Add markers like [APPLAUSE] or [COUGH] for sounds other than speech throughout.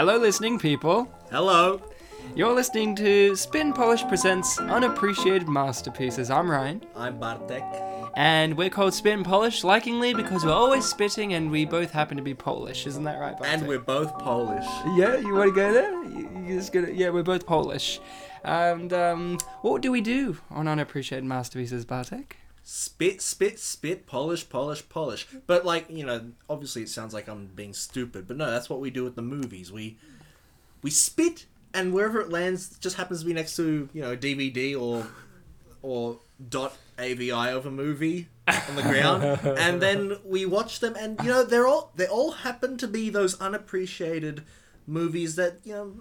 Hello, listening people. Hello. You're listening to Spit Polish Presents Unappreciated Masterpieces. I'm Ryan, I'm Bartek. and we're called Spit Polish likingly because we're always spitting and we both happen to be Polish. Isn't that right, Bartek? And we're both Polish. Yeah, you want to go there? You, you just gonna, yeah, we're both Polish. And um, what do we do on Unappreciated Masterpieces, Bartek? Spit, spit, spit, polish, polish, polish. But like, you know, obviously it sounds like I'm being stupid, but no, that's what we do with the movies. We we spit and wherever it lands just happens to be next to, you know, DVD or or dot AVI of a movie on the ground. [LAUGHS] and then we watch them and you know, they're all they all happen to be those unappreciated movies that, you know,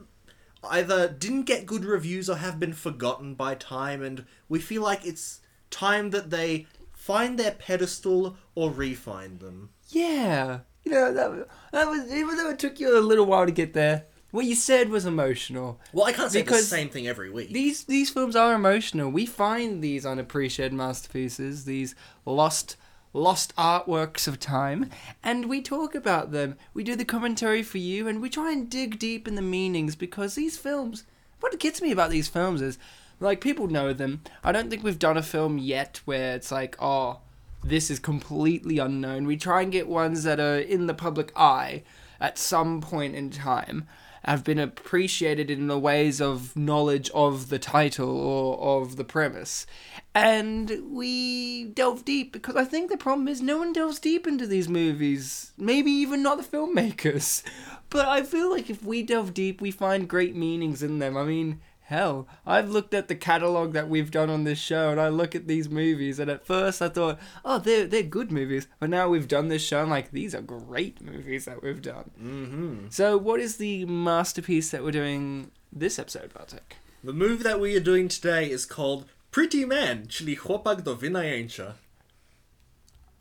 either didn't get good reviews or have been forgotten by time, and we feel like it's time that they find their pedestal or refine them. Yeah, you know that that was even though it took you a little while to get there. What you said was emotional. Well, I can't say the same thing every week. These these films are emotional. We find these unappreciated masterpieces, these lost lost artworks of time, and we talk about them. We do the commentary for you, and we try and dig deep in the meanings because these films. What gets me about these films is, like, people know them. I don't think we've done a film yet where it's like, oh, this is completely unknown. We try and get ones that are in the public eye at some point in time have been appreciated in the ways of knowledge of the title or of the premise. And we delve deep because I think the problem is no one delves deep into these movies. Maybe even not the filmmakers. [LAUGHS] But I feel like if we delve deep, we find great meanings in them. I mean, hell, I've looked at the catalog that we've done on this show and I look at these movies and at first I thought, oh, they're, they're good movies. But now we've done this show, I'm like, these are great movies that we've done. hmm So, what is the masterpiece that we're doing this episode, Bartek? The movie that we are doing today is called Pretty Man, czyli chłopak do wynajęcia.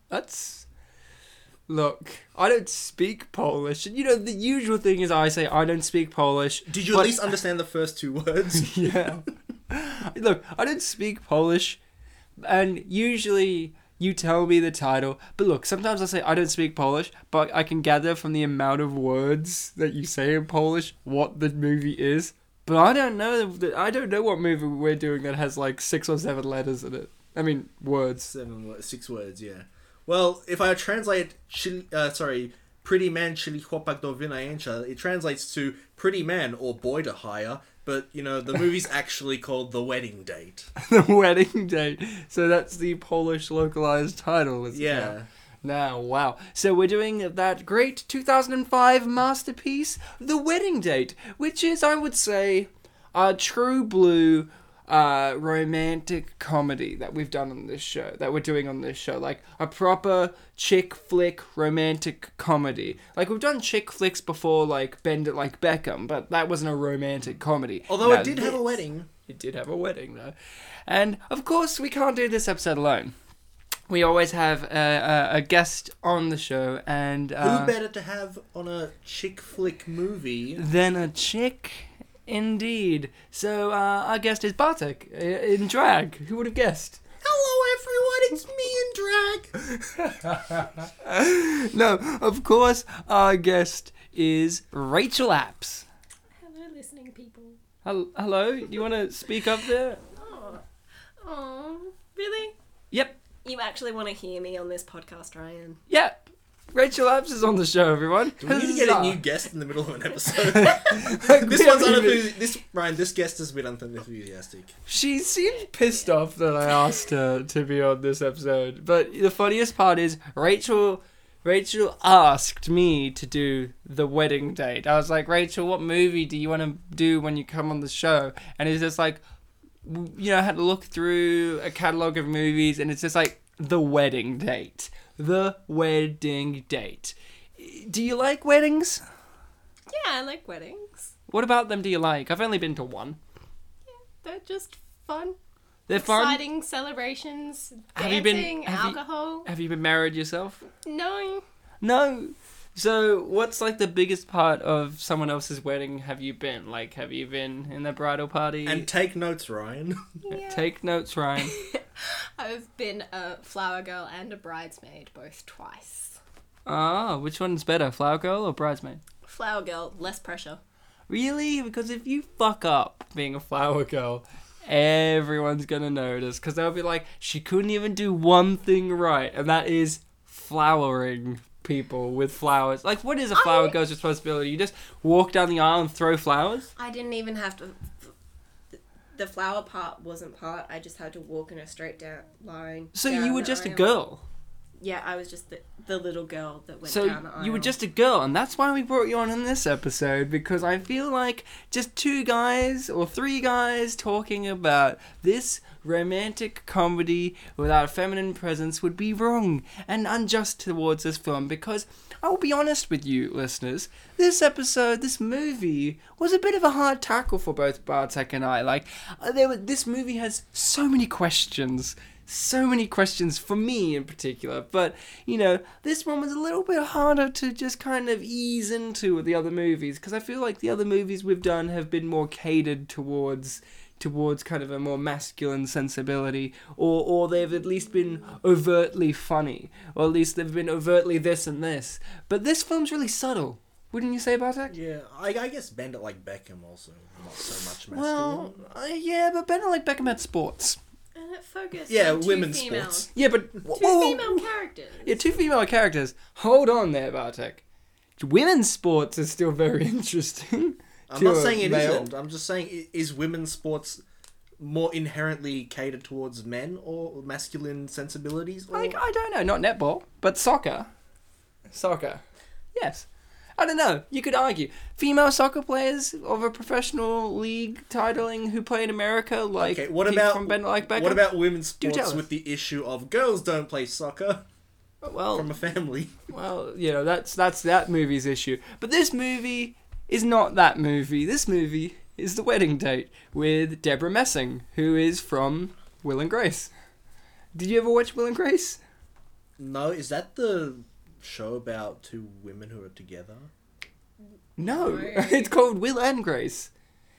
That's. Look, I don't speak Polish. And you know, the usual thing is I say I don't speak Polish. Did you but- at least understand the first two words? [LAUGHS] yeah. [LAUGHS] Look, I don't speak Polish, and usually you tell me the title. But look, sometimes I say I don't speak Polish, but I can gather from the amount of words that you say in Polish what the movie is. But I don't know. I don't know what movie we're doing that has like six or seven letters in it. I mean, words. Seven, six words, yeah. Well, if I translate, chili, uh, sorry, pretty man, chłopak do wynajęcia, it translates to pretty man or boy to hire. But you know, the movie's [LAUGHS] actually called The Wedding Date. [LAUGHS] the wedding date. So that's the Polish localized title. Is Yeah. Now, wow. So we're doing that great 2005 masterpiece, The Wedding Date, which is, I would say, a true blue uh, romantic comedy that we've done on this show, that we're doing on this show. Like a proper chick flick romantic comedy. Like we've done chick flicks before, like Bend It Like Beckham, but that wasn't a romantic comedy. Although Now it did have a wedding. it did have a wedding, though. And of course, we can't do this episode alone. We always have a, a, a guest on the show, and uh, Who better to have on a chick flick movie? than a chick, indeed. So uh, our guest is Bartek uh, in drag. Who would have guessed? Hello, everyone. It's me in drag. [LAUGHS] no, of course, our guest is Rachel Apps. Hello, listening people. Hel- Hello, do you want to speak up there? Oh, oh, really? Yep, You actually want to hear me on this podcast, Ryan? yep. Rachel Apps is on the show, everyone. Do we need to get a new guest in the middle of an episode? [LAUGHS] Like, this one's even- This Ryan, this guest is a bit unenthusiastic. She seemed pissed off that I asked her to be on this episode. But the funniest part is Rachel Rachel asked me to do the wedding date. I was like, Rachel, what movie do you want to do when you come on the show? And it's just like you know, I had to look through a catalog of movies and it's just like the wedding date. The wedding date. Do you like weddings? Yeah, I like weddings. What about them do you like? I've only been to one. Yeah, they're just fun, They're fun. exciting celebrations, Have you been- dancing, have you- alcohol. Have you been married yourself? No, No. So, what's like the biggest part of someone else's wedding have you been? Like, have you been in the bridal party? And take notes, Ryan. [LAUGHS] yeah. Take notes, Ryan. [LAUGHS] I've been a flower girl and a bridesmaid both twice. Ah, which one's better, flower girl or bridesmaid? flower girl, less pressure. Really? Because if you fuck up being a flower girl, everyone's gonna notice. Because they'll be like, she couldn't even do one thing right, and that is flowering people with flowers. Like, what is a flower I- girl's responsibility? You just walk down the aisle and throw flowers? I didn't even have to. The flower part wasn't part. I just had to walk in a straight down line. So down you were just a girl. Yeah, I was just the, the little girl that went So down the aisle. you were just a girl, and that's why we brought you on in this episode because I feel like just two guys or three guys talking about this romantic comedy without a feminine presence would be wrong and unjust towards this film because I will be honest with you, listeners. This episode, this movie, was a bit of a hard tackle for both Bartek and I. Like, uh, there were, this movie has so many questions so many questions for me in particular. But, you know, this one was a little bit harder to just kind of ease into with the other movies because I feel like the other movies we've done have been more catered towards towards kind of a more masculine sensibility or or they've at least been overtly funny or at least they've been overtly this and this but this film's really subtle wouldn't you say Bartek? Yeah, I, I guess Bend It Like Beckham also not so much masculine. Well, uh, yeah, but better like Beckham had sports. And it focused yeah, on two women's female, sports. Yeah, but Two whoa, female characters. Yeah, two female characters. Hold on there, Bartek. Women's sports is still very [LAUGHS] interesting. I'm to not a saying it male. not I'm just saying, i- is women's sports more inherently catered towards men or masculine sensibilities? Or... Like, I don't know, not netball, but soccer. Soccer. Yes. I don't know. You could argue female soccer players of a professional league titling who play in America, like okay, what about from Ben like Beckham. what about women's sports with the issue of girls don't play soccer oh, well, from a family? Well, you know, that's that's that movie's issue. But this movie is not that movie. This movie is The Wedding Date with Debra Messing, who is from Will and Grace. Did you ever watch Will and Grace? No, is that the show about two women who are together? No. No. [LAUGHS] it's called Will and Grace.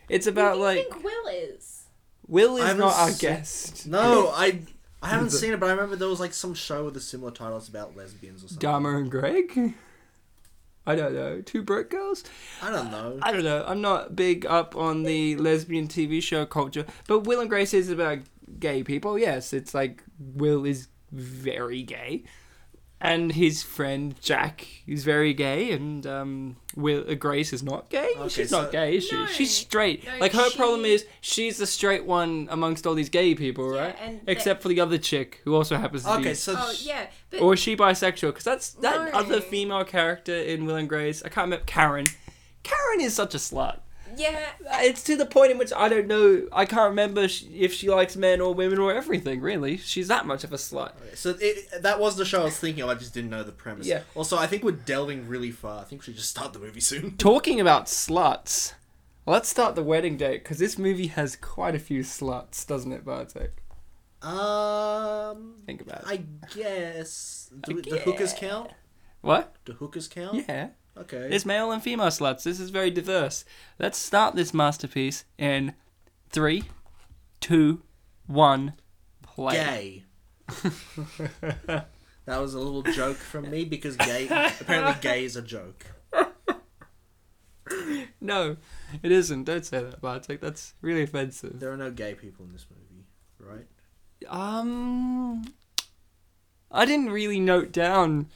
It's about Who do you like think Will is? Will [LAUGHS] I is haven't not our se- guest. No, I I haven't seen it, but I remember there was like some show with a similar title. It's about lesbians or something. Dharma and Greg? I don't know. Two broke girls? I don't know. I don't know. I'm not big up on the lesbian TV show culture, but Will and Grace is about gay people. Yes, it's like Will is very gay, and his friend Jack is very gay, and um, Will uh, Grace is not gay. Okay, she's so- not gay, is she? No. She's straight. No, like her she- problem is she's the straight one amongst all these gay people, Yeah, right? and Except for the other chick who also happens to be. Okay, so Oh yeah, but Or is she bisexual? Because that's that No. other female character in Will and Grace. I can't remember Karen. Karen is such a slut. Yeah, It's to the point in which I don't know. I can't remember if she likes men or women or everything. Really, she's that much of a slut. So it, that was the show I was thinking of. I just didn't know the premise. Yeah. Also, I think we're delving really far. I think we should just start the movie soon. [LAUGHS] Talking about sluts, let's start the wedding date because this movie has quite a few sluts, doesn't it, Bartek? Um, Think about it. I guess. Do I the hookers count? What? Do hookers count? Yeah. Okay. There's male and female sluts. This is very diverse. Let's start this masterpiece in three, two, one, play. gay. [LAUGHS] that was a little joke from me because gay. apparently, gay is a joke. No, it isn't. Don't say that, Bartek. That's really offensive. There are no gay people in this movie, right? Um, I didn't really note down.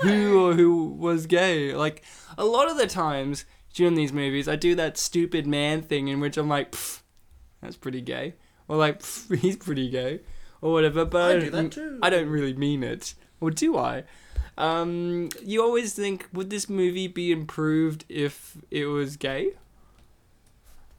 Who or who was gay. Like a lot of the times during these movies, I do that stupid man thing in which I'm like, "That's pretty gay," or like, [LAUGHS] "He's pretty gay," or whatever. But I do don't, that too. I don't really mean it, or do I? Um, you always think, would this movie be improved if it was gay?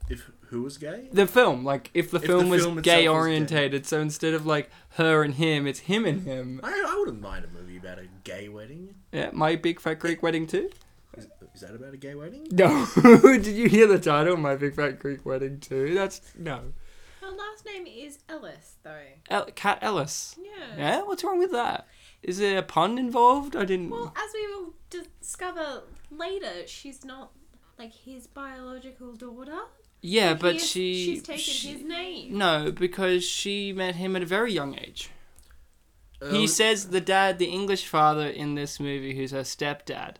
If who was gay? The film, like if the If the film was film itself gay was orientated, so instead of like her and him, it's him and him. I, I wouldn't mind a movie about a gay wedding. Yeah, my big fat Greek wedding too. Is, is that about a gay wedding? No, [LAUGHS] did you hear the title? My big fat Greek wedding too. That's no. Her last name is Ellis, though. El- Kat Ellis. Yeah. Yeah, what's wrong with that? Is there a pun involved? I didn't. Well, as we will discover later, she's not like his biological daughter. Yeah, Like, but is- she. She's taken she- his name. No, because she met him at a very young age. he Um, says the dad, the English father in this movie, who's her stepdad,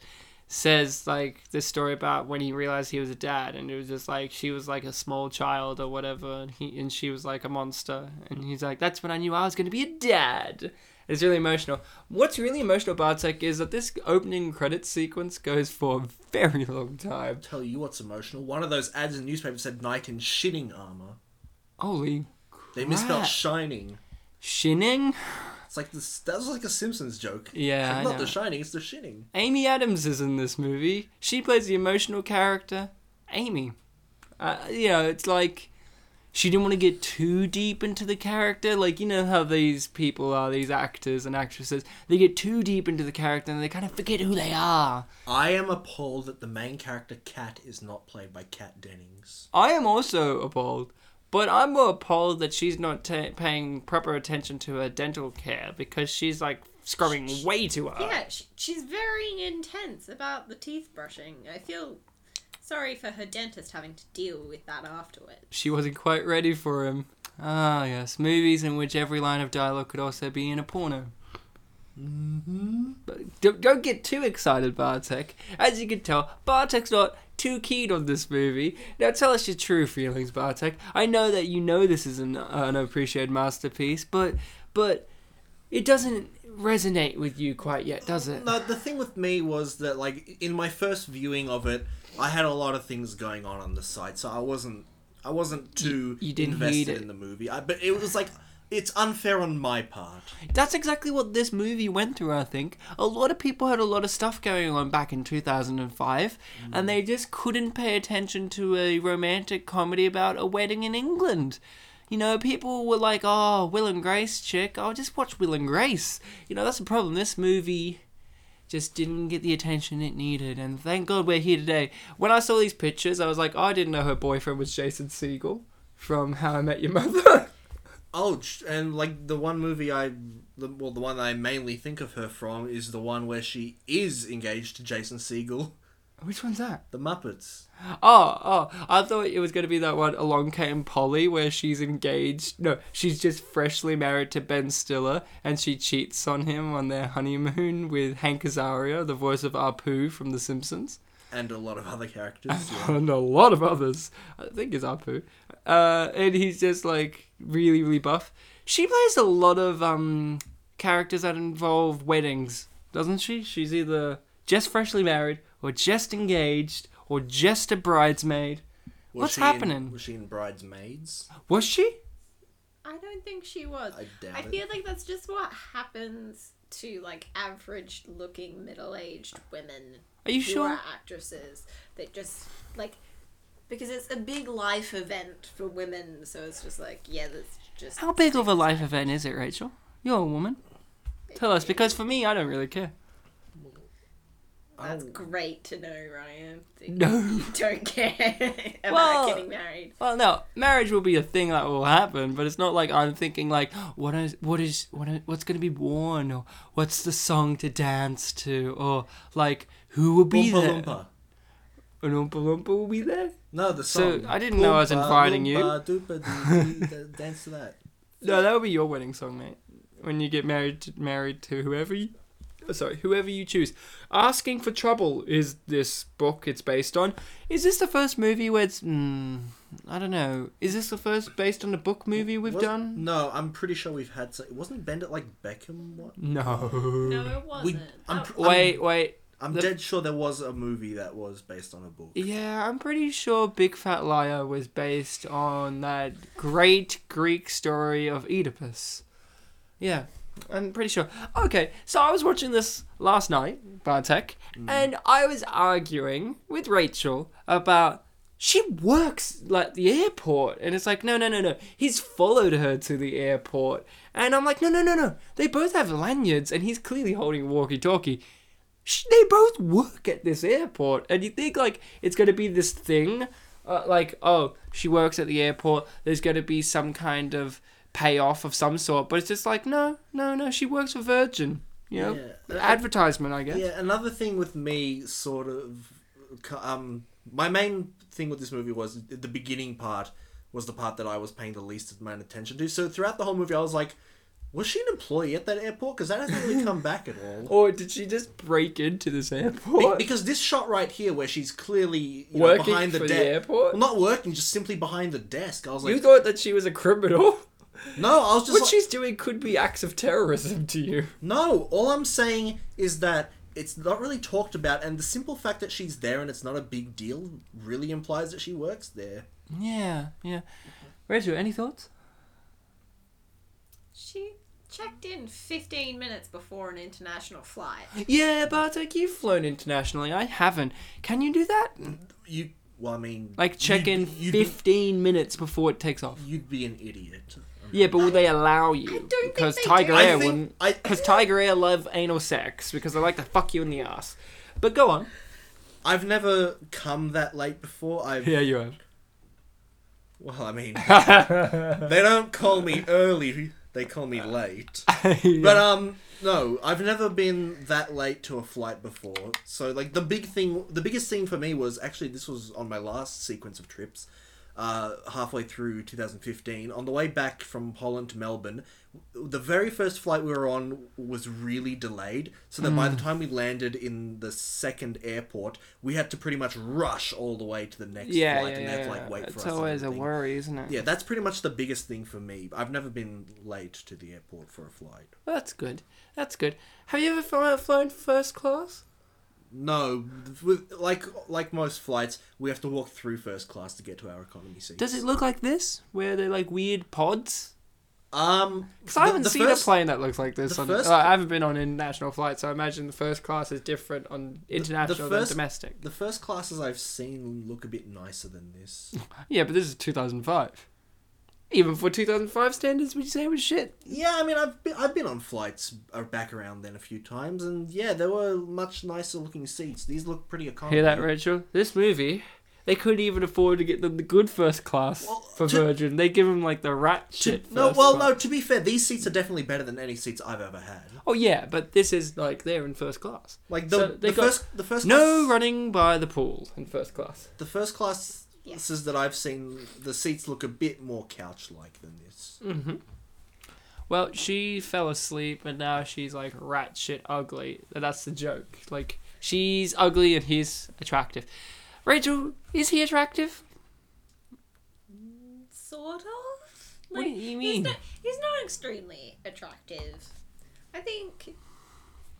says like this story about when he realized he was a dad, and it was just like she was like a small child or whatever, and he and she was like a monster, and he's like, that's when I knew I was gonna be a dad. It's really emotional. What's really emotional, Bartek, is that this opening credit sequence goes for a very long time. Tell you what's emotional. One of those ads in the newspaper said knight in shitting armor. Holy crap. They misspelled shining. shinning! It's like this. That was like a Simpsons joke. Yeah, It's I not the shining. It's the shitting. Amy Adams is in this movie. She plays the emotional character, Amy. Uh, you know, it's like she didn't want to get too deep into the character. Like, you know how these people are, these actors and actresses. They get too deep into the character and they kind of forget who they are. I am appalled that the main character Kat is not played by Kat Dennings. I am also appalled, but I'm more appalled that she's not ta paying proper attention to her dental care because she's like scrubbing way too hard. Yeah, sh she's very intense about the teeth brushing. I feel sorry for her dentist having to deal with that afterwards. She wasn't quite ready for him. Ah, yes, movies in which every line of dialogue could also be in a porno. Mm-hmm. But don't, don't get too excited, Bartek. As you can tell, Bartek's not too keen on this movie. Now tell us your true feelings, Bartek. I know that you know this is an unappreciated masterpiece, but but it doesn't resonate with you quite yet, does it? No, the thing with me was that like in my first viewing of it, I had a lot of things going on on the side, so I wasn't I wasn't too you didn't invested in the movie. I, but it was like it's unfair on my part. That's exactly what this movie went through, I think. A lot of people had a lot of stuff going on back in 2005, and mm. they just couldn't pay attention to a romantic comedy about a wedding in England. You know, people were like, oh, Will and Grace chick, I'll just watch Will and Grace. You know, that's the problem. This movie just didn't get the attention it needed, and thank God we're here today. When I saw these pictures, I was like, oh, I didn't know her boyfriend was Jason Segel from How I Met Your Mother. [LAUGHS] Oh, and like the one movie I, the, well, the one I mainly think of her from is the one where she is engaged to Jason Segel, Which one's that? The Muppets. Oh, oh, I thought it was going to be that one, Along Came Polly, where she's engaged. No, she's just freshly married to Ben Stiller, and she cheats on him on their honeymoon with Hank Azaria, the voice of Apu from The Simpsons, And a lot of other characters. [LAUGHS] yeah. and a lot of others. I think it's Apu. Uh, and he's just like really, really buff. She plays a lot of um characters that involve weddings, doesn't she? She's either just freshly married, or just engaged, or just a bridesmaid. Was What's she in- happening? was she in Bridesmaids? Was she? I don't think she was. I doubt I it. feel like that's just what happens to like average looking middle aged women Are you who sure? are actresses that just like because it's a big life event for women, so it's just like yeah, that's just How big of a life event is it, Rachel? You're a woman. Tell us, because for me, I don't really care. That's Oh. great to know, Ryan. No. you don't care [LAUGHS] about Well- getting married. Well, no, marriage will be a thing that will happen, but it's not like I'm thinking like, what is, what is, what is, what's gonna be worn, or what's the song to dance to, or like who will be Oompa there? Loompa. An Oompa Loompa will be there. No, the song. So, song. I didn't know I was Oompa inviting you. Loompa Doopa Doo [LAUGHS] Doo, Dance to that. No, that would be your wedding song, mate. When you get married, to, married to whoever you, sorry, whoever you choose. Asking for Trouble is this book it's based on. Is this the first movie where it's? Mm, I don't know. Is this the first based on a book movie we've Was- done? No, I'm pretty sure we've had. Some, wasn't Bend It Like Beckham? What? No. No, it wasn't. I'm Oh, pr- Wait, wait. I'm The- dead sure there was a movie that was based on a book. Yeah, I'm pretty sure Big Fat Liar was based on that great Greek story of Oedipus. Yeah, I'm pretty sure. Okay, so I was watching this last night, Bartek, and I was arguing with Rachel about she works like the airport, and it's like no, no, no, no. He's followed her to the airport, and I'm like no, no, no, no. They both have lanyards, and he's clearly holding a walkie-talkie they both work at this airport and you think like it's going to be this thing uh, like oh she works at the airport there's going to be some kind of payoff of some sort but it's just like no no no she works for virgin you know Yeah. advertisement i guess Yeah, another thing with me, sort of, um, my main thing with this movie was the beginning part was the part that I was paying the least amount of attention to. So throughout the whole movie, I was like, Was she an employee at that airport? Because that hasn't really come [LAUGHS] back at all. Or did she just break into this Be- airport? because this shot right here, where she's clearly you know, Working behind the for the airport? well, not working, just simply behind the desk. I was like, you thought that she was a criminal? [LAUGHS] no, I was just what like, she's doing could be acts of terrorism to you. no. All I'm saying is that it's not really talked about, and the simple fact that she's there and it's not a big deal really implies that she works there. Yeah, yeah. Rachel, any thoughts? She checked in 15 minutes before an international flight. Yeah, Bartek, you've flown internationally. I haven't. Can you do that? You, well, I mean, Like check you'd in you'd be- 15 minutes before it takes off. You'd be an idiot. Yeah, but will they allow you? don't think because they Tiger do. I Air think- wouldn't. I- Because Tiger Air love anal sex because they like to fuck you in the ass. But go on. I've never come that late before. I've Yeah, you have. well, I mean, [LAUGHS] they don't call me early; they call me late. [LAUGHS] But um, no, I've never been that late to a flight before. So like the big thing, the biggest thing for me was actually this was on my last sequence of trips, uh, halfway through 2015. On the way back from Holland to Melbourne, the very first flight we were on was really delayed, so that by the time we landed in the second airport, we had to pretty much rush all the way to the next yeah, flight yeah, and yeah. have to like wait for it's us. and always a worry, isn't it? Yeah, that's pretty much the biggest thing for me. I've never been late to the airport for a flight. Well, that's good. That's good. Have you ever flown first class? No, with like like most flights, we have to walk through first class to get to our economy seats. Does it look like this, where they're like weird pods? Um, Because I haven't the seen first- a plane that looks like this. On, first- uh, I haven't been on international flights, so I imagine the first class is different on international first- than domestic. The first classes I've seen look a bit nicer than this. [LAUGHS] Yeah, but this is 2005. Even for 2005 standards, would you say it was shit? yeah, I mean, I've been I've been on flights uh, back around then a few times, and yeah, there were much nicer looking seats. These look pretty economy. Hear that, Rachel? This movie, they couldn't even afford to get them the good first class Well, for to- Virgin. They give them like the rat To- shit. no, first well, class. no. To be fair, these seats are definitely better than any seats I've ever had. Oh yeah, but this is like they're in first class. Like the, So the first the first No class- running by the pool in first class. The first class Yes. Is that I've seen, the seats look a bit more couch-like than this. hmm Well, she fell asleep and now she's like rat shit ugly. That's the joke. Like she's ugly and he's attractive. Rachel, is he attractive? Sort of. What do you He's mean? not, he's not extremely attractive. I think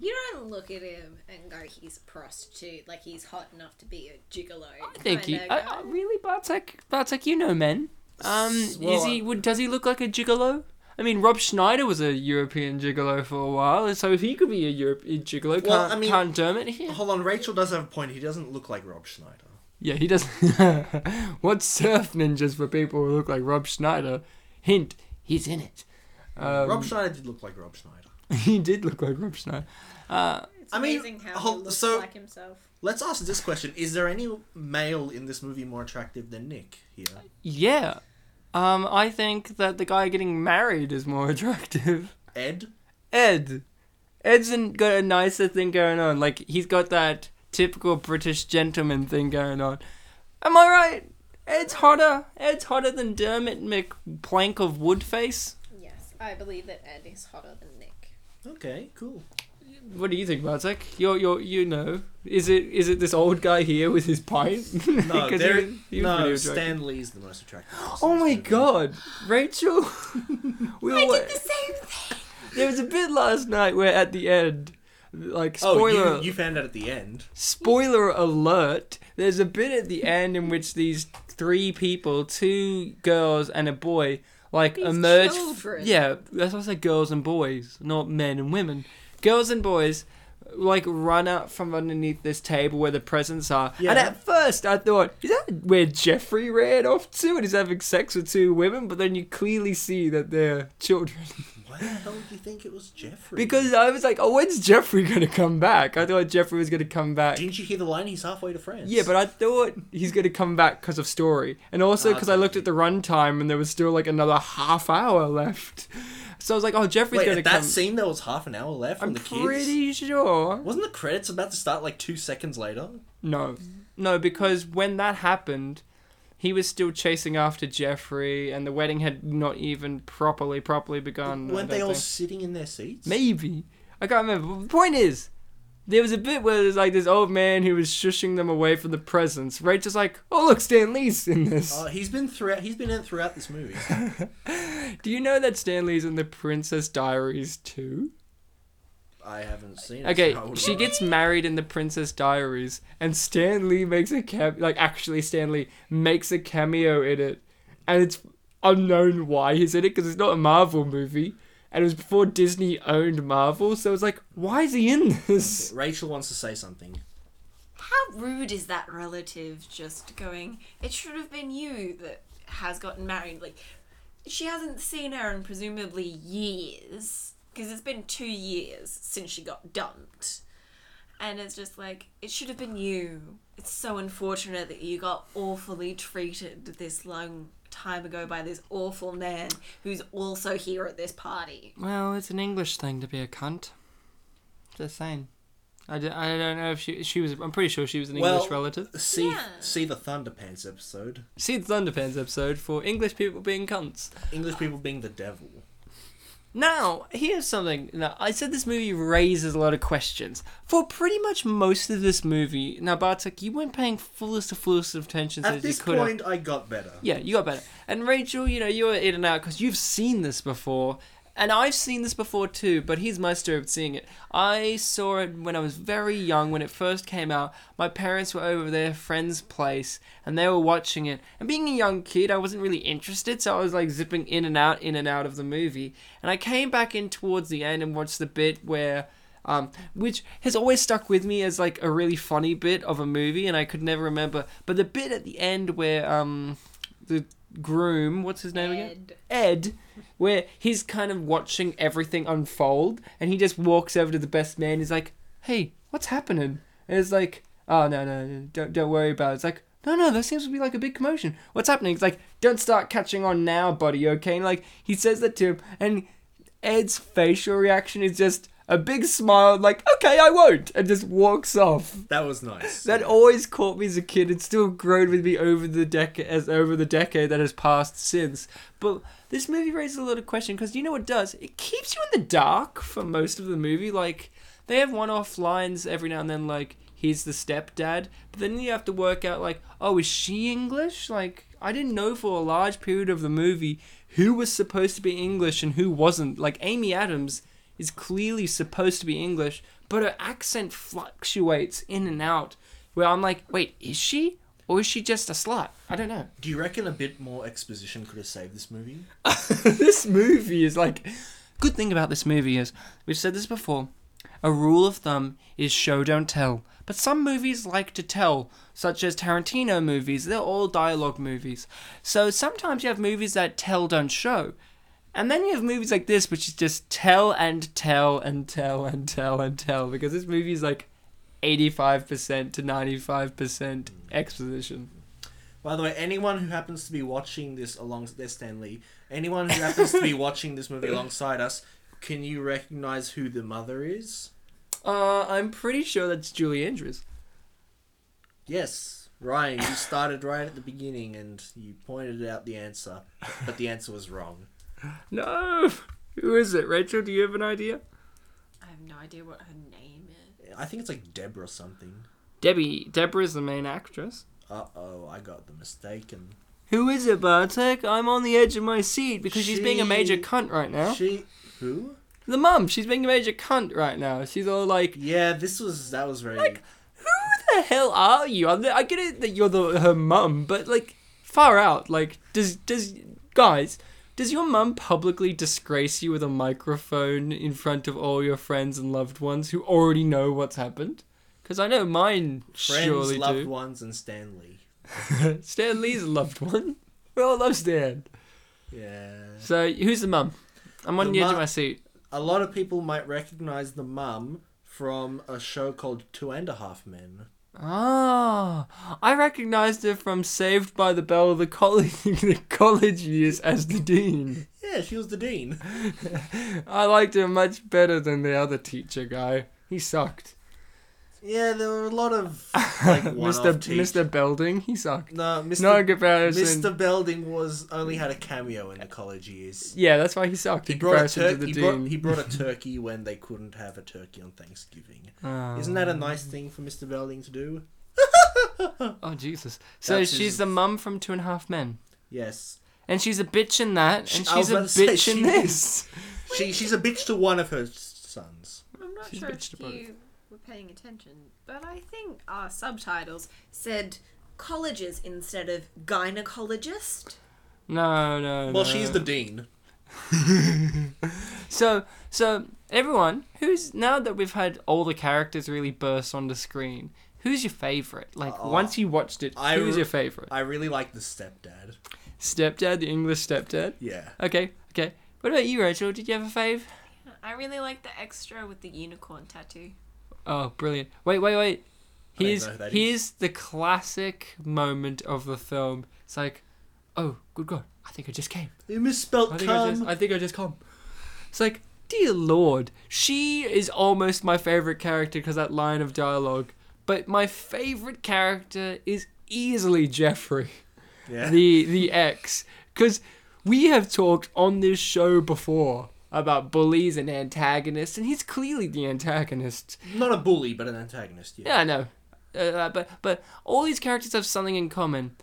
you don't look at him and go, he's a prostitute, like he's hot enough to be a gigolo. I think he. I. I, really, Bartek? Bartek, you know men. Um, S- is he? Would does he look like a gigolo? I mean, Rob Schneider was a European gigolo for a while, so if he could be a European gigolo, can't, Well, I mean- can't Dermot here? Hold on, Rachel does have a point. He doesn't look like Rob Schneider. Yeah, he does. [LAUGHS] What's surf ninjas for people who look like Rob Schneider? Hint: he's in it. Um, Rob Schneider did look like Rob Schneider. [LAUGHS] he did look like Rob Schneider. Uh, It's I mean, amazing how he looks so- like himself. Let's ask this question: Is there any male in this movie more attractive than Nick here? yeah. Um, I think that the guy getting married is more [LAUGHS] attractive. Ed? Ed. Ed's got a nicer thing going on. Like he's got that typical British gentleman thing going on. Am I right? Ed's hotter. Ed's hotter than Dermot McPlank of Woodface. Yes, I believe that Ed is hotter than Nick. Okay, cool. What do you think, Bartek? You're, you're, you know, is it is it this old guy here with his pint? No, [LAUGHS] 'Cause there, he was- he was no. pretty attractive. Stan Lee's the most attractive. Oh my movie. god, Rachel! [LAUGHS] we I were, did the same thing! there was a bit last night where at the end, like Oh, spoiler, you, you found out at the end. spoiler alert. There's a bit at the end in which these three people, two girls and a boy, like These emerge. children. Yeah, that's why I said girls and boys, not men and women. Girls and boys like run out from underneath this table where the presents are. And at first I thought, is that where Jeffrey ran off to and he's having sex with two women? But then you clearly see that they're children. [LAUGHS] Why the hell did you think it was Jeffrey? because I was like, oh, when's Jeffrey gonna come back? I thought Jeffrey was gonna come back. didn't you hear the line? He's halfway to France. Yeah, but I thought he's gonna come back because of story, and also ah, because I looked at the runtime and there was still like another half hour left. So I was like, "Oh, Jeffrey's wait, gonna at that come." scene there was half an hour left from I'm the kids. pretty sure. Wasn't the credits about to start like two seconds later? No, no, because when that happened, he was still chasing after Jeffrey, and the wedding had not even properly, properly begun. I Weren't they don't all think. sitting in their seats? Maybe. I can't remember. But the point is, there was a bit where there's like this old man who was shushing them away from the presents. Rachel's like, "Oh look, Stan Lee's in this." Oh, he's been throughout. He's been in throughout this movie. [LAUGHS] Do you know that Stan Lee's in the Princess Diaries too? I haven't seen it. Okay, so she gets married in the Princess Diaries, and Stan Lee makes a cam like actually Stan Lee makes a cameo in it, and it's unknown why he's in it because it's not a Marvel movie, and it was before Disney owned Marvel, so it's like, why is he in this? Rachel wants to say something. How rude is that relative just going, it should have been you that has gotten married? Like, she hasn't seen her in presumably years, because it's been two years since she got dumped. And it's just like, it should have been you. It's so unfortunate that you got awfully treated this long time ago by this awful man who's also here at this party. Well, it's an English thing to be a cunt. Just saying. I, d- I don't know if she she was. I'm pretty sure she was an Well- English relative. See, Yeah. see the Thunderpants episode. See the Thunderpants episode for English people being cunts. English people being the devil. Now, here's something. Now, I said this movie raises a lot of questions. For pretty much most of this movie, now, Bartek, you weren't paying fullest of fullest of attention At as this you could point, I got better. Yeah, you got better. And Rachel, you know, you're in and out because you've seen this before. And I've seen this before too, but here's my story of seeing it. I saw it when I was very young, when it first came out. My parents were over at their friend's place and they were watching it. And being a young kid, I wasn't really interested, so I was like zipping in and out, in and out of the movie. And I came back in towards the end and watched the bit where um, which has always stuck with me as like a really funny bit of a movie, and I could never remember. But the bit at the end where um, the groom, what's his name again? Ed. Ed, where he's kind of watching everything unfold, and he just walks over to the best man. He's like, "Hey, what's happening?" And it's like, "Oh no, no, no, don't don't worry about it." It's like. No, no, there seems to be like a big commotion. What's happening? It's like, don't start catching on now, buddy, okay? And like, he says that to him, and Ed's facial reaction is just a big smile, like, okay, I won't, and just walks off. That was nice. That always caught me as a kid. It's still grown with me over the decade, as over the decade that has passed since. But this movie raises a lot of questions because you know what it does? It keeps you in the dark for most of the movie. Like they have one-off lines every now and then, like he's the stepdad, but then you have to work out like, oh, is she English? Like I didn't know for a large period of the movie who was supposed to be English and who wasn't. Like Amy Adams is clearly supposed to be English, but her accent fluctuates in and out. Where I'm like, wait, is she? Or is she just a slut? I don't know. Do you reckon a bit more exposition could have saved this movie? [LAUGHS] this movie is like. Good thing about this movie is, we've said this before, a rule of thumb is show don't tell. But some movies like to tell, such as Tarantino movies, they're all dialogue movies. So sometimes you have movies that tell don't show. And then you have movies like this, which is just tell and tell and tell and tell and tell, because this movie is like 85% to 95% exposition. By the way, anyone who happens to be watching this along there's Stan Lee, anyone who happens to be [LAUGHS] watching this movie alongside us, can you recognize who the mother is? Uh, I'm pretty sure that's Julie Andrews. Yes, Ryan, you started right at the beginning and you pointed out the answer, but the answer was wrong. [GASPS] No! Who is it? Rachel, do you have an idea? I have no idea what her name is. I think it's like Deborah something. Debbie. Deborah's the main actress. Uh oh, I got the mistaken. Who is it, Bartek? I'm on the edge of my seat because she's being a major She- cunt right now. She who? The mum, she's being a major cunt right now. She's all like, Yeah, this was that was very. Like, "Who the hell are you?" I'm the, I get it that you're the her mum, but like, far out. Like, does does guys? Does your mum publicly disgrace you with a microphone in front of all your friends and loved ones who already know what's happened? Because I know mine Friends, surely loved do. ones, and Stan Lee. [LAUGHS] Stan Lee's a loved one. We all love Stan. Yeah. So who's the mum? I'm on The the, edge of my seat. A lot of people might recognize the mum from a show called Two and a Half Men. Ah, I recognised her from Saved by the Bell the college, [LAUGHS] the college years as the dean. Yeah, she was the dean. [LAUGHS] I liked her much better than the other teacher guy. He sucked. Yeah, there were a lot of [LAUGHS] like one-off Mr. teach- Mr. Belding, he sucked. No, Mr. No comparison. Mr. Belding was only had a cameo in the college years. Yeah, that's why he sucked He in brought, a comparison to tur- the he, dean. brought, he brought a [LAUGHS] turkey when they couldn't have a turkey on Thanksgiving. Oh. Isn't that a nice thing for Mr. Belding to do? [LAUGHS] Oh Jesus! So That's she's his- the mum from Two and a Half Men, Yes. and she's a bitch in that, She- and I she's a about to say, bitch in she this. She she's a bitch to one of her sons. I'm not She's sure bitched if about you were paying attention, but I think our subtitles said colleges instead of gynecologist. No, no. Well, no. she's the dean. [LAUGHS] So, so everyone, who's now that we've had all the characters really burst on the screen, who's your favorite? Like Oh, once you watched it, I who's re- your favorite? I really like the stepdad. Stepdad, the English stepdad. Yeah. Okay, okay. What about you, Rachel? Did you have a fave? I really like the extra with the unicorn tattoo. Oh, brilliant! Wait, wait, wait. Here's know who that here's the classic moment of the film. It's like, oh, good God! I think I just came. You misspelled I think I just. I think I just come. It's like, dear Lord, she is almost my favorite character because that line of dialogue. But my favorite character is easily Jeffrey, Yeah. the the ex, because we have talked on this show before about bullies and antagonists, and he's clearly the antagonist. Not a bully, but an antagonist. Yeah. Yeah, I know. Uh, but but all these characters have something in common,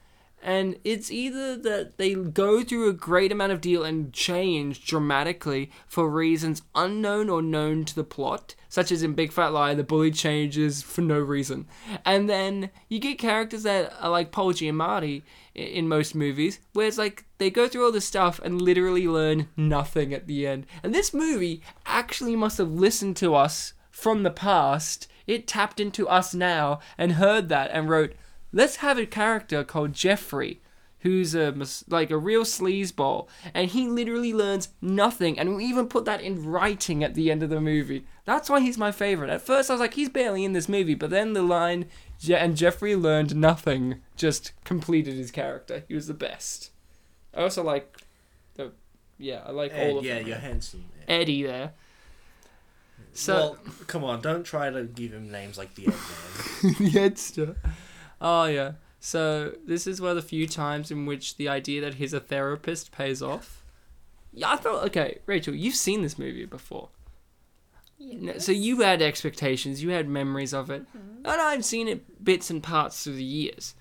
and it's either that they go through a great amount of deal and change dramatically for reasons unknown or known to the plot, such as in Big Fat Lie, the bully changes for no reason, and then you get characters that are like Paul Giamatti in most movies, where it's like they go through all this stuff and literally learn nothing at the end. And this movie actually must have listened to us from the past. It tapped into us now and heard that and wrote, "Let's have a character called Jeffrey." Who's a like a real sleazeball, and he literally learns nothing, and we even put that in writing at the end of the movie. That's why he's my favorite. At first, I was like, he's barely in this movie, but then the line, Je- and Jeffrey learned nothing, just completed his character. He was the best. I also like the, yeah, I like all Ed, of yeah, them. you're handsome. Ed. Eddie there. So well, come on, don't try to give him names like the Ed Man. [LAUGHS] the Edster. Oh yeah. So this is one of the few times in which the idea that he's a therapist pays off. Yeah, I thought okay, Rachel, you've seen this movie before. No, So you had expectations, you had memories of it, mm-hmm. and I've seen it bits and parts through the years,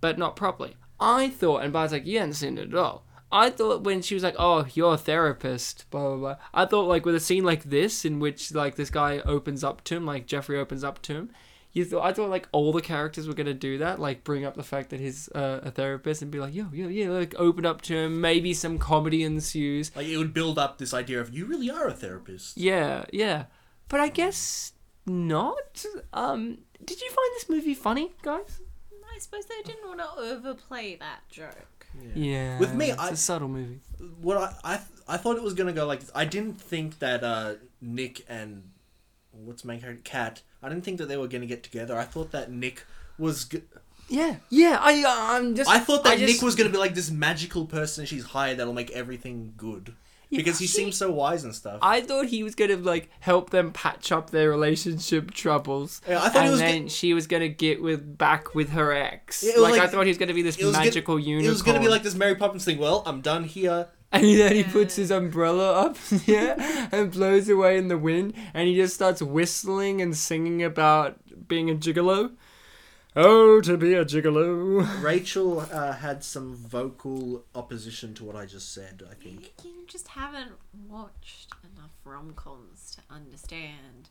but not properly. I thought, and Bar's like, you hadn't seen it at all. I thought when she was like, "Oh, you're a therapist," blah blah blah. I thought like with a scene like this, in which like this guy opens up to him, like Jeffrey opens up to him. You thought I thought like all the characters were gonna do that, like bring up the fact that he's uh, a therapist and be like, "Yo, yo, yeah," like open up to him. Maybe some comedy ensues. like it would build up this idea of you really are a therapist. Yeah, yeah. But I guess not. Um, did you find this movie funny, guys? I suppose they didn't want to overplay that joke. Yeah. With me, it's I- a subtle movie. What I I, I thought it was gonna go like this. I didn't think that uh, Nick and what's my character Kat. I didn't think that they were gonna get together. I thought that Nick was. G- Yeah, yeah. I uh, I'm just. I thought that I just- Nick was gonna be like this magical person she's hired that'll make everything good [LAUGHS] because he she- seems so wise and stuff. I thought he was gonna like help them patch up their relationship troubles. Yeah, I thought and it was then go- she was gonna get with back with her ex. Yeah, it was like, I thought he was gonna be this it was gonna- magical unicorn. It was gonna be like this Mary Poppins thing. Well, I'm done here. And then he puts his umbrella up, [LAUGHS] yeah, and blows away in the wind, and he just starts whistling and singing about being a gigolo. Oh, to be a gigolo. Rachel uh, had some vocal opposition to what I just said. I think. You just haven't watched enough rom coms to understand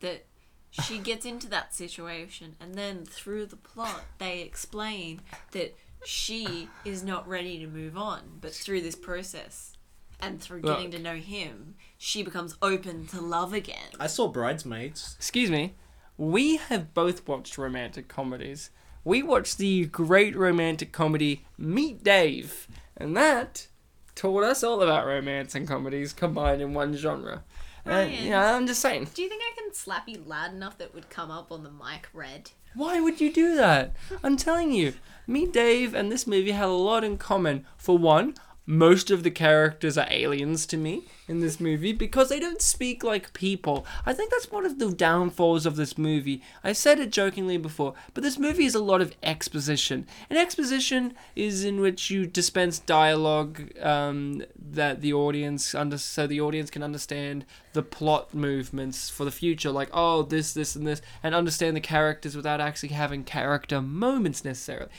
that she [LAUGHS] gets into that situation, and then through the plot, they explain that she is not ready to move on, but through this process and through getting Look. to know him, she becomes open to love again. I saw Bridesmaids. Excuse me. We have both watched romantic comedies. We watched the great romantic comedy Meet Dave, and that taught us all about romance and comedies combined in one genre. And, Ryan. you know, I'm just saying. Do you think I can slap you loud enough that would come up on the mic red? Why would you do that? I'm telling you, Meet Dave and this movie had a lot in common. For one, most of the characters are aliens to me in this movie because they don't speak like people. I think that's one of the downfalls of this movie. I said it jokingly before, but this movie is a lot of exposition. And exposition is in which you dispense dialogue um, that the audience under so the audience can understand the plot movements for the future, like oh this, this, and this, and understand the characters without actually having character moments necessarily.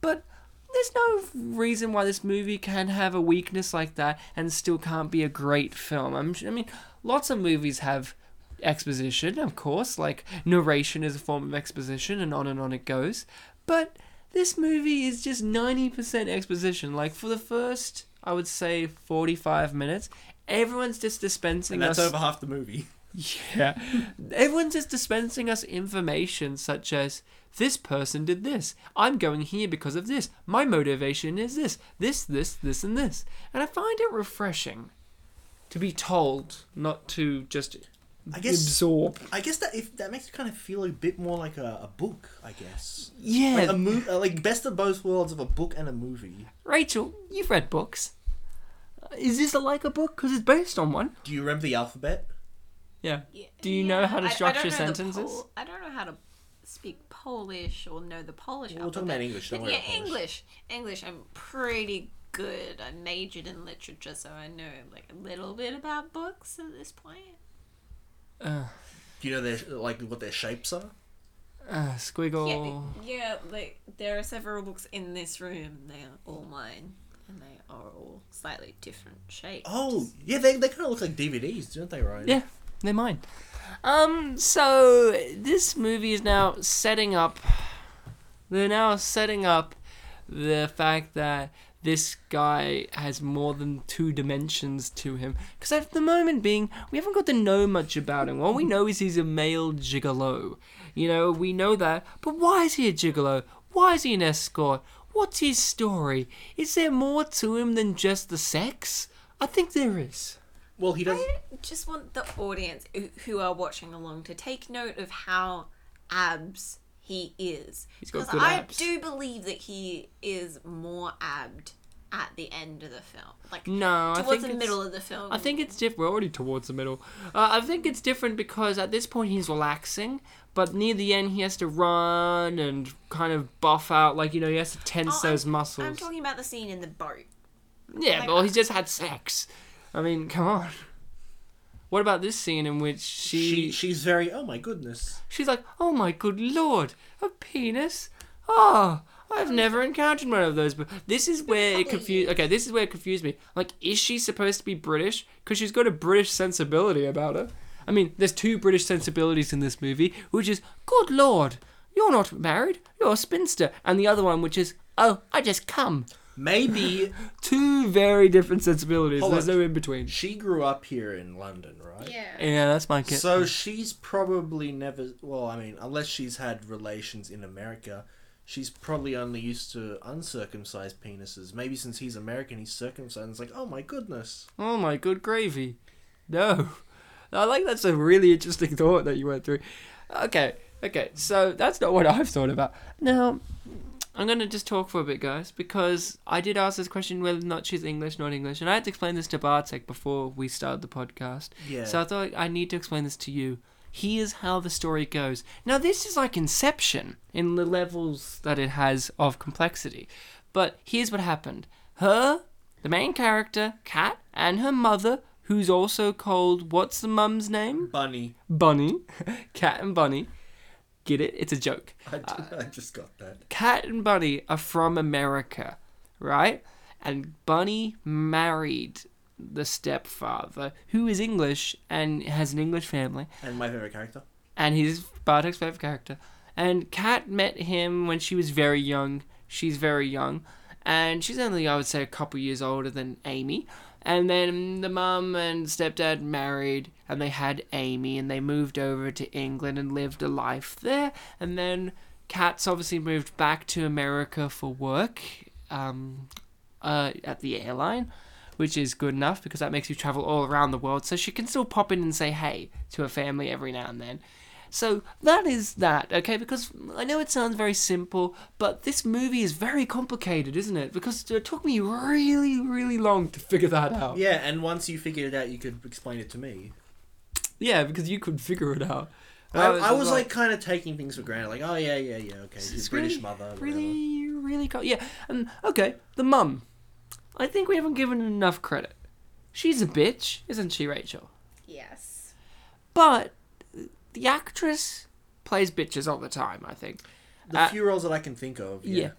But there's no reason why this movie can have a weakness like that and still can't be a great film. I'm, I mean, lots of movies have exposition, of course, like narration is a form of exposition, and on and on it goes. But this movie is just 90% exposition. Like, for the first, I would say, 45 minutes, everyone's just dispensing And that's us. over half the movie. Yeah. Everyone's just dispensing us information such as this person did this. I'm going here because of this. My motivation is this. This, this, this, and this. And I find it refreshing to be told, not to just I guess absorb. I guess that if that makes it kind of feel a bit more like a, a book, I guess. Yeah. Like a mo- uh, like best of both worlds of a book and a movie. Rachel, you've read books. Is this a like a book? Because it's based on one. Do you remember the alphabet? Yeah. Yeah, Do you know how to I- I structure don't know the sentences? Pol- I don't know how to speak Polish or know the Polish Well, we're talking about English, don't worry yeah. English. English. I'm pretty good. I majored in literature, so I know like a little bit about books at this point. Uh, Do you know their like what their shapes are? uh, squiggle. Yeah, yeah. Like there are several books in this room. They are all mine, and they are all slightly different shapes. Oh, yeah, they, they kind of look like DVDs, don't they, Ryan? Yeah, they're mine. Um, so this movie is now setting up. They're now setting up the fact that this guy has more than two dimensions to him. Because at the moment being, we haven't got to know much about him. All we know is he's a male gigolo. You know, we know that. But why is he a gigolo? Why is he an escort? What's his story? Is there more to him than just the sex? I think there is. Well, he does. I just want the audience who- are watching along to take note of how abs he is. He's got good I abs. do believe that he is more abbed at the end of the film. Like No, I towards think the middle of the film. I think it's different. We're already towards the middle. Uh, I think it's different because at this point he's relaxing, but near the end he has to run and kind of buff out. Like you know, he has to tense Oh, I'm- those muscles. I'm talking about the scene in the boat. yeah, like- well, he's just had sex. I mean, come on. What about this scene in which she, She, she's very. Oh my goodness. she's like, "Oh my good lord, a penis! Oh, I've never encountered one of those." But this is where it confused. Okay, this is where it confused me. Like, is she supposed to be British? Because she's got a British sensibility about her. I mean, there's two British sensibilities in this movie, which is, "Good lord, you're not married, you're a spinster," and the other one, which is, "Oh, I just come." Maybe [LAUGHS] Two very different sensibilities. Hold There's on. no in between. she grew up here in London, right? Yeah. Yeah, that's my kid. So she's probably never. Well, I mean, unless she's had relations in America, she's probably only used to uncircumcised penises. Maybe since he's American, he's circumcised. And it's like, oh my goodness. Oh my good gravy. No. I like that's a really interesting thought that you went through. Okay, okay, so that's not what I've thought about. Now, I'm going to just talk for a bit, guys, because I did ask this question whether or not she's English, not English, and I had to explain this to Bartek before we started the podcast. Yeah. So I thought I need to explain this to you. Here's how the story goes. Now, this is like Inception in the levels that it has of complexity. But here's what happened. Her, the main character, Kat, and her mother, who's also called, what's the mum's name? Bunny. Bunny. [LAUGHS] Kat and Bunny. Get it? It's a joke. I, uh, I just got that. Kat and Bunny are from America, right? And Bunny married the stepfather, who is English and has an English family, And my favorite character. and he's Bartek's favorite character. And Kat met him when she was very young. She's very young, and she's only, I would say, a couple years older than Amy. And then the mum and stepdad married, and they had Amy, and they moved over to England and lived a life there. And then Kat's obviously moved back to America for work um, uh, at the airline, which is good enough because that makes you travel all around the world. So she can still pop in and say hey to her family every now and then. So that is that, okay? Because I know it sounds very simple, but this movie is very complicated, isn't it? Because it took me really, really long to figure that out. Yeah, and once you figured it out, you could explain it to me. Yeah, because you could figure it out. And I, I was like kind of taking things for granted, like, oh yeah, yeah, yeah, okay, It's his British really- mother, whatever. really, really, co- yeah. And okay, the mum. I think we haven't given enough credit. She's a bitch, isn't she, Rachel? Yes. But the actress plays bitches all the time. I think. The Uh, few roles that I can think of, yeah. Yeah.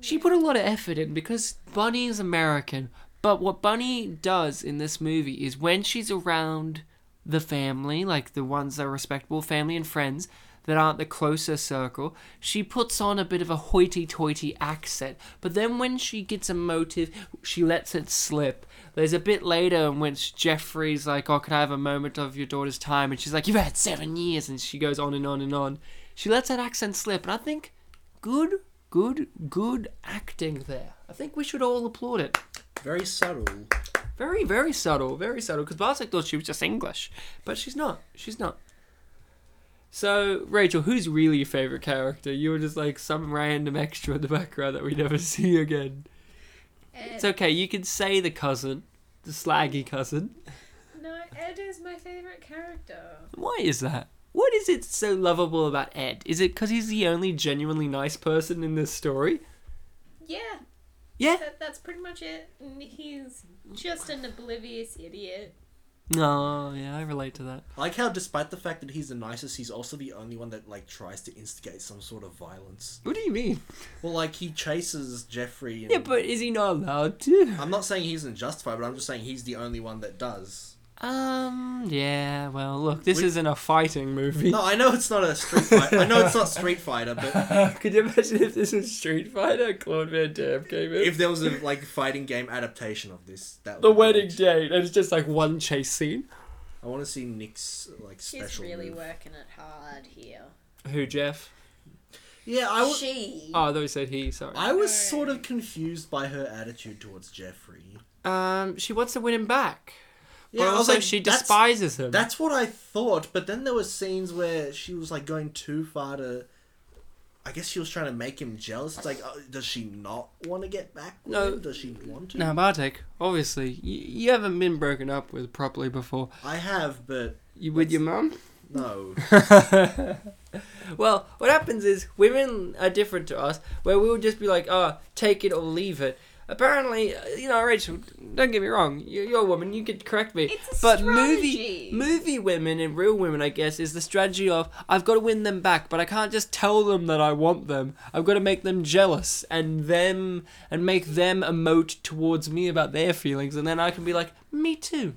She put a lot of effort in because Bunny is American. But what Bunny does in this movie is when she's around the family, like the ones that are respectable, family and friends that aren't the closer circle, she puts on a bit of a hoity toity accent. But then when she gets emotive, she lets it slip. There's a bit later in which Jeffrey's like, Oh, can I have a moment of your daughter's time? And she's like, You've had seven years. And she goes on and on and on. She lets that accent slip. And I think good, good, good acting there. I think we should all applaud it. Very subtle. Very, very subtle, very subtle. Because Bartek thought she was just English, but she's not. She's not. So, Rachel, who's really your favorite character? You were just like some random extra in the background that we never [LAUGHS] see again. Ed, It's okay. You can say the cousin, the slaggy cousin. no, Ed is my favorite character. Why is that? What is it so lovable about Ed? Is it because he's the only genuinely nice person in this story? Yeah, Yeah. that, that's pretty much it. He's just an oblivious idiot. No, yeah, I relate to that. I like how, despite the fact that he's the nicest, he's also the only one that like tries to instigate some sort of violence. What do you mean? Well, like he chases Jeffrey. And... Yeah, but is he not allowed to? I'm not saying he's isn't justified, but I'm just saying he's the only one that does. Um, yeah, well, look, this We- isn't a fighting movie. No, I know it's not a Street Fighter. I know it's not Street Fighter, but [LAUGHS] Could you imagine if this was Street Fighter? Claude Van Damme came in. if there was a like fighting game adaptation of this, that would the be wedding great. date, and it's just like one chase scene. I want to see Nick's like She's special. really move. working it hard here. Who, Jeff? Yeah, I was. she. Oh, I thought he said he, sorry. I was sort of confused by her attitude towards Jeffrey. Um, she wants to win him back. Yeah, but I was also like, she despises him. That's what I thought, but then there were scenes where she was like going too far to. I guess she was trying to make him jealous. It's like, uh, does she not want to get back? With No. him? Does she want to? Now, Bartek, obviously, you, you haven't been broken up with properly before. I have, but You with your mum? no. [LAUGHS] well, what happens is women are different to us, where we'll just be like, "Oh, take it or leave it." Apparently, uh, you know, Rachel. Don't get me wrong. You're, you're a woman. You could correct me. It's a but strategy. movie movie women and real women, I guess, is the strategy of I've got to win them back, but I can't just tell them that I want them. I've got to make them jealous and them and make them emote towards me about their feelings, and then I can be like, "Me too."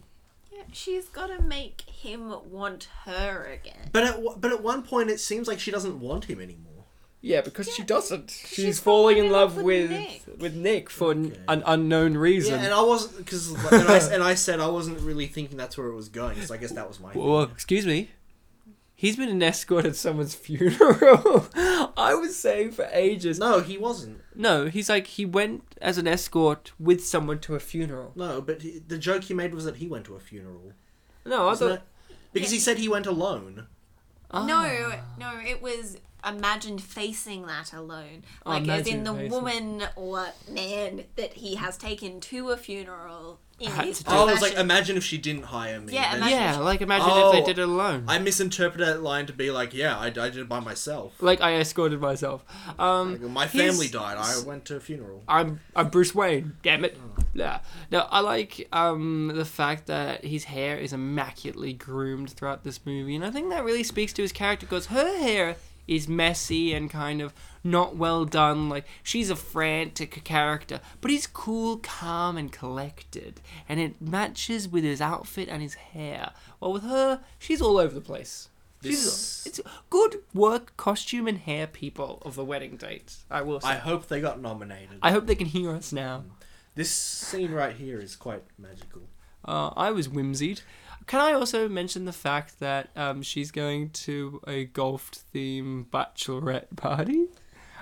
Yeah, she's got to make him want her again. But at w- but at one point, it seems like she doesn't want him anymore. Yeah, because she doesn't. She's, she's falling in falling in love love with with with Nick. Nick, for Okay. an unknown reason. Yeah, and I wasn't because and I, [LAUGHS] and I said I wasn't really thinking that's where it was going. So I guess that was my. Well, excuse me. He's been an escort at someone's funeral. [LAUGHS] I was saying for ages. No, he wasn't. No, he's like he went as an escort with someone to a funeral. No, but he, the joke he made was that he went to a funeral. No, I Wasn't thought. it? Because he said he went alone. Ah. No, no, it was imagined facing that alone. Oh, Like, as imagine in the facing. woman or man that he has taken to a funeral in Had his to do- Oh, I was like, imagine if she didn't hire me. Yeah, imagine- Yeah, like imagine if Oh. they did it alone. I misinterpreted that line to be like, yeah, I, I did it by myself. like I escorted myself. Um, Like, my he's- family died. I went to a funeral. I'm I'm Bruce Wayne. Damn it. Yeah. No, I like um the fact that his hair is immaculately groomed throughout this movie, and I think that really speaks to his character because her hair is messy and kind of not well done. Like she's a frantic character, but he's cool, calm, and collected, and it matches with his outfit and his hair. While with her, she's all over the place. She's, This- it's good work, costume, and hair people of the wedding date. I will say. I hope they got nominated. I hope they can hear us now. This scene right here is quite magical. Uh, I was whimsied. Can I also mention the fact that um, she's going to a golf theme bachelorette party?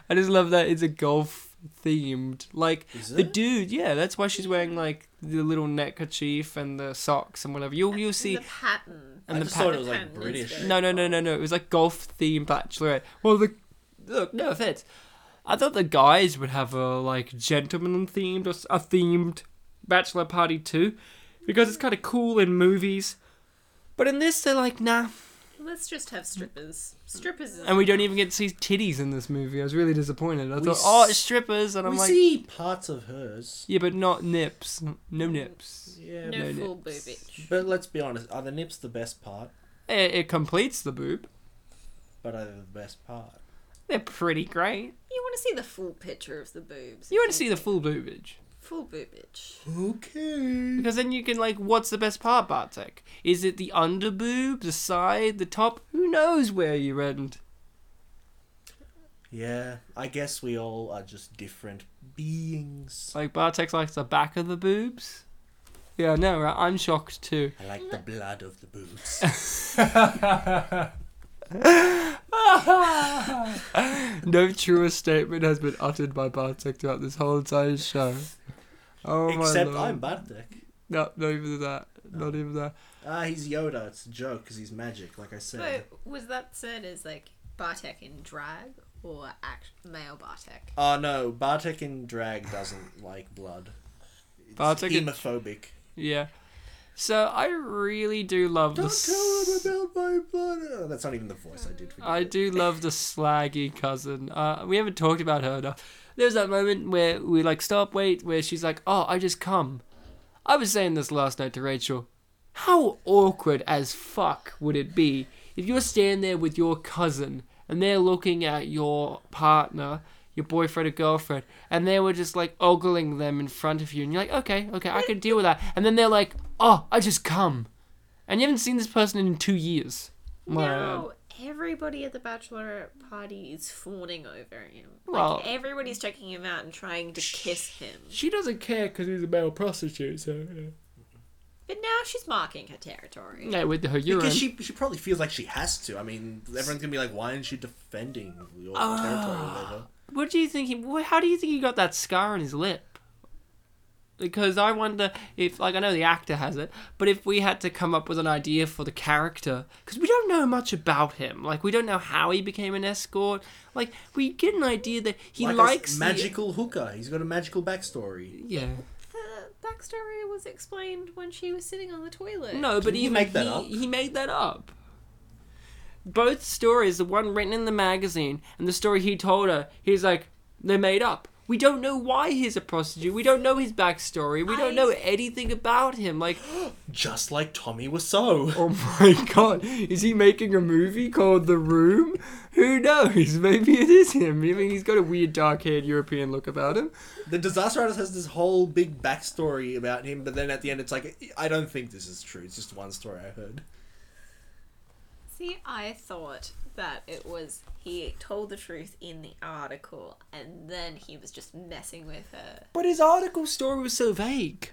I just love that it's a golf themed. Like Is the dude, yeah, that's why she's wearing like the little neckerchief and the socks and whatever. You'll you'll see. the pattern. And I the just pat- thought it was like British. No, no, no, no, no. It was like golf themed bachelorette. Well, the look, no offense. I thought the guys would have a like gentleman themed or a themed bachelor party too, because it's kind of cool in movies. But in this, they're like, nah. Let's just have strippers. Strippers And we don't even get to see titties in this movie. I was really disappointed. I We thought, oh, it's strippers, and I'm we like, see parts of hers. yeah, but not nips. No nips. Yeah, no, no full nips. boobage. but let's be honest. Are the nips the best part? It, it completes the boob. But are they the best part? They're pretty great. You want to see the full picture of the boobs. You want to see the full boobage. Full boobage. Okay. Because then you can like, what's the best part, Bartek? Is it the under boob, the side, the top? Who knows where you end? Yeah, I guess we all are just different beings. Like Bartek likes the back of the boobs. Yeah, no, right? I'm shocked too. I like the blood of the boobs. [LAUGHS] [LAUGHS] no truer statement has been uttered by Bartek throughout this whole entire show. Oh my Except lord. I'm Bartek. No, not even that. Not even that. Ah, he's Yoda. It's a joke because he's magic, like I said. But was that said as like Bartek in drag or act male Bartek? Oh no, Bartek in drag doesn't [LAUGHS] like blood. It's Bartek in- hemophobic. Yeah. So I really do love the. Don't tell him about my blood. Oh, that's not even the voice I did. forget I it. do love the [LAUGHS] slaggy cousin. Uh, we haven't talked about her enough. There's that moment where we like stop, wait, where she's like, "Oh, I just come." I was saying this last night to Rachel. How awkward as fuck would it be if you're standing there with your cousin and they're looking at your partner, your boyfriend or girlfriend, and they were just like ogling them in front of you, and you're like, "Okay, okay, I can deal with that." And then they're like, "Oh, I just come," and you haven't seen this person in two years. Everybody at the bachelor party is fawning over him. Well- like everybody's checking him out and trying to kiss him. She doesn't care because he's a male prostitute, so yeah. But now she's marking her territory. Yeah, with her urine. Because she she probably feels like she has to. I mean, everyone's gonna be like, "Why isn't she defending your Ah. territory or whatever?" What do you think? He, how do you think he got that scar on his lip? Because I wonder if, like, I know the actor has it, but if we had to come up with an idea for the character, because we don't know much about him. Like, we don't know how he became an escort. Like, we get an idea that he Like a likes the- magical hooker. He's got a magical backstory. Yeah. The backstory was explained when she was sitting on the toilet. No, but Didn't he even make that he, up? he made that up. Both stories, the one written in the magazine and the story he told her, he's like, they're made up. We don't know why he's a prostitute. We don't know his backstory. We don't I- know anything about him. Like, [GASPS] Just like Tommy Wiseau. [LAUGHS] oh my god, is he making a movie called The Room? Who knows? [LAUGHS] Maybe it is him. I mean, he's got a weird dark-haired European look about him. The Disaster Artist has this whole big backstory about him, but then at the end it's like, I don't think this is true. It's just one story I heard. See, I thought that it was he told the truth in the article and then he was just messing with her. But his article story was so vague.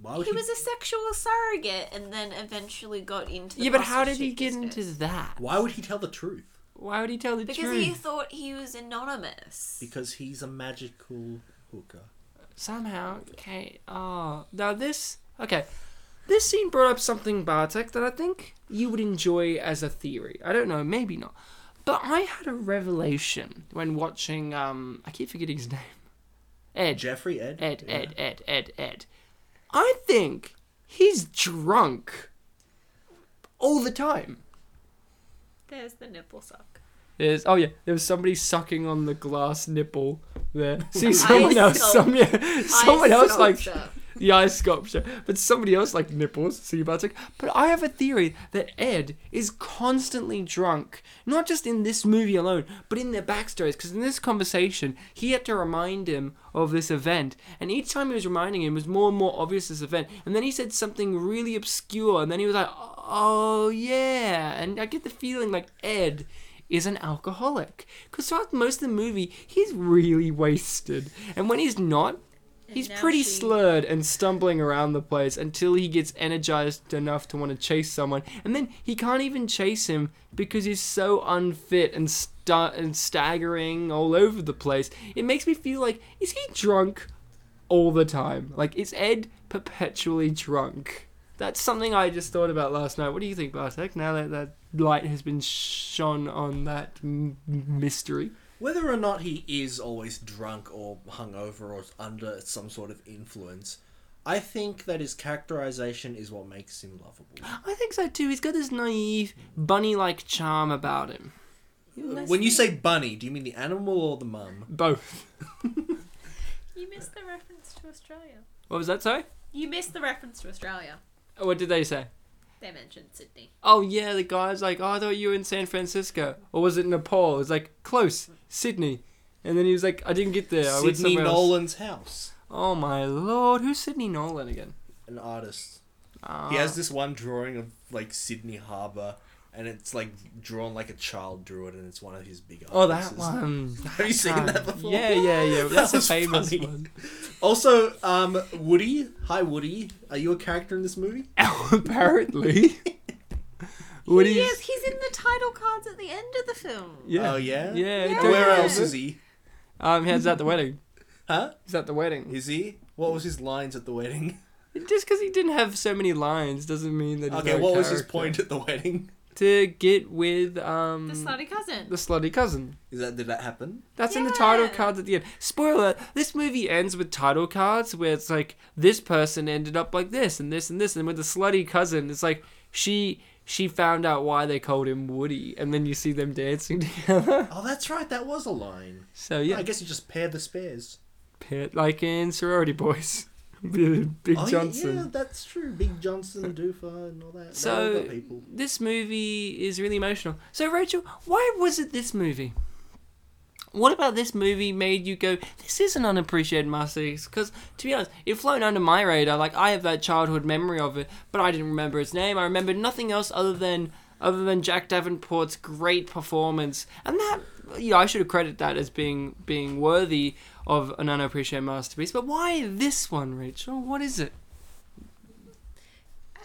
Why would He was a sexual surrogate and then eventually got into the Yeah, but how did he get business. into that? Why would he tell the truth? Why would he tell the Because truth? Because he thought he was anonymous. Because he's a magical hooker. Somehow, okay. Oh, now this. Okay. This scene brought up something, Bartek, that I think you would enjoy as a theory. I don't know, maybe not. But I had a revelation when watching, um, I keep forgetting his [LAUGHS] name. Ed. Jeffrey Ed. Ed, Yeah. Ed, Ed, Ed, Ed. I think he's drunk all the time. There's the nipple suck. There's oh yeah, there was somebody sucking on the glass nipple there. [LAUGHS] See someone else, some yeah, someone else like sculpture. [LAUGHS] the eye sculpture, but somebody else like nipples. See about it. But I have a theory that Ed is constantly drunk, not just in this movie alone, but in their backstories. Because in this conversation, he had to remind him of this event, and each time he was reminding him, it was more and more obvious this event. And then he said something really obscure, and then he was like, "Oh yeah," and I get the feeling like Ed is an alcoholic because throughout most of the movie he's really wasted and when he's not He's pretty she- slurred and stumbling around the place until he gets energized enough to want to chase someone. And then he can't even chase him because he's so unfit and, sta- and staggering all over the place. It makes me feel like, is he drunk all the time? Like, is Ed perpetually drunk? That's something I just thought about last night. What do you think, Bartek, now that that light has been shone on that m- mystery? Whether or not he is always drunk or hungover or under some sort of influence, I think that his characterization is what makes him lovable. I think so too. He's got this naive, bunny-like charm about him. When you say bunny, do you mean the animal or the mum? Both. [LAUGHS] You missed the reference to Australia. What was that? Sorry. You missed the reference to Australia. Oh, what did they say? They mentioned Sydney. Oh yeah, the guy's like, oh, I thought you were in San Francisco, or was it Nepal? It was like close, Sydney, and then he was like, I didn't get there. I went Sydney somewhere else." Nolan's house. Oh my lord, who's Sidney Nolan again? An artist. Ah. He has this one drawing of like Sydney Harbour, and it's like drawn like a child drew it, and it's one of his big. Oh, that pieces. one. [LAUGHS] Have you seen that before? Yeah, yeah, yeah. [LAUGHS] That That's a famous funny. one. Also, um, Woody. Hi, Woody. Are you a character in this movie? [LAUGHS] Apparently. Woody's. Yes, he's in the title cards at the end of the film. Yeah. Oh yeah. Yeah. Yeah. don't- Where else is he? Um, he's at the wedding. Huh? He's at the wedding. Is he? What was his lines at the wedding? [LAUGHS] Just because he didn't have so many lines doesn't mean that. He's Okay, not a what was his point at the wedding? To get with um The slutty cousin. the slutty cousin. Is that did that happen? That's in the title cards at the end. Spoiler: This movie ends with title cards where it's like this person ended up like this and this and this, and with the slutty cousin, it's like she she found out why they called him Woody, and then you see them dancing [LAUGHS] together. Oh, that's right. That was a line. So yeah, I guess you just paired the spares. Pit, like in Sorority Boys, [LAUGHS] Big oh, yeah, Johnson. Yeah, that's true. Big Johnson, Doofer, and all that. All So people. this movie is really emotional. So Rachel, why was it this movie? What about this movie made you go, this is an unappreciated masterpiece? Because to be honest, it flown under my radar. Like I have that childhood memory of it, but I didn't remember its name. I remember nothing else other than other than Jack Davenport's great performance, and that you know I should credit that as being being worthy of an unappreciated masterpiece. But why this one, Rachel? What is it?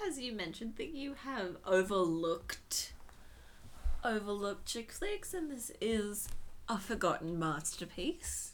As you mentioned, that you have overlooked Overlooked chick flicks, and this is a forgotten masterpiece.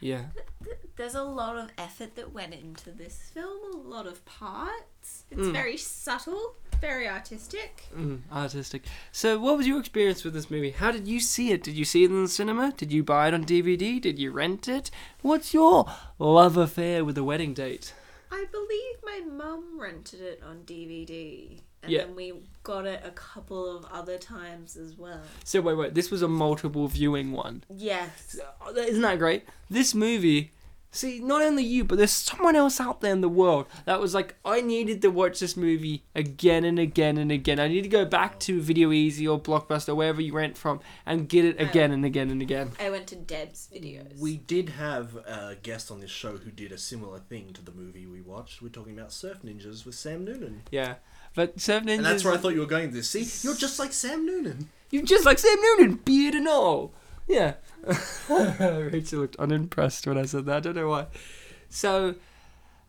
Yeah. Th- There's a lot of effort that went into this film, a lot of parts. It's very subtle, very artistic. Mm, artistic. So, what was your experience with this movie? How did you see it? Did you see it in the cinema? Did you buy it on DVD? Did you rent it? What's your love affair with the wedding date? I believe my mum rented it on DVD, and Yeah. then we got it a couple of other times as well. So, wait, wait. This was a multiple viewing one. Yes. Isn't that great? This movie. See, not only you, but there's someone else out there in the world that was like, I needed to watch this movie again and again and again. I need to go back to Video Ezy or Blockbuster, wherever you rent from, and get it again and again and again. I went to Deb's videos. We did have a guest on this show who did a similar thing to the movie we watched. We're talking about Surf Ninjas with Sam Noonan. Yeah. But Surf Ninjas. And that's where I thought you were going with this. See, you're just like Sam Noonan. You're just like Sam Noonan, beard and all. Yeah. [LAUGHS] [LAUGHS] Rachel looked unimpressed when I said that. I don't know why. So,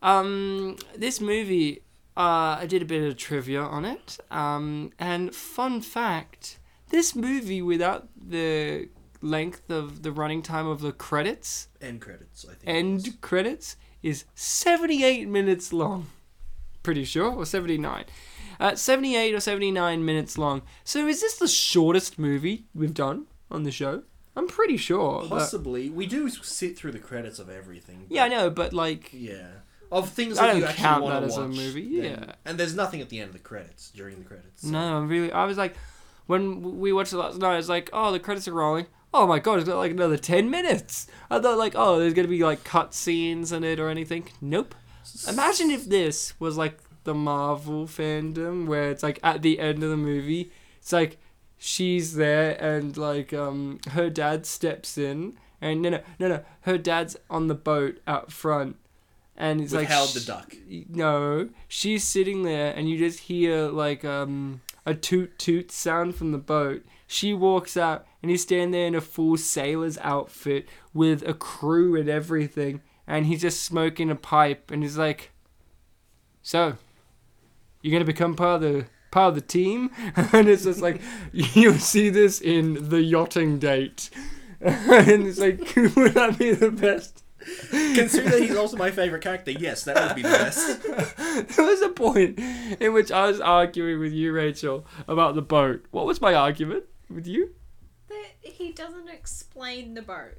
um, this movie, uh, I did a bit of trivia on it. Um, and fun fact, this movie without the length of the running time of the credits, End credits, I think. end credits, is 78 minutes long. Pretty sure, or 79. Uh, 78 or 79 minutes long. So is this the shortest movie we've done on the show? I'm pretty sure. but- Possibly. We do sit through the credits of everything. yeah, I but- know, but like, Yeah. Of things I that you actually count want that to as a watch. movie, then- yeah. And there's nothing at the end of the credits, during the credits. so- no, I'm really. I was like, when we watched it last night, I was like, oh, the credits are rolling. Oh my god, it's got like another 10 minutes. I thought, like, oh, there's gonna be like cut scenes in it or anything. Nope. Imagine if this was like the Marvel fandom where it's like at the end of the movie, it's like she's there and like um her dad steps in and no no no no her dad's on the boat out front and it's With like Howard the Duck. No, she's sitting there and you just hear like um a toot toot sound from the boat. She walks out and he's standing there in a full sailor's outfit with a crew and everything. and he's just smoking a pipe, and he's like, "So, you're gonna become part of the part of the team?" [LAUGHS] and it's just like [LAUGHS] you see this in the yachting date, [LAUGHS] and it's like, would that be the best? Considering that he's also my favorite character, yes, that would be the best. there was a point in which I was arguing with you, Rachel, about the boat. What was my argument with you? That he doesn't explain the boat.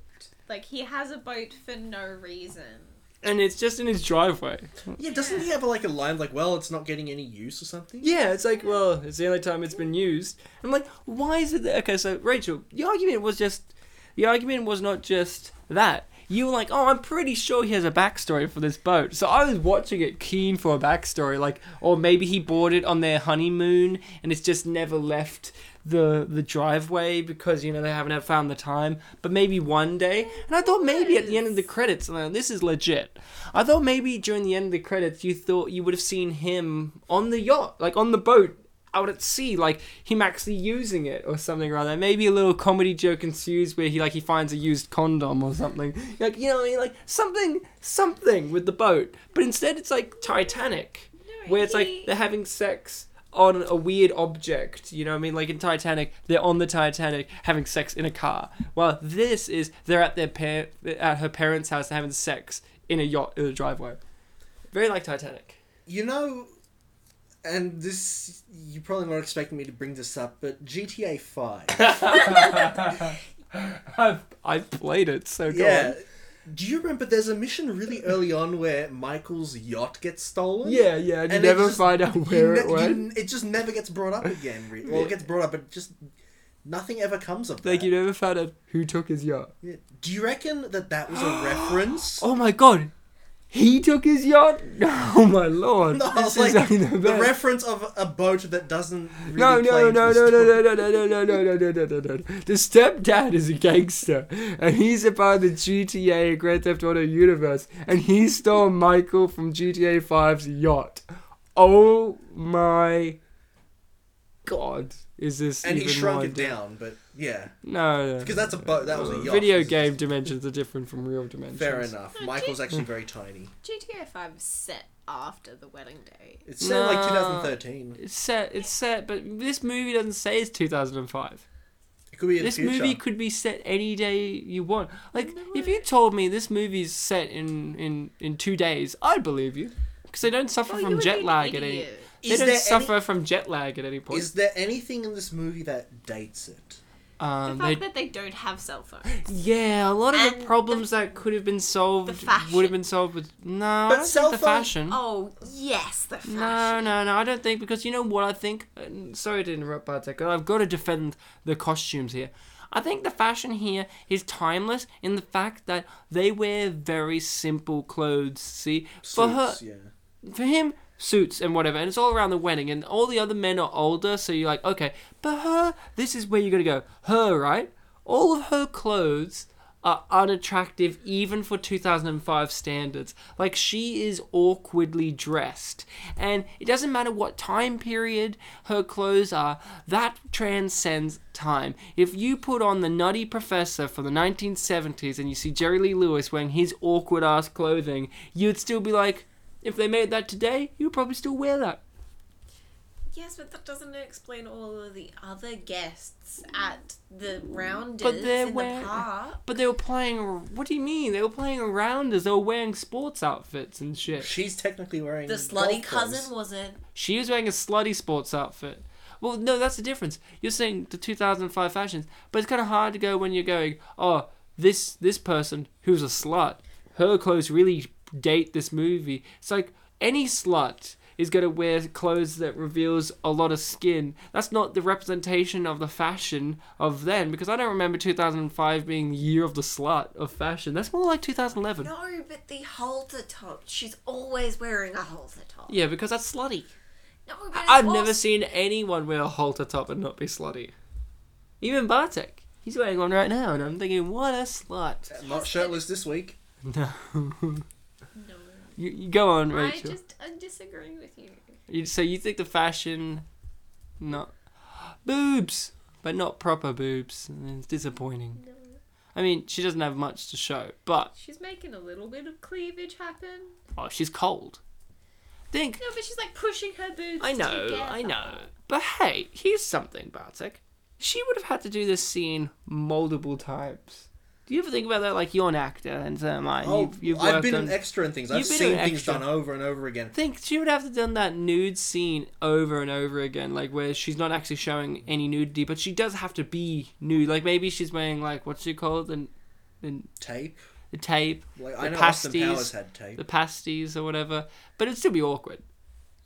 Like he has a boat for no reason. And it's just in his driveway. Yeah, doesn't he have like a line like, "Well, it's not getting any use" or something? Yeah, it's like, well, it's the only time it's been used. I'm like, why is it that? Okay, so Rachel, the argument was just, the argument was not just that. You were like, oh, I'm pretty sure he has a backstory for this boat. So I was watching it keen for a backstory, like, or maybe he bought it on their honeymoon and it's just never left the the driveway because you know they haven't have found the time. But maybe one day, and I thought maybe at the end of the credits, and this is legit. I thought maybe during the end of the credits, you thought you would have seen him on the yacht, like on the boat out at sea, like him actually using it or something or other. Maybe a little comedy joke ensues where he like he finds a used condom or something. Like you know, what I mean, like something, something with the boat. But instead, it's like Titanic, where it's like they're having sex on a weird object. You know, what I mean, like in Titanic, they're on the Titanic having sex in a car. Well, this is they're at their par- at her parents' house having sex in a yacht in a driveway. Very like Titanic. You know, and this you probably not expecting me to bring this up, but GTA Five. [LAUGHS] I've I've played it, so go yeah. on. Do you remember there's a mission really early on where Michael's yacht gets stolen? Yeah, yeah, and, And it never just- find out where ne- it went. n- it just never gets brought up again. Re- well, Yeah. it gets brought up, but just nothing ever comes of that. Like you never found out who took his yacht. Yeah. Do you reckon that that was a [GASPS] reference? Oh my god, he took his yacht. [LAUGHS] Oh my lord, No, this like is the the reference of a boat that doesn't really No, no, no, no, no, no, no, no, no, no, no, no, no, no, no, no. The stepdad is a gangster, and he's a part of the GTA Grand Theft Auto universe, and he stole Michael from GTA 5's yacht. Oh my god, is this And he shrunk it down, but yeah, No, no. because that's a boat. That was a yacht. Video game dimensions are different from real dimensions. Fair enough. No, Michael's G- actually very tiny. GTA 5 is set after the wedding day. It's set in, like 2013. It's set. It's set, but this movie doesn't say it's 2005. It could be in this the movie could be set any day you want. Like, No if you told me this movie's set in in in two days, I'd believe you, because they don't suffer Well, from jet be an lag at any. They Is don't suffer any- from jet lag at any point. Is there anything in this movie that dates it? The um, fact they, that they don't have cell phones. yeah, a lot of And the the- problems that could have been solved would have been solved with no. I But don't cell think the phone- fashion. Oh, yes, the fashion. No, no, no. I don't think because you know what I think. Sorry to interrupt, Bartek. I've got to defend the costumes here. I think the fashion here is timeless in the fact that they wear very simple clothes. See, for her, yeah. for him, suits and whatever, and it's all around the wedding, and all the other men are older, so you're like, okay, but her, this is where you're gonna go. Her, right? All of her clothes are unattractive even for 2005 standards. Like, she is awkwardly dressed, and it doesn't matter what time period her clothes are, that transcends time. If you put on the Nutty Professor from the 1970s and you see Jerry Lee Lewis wearing his awkward ass clothing, you'd still be like, if they made that today, you'd probably still wear that. Yes, but that doesn't explain all of the other guests at the rounders But they're in wearing- the park. But they were playing. What do you mean? They were playing around as they were wearing sports outfits and shit. She's technically wearing The slutty golf clothes. cousin wasn't. She was wearing a slutty sports outfit. Well, no, that's the difference. You're saying the 2005 fashions, but it's kind of hard to go when you're going, oh, this this person who's a slut, her clothes really date this movie. It's like any slut is going to wear clothes that reveals a lot of skin. That's not the representation of the fashion of then, because I don't remember 2005 being the year of the slut of fashion. That's more like 2011. No, but the halter top. She's always wearing a halter top. Yeah, because that's slutty. No, but I've never seen anyone wear a halter top and not be slutty. Even Bartek. He's wearing one right now, and I'm thinking, what a slut. Not shirtless this week. No. [LAUGHS] [LAUGHS] You, you go on, Rachel. I just I disagree with you. You, so you think the fashion, not [GASPS] boobs, but not proper boobs. It's disappointing. No. I mean, she doesn't have much to show, but She's making a little bit of cleavage happen. oh, she's cold. Think No, but she's like pushing her boobs. I know, together. I know. But hey, here's something, Bartek. She would have had to do this scene multiple times. Do you ever think about that? Like you're an actor, and so am I. Oh, you've, you've I've been on- an extra in things. I've seen things extra. done over and over again. think she would have to done that nude scene over and over again, like where she's not actually showing any nudity, but she does have to be nude. Like maybe she's wearing like what's she called the, the, Tape. the tape, Like The I know Austin pasties. Powers had tape. the pasties or whatever. But it'd still be awkward.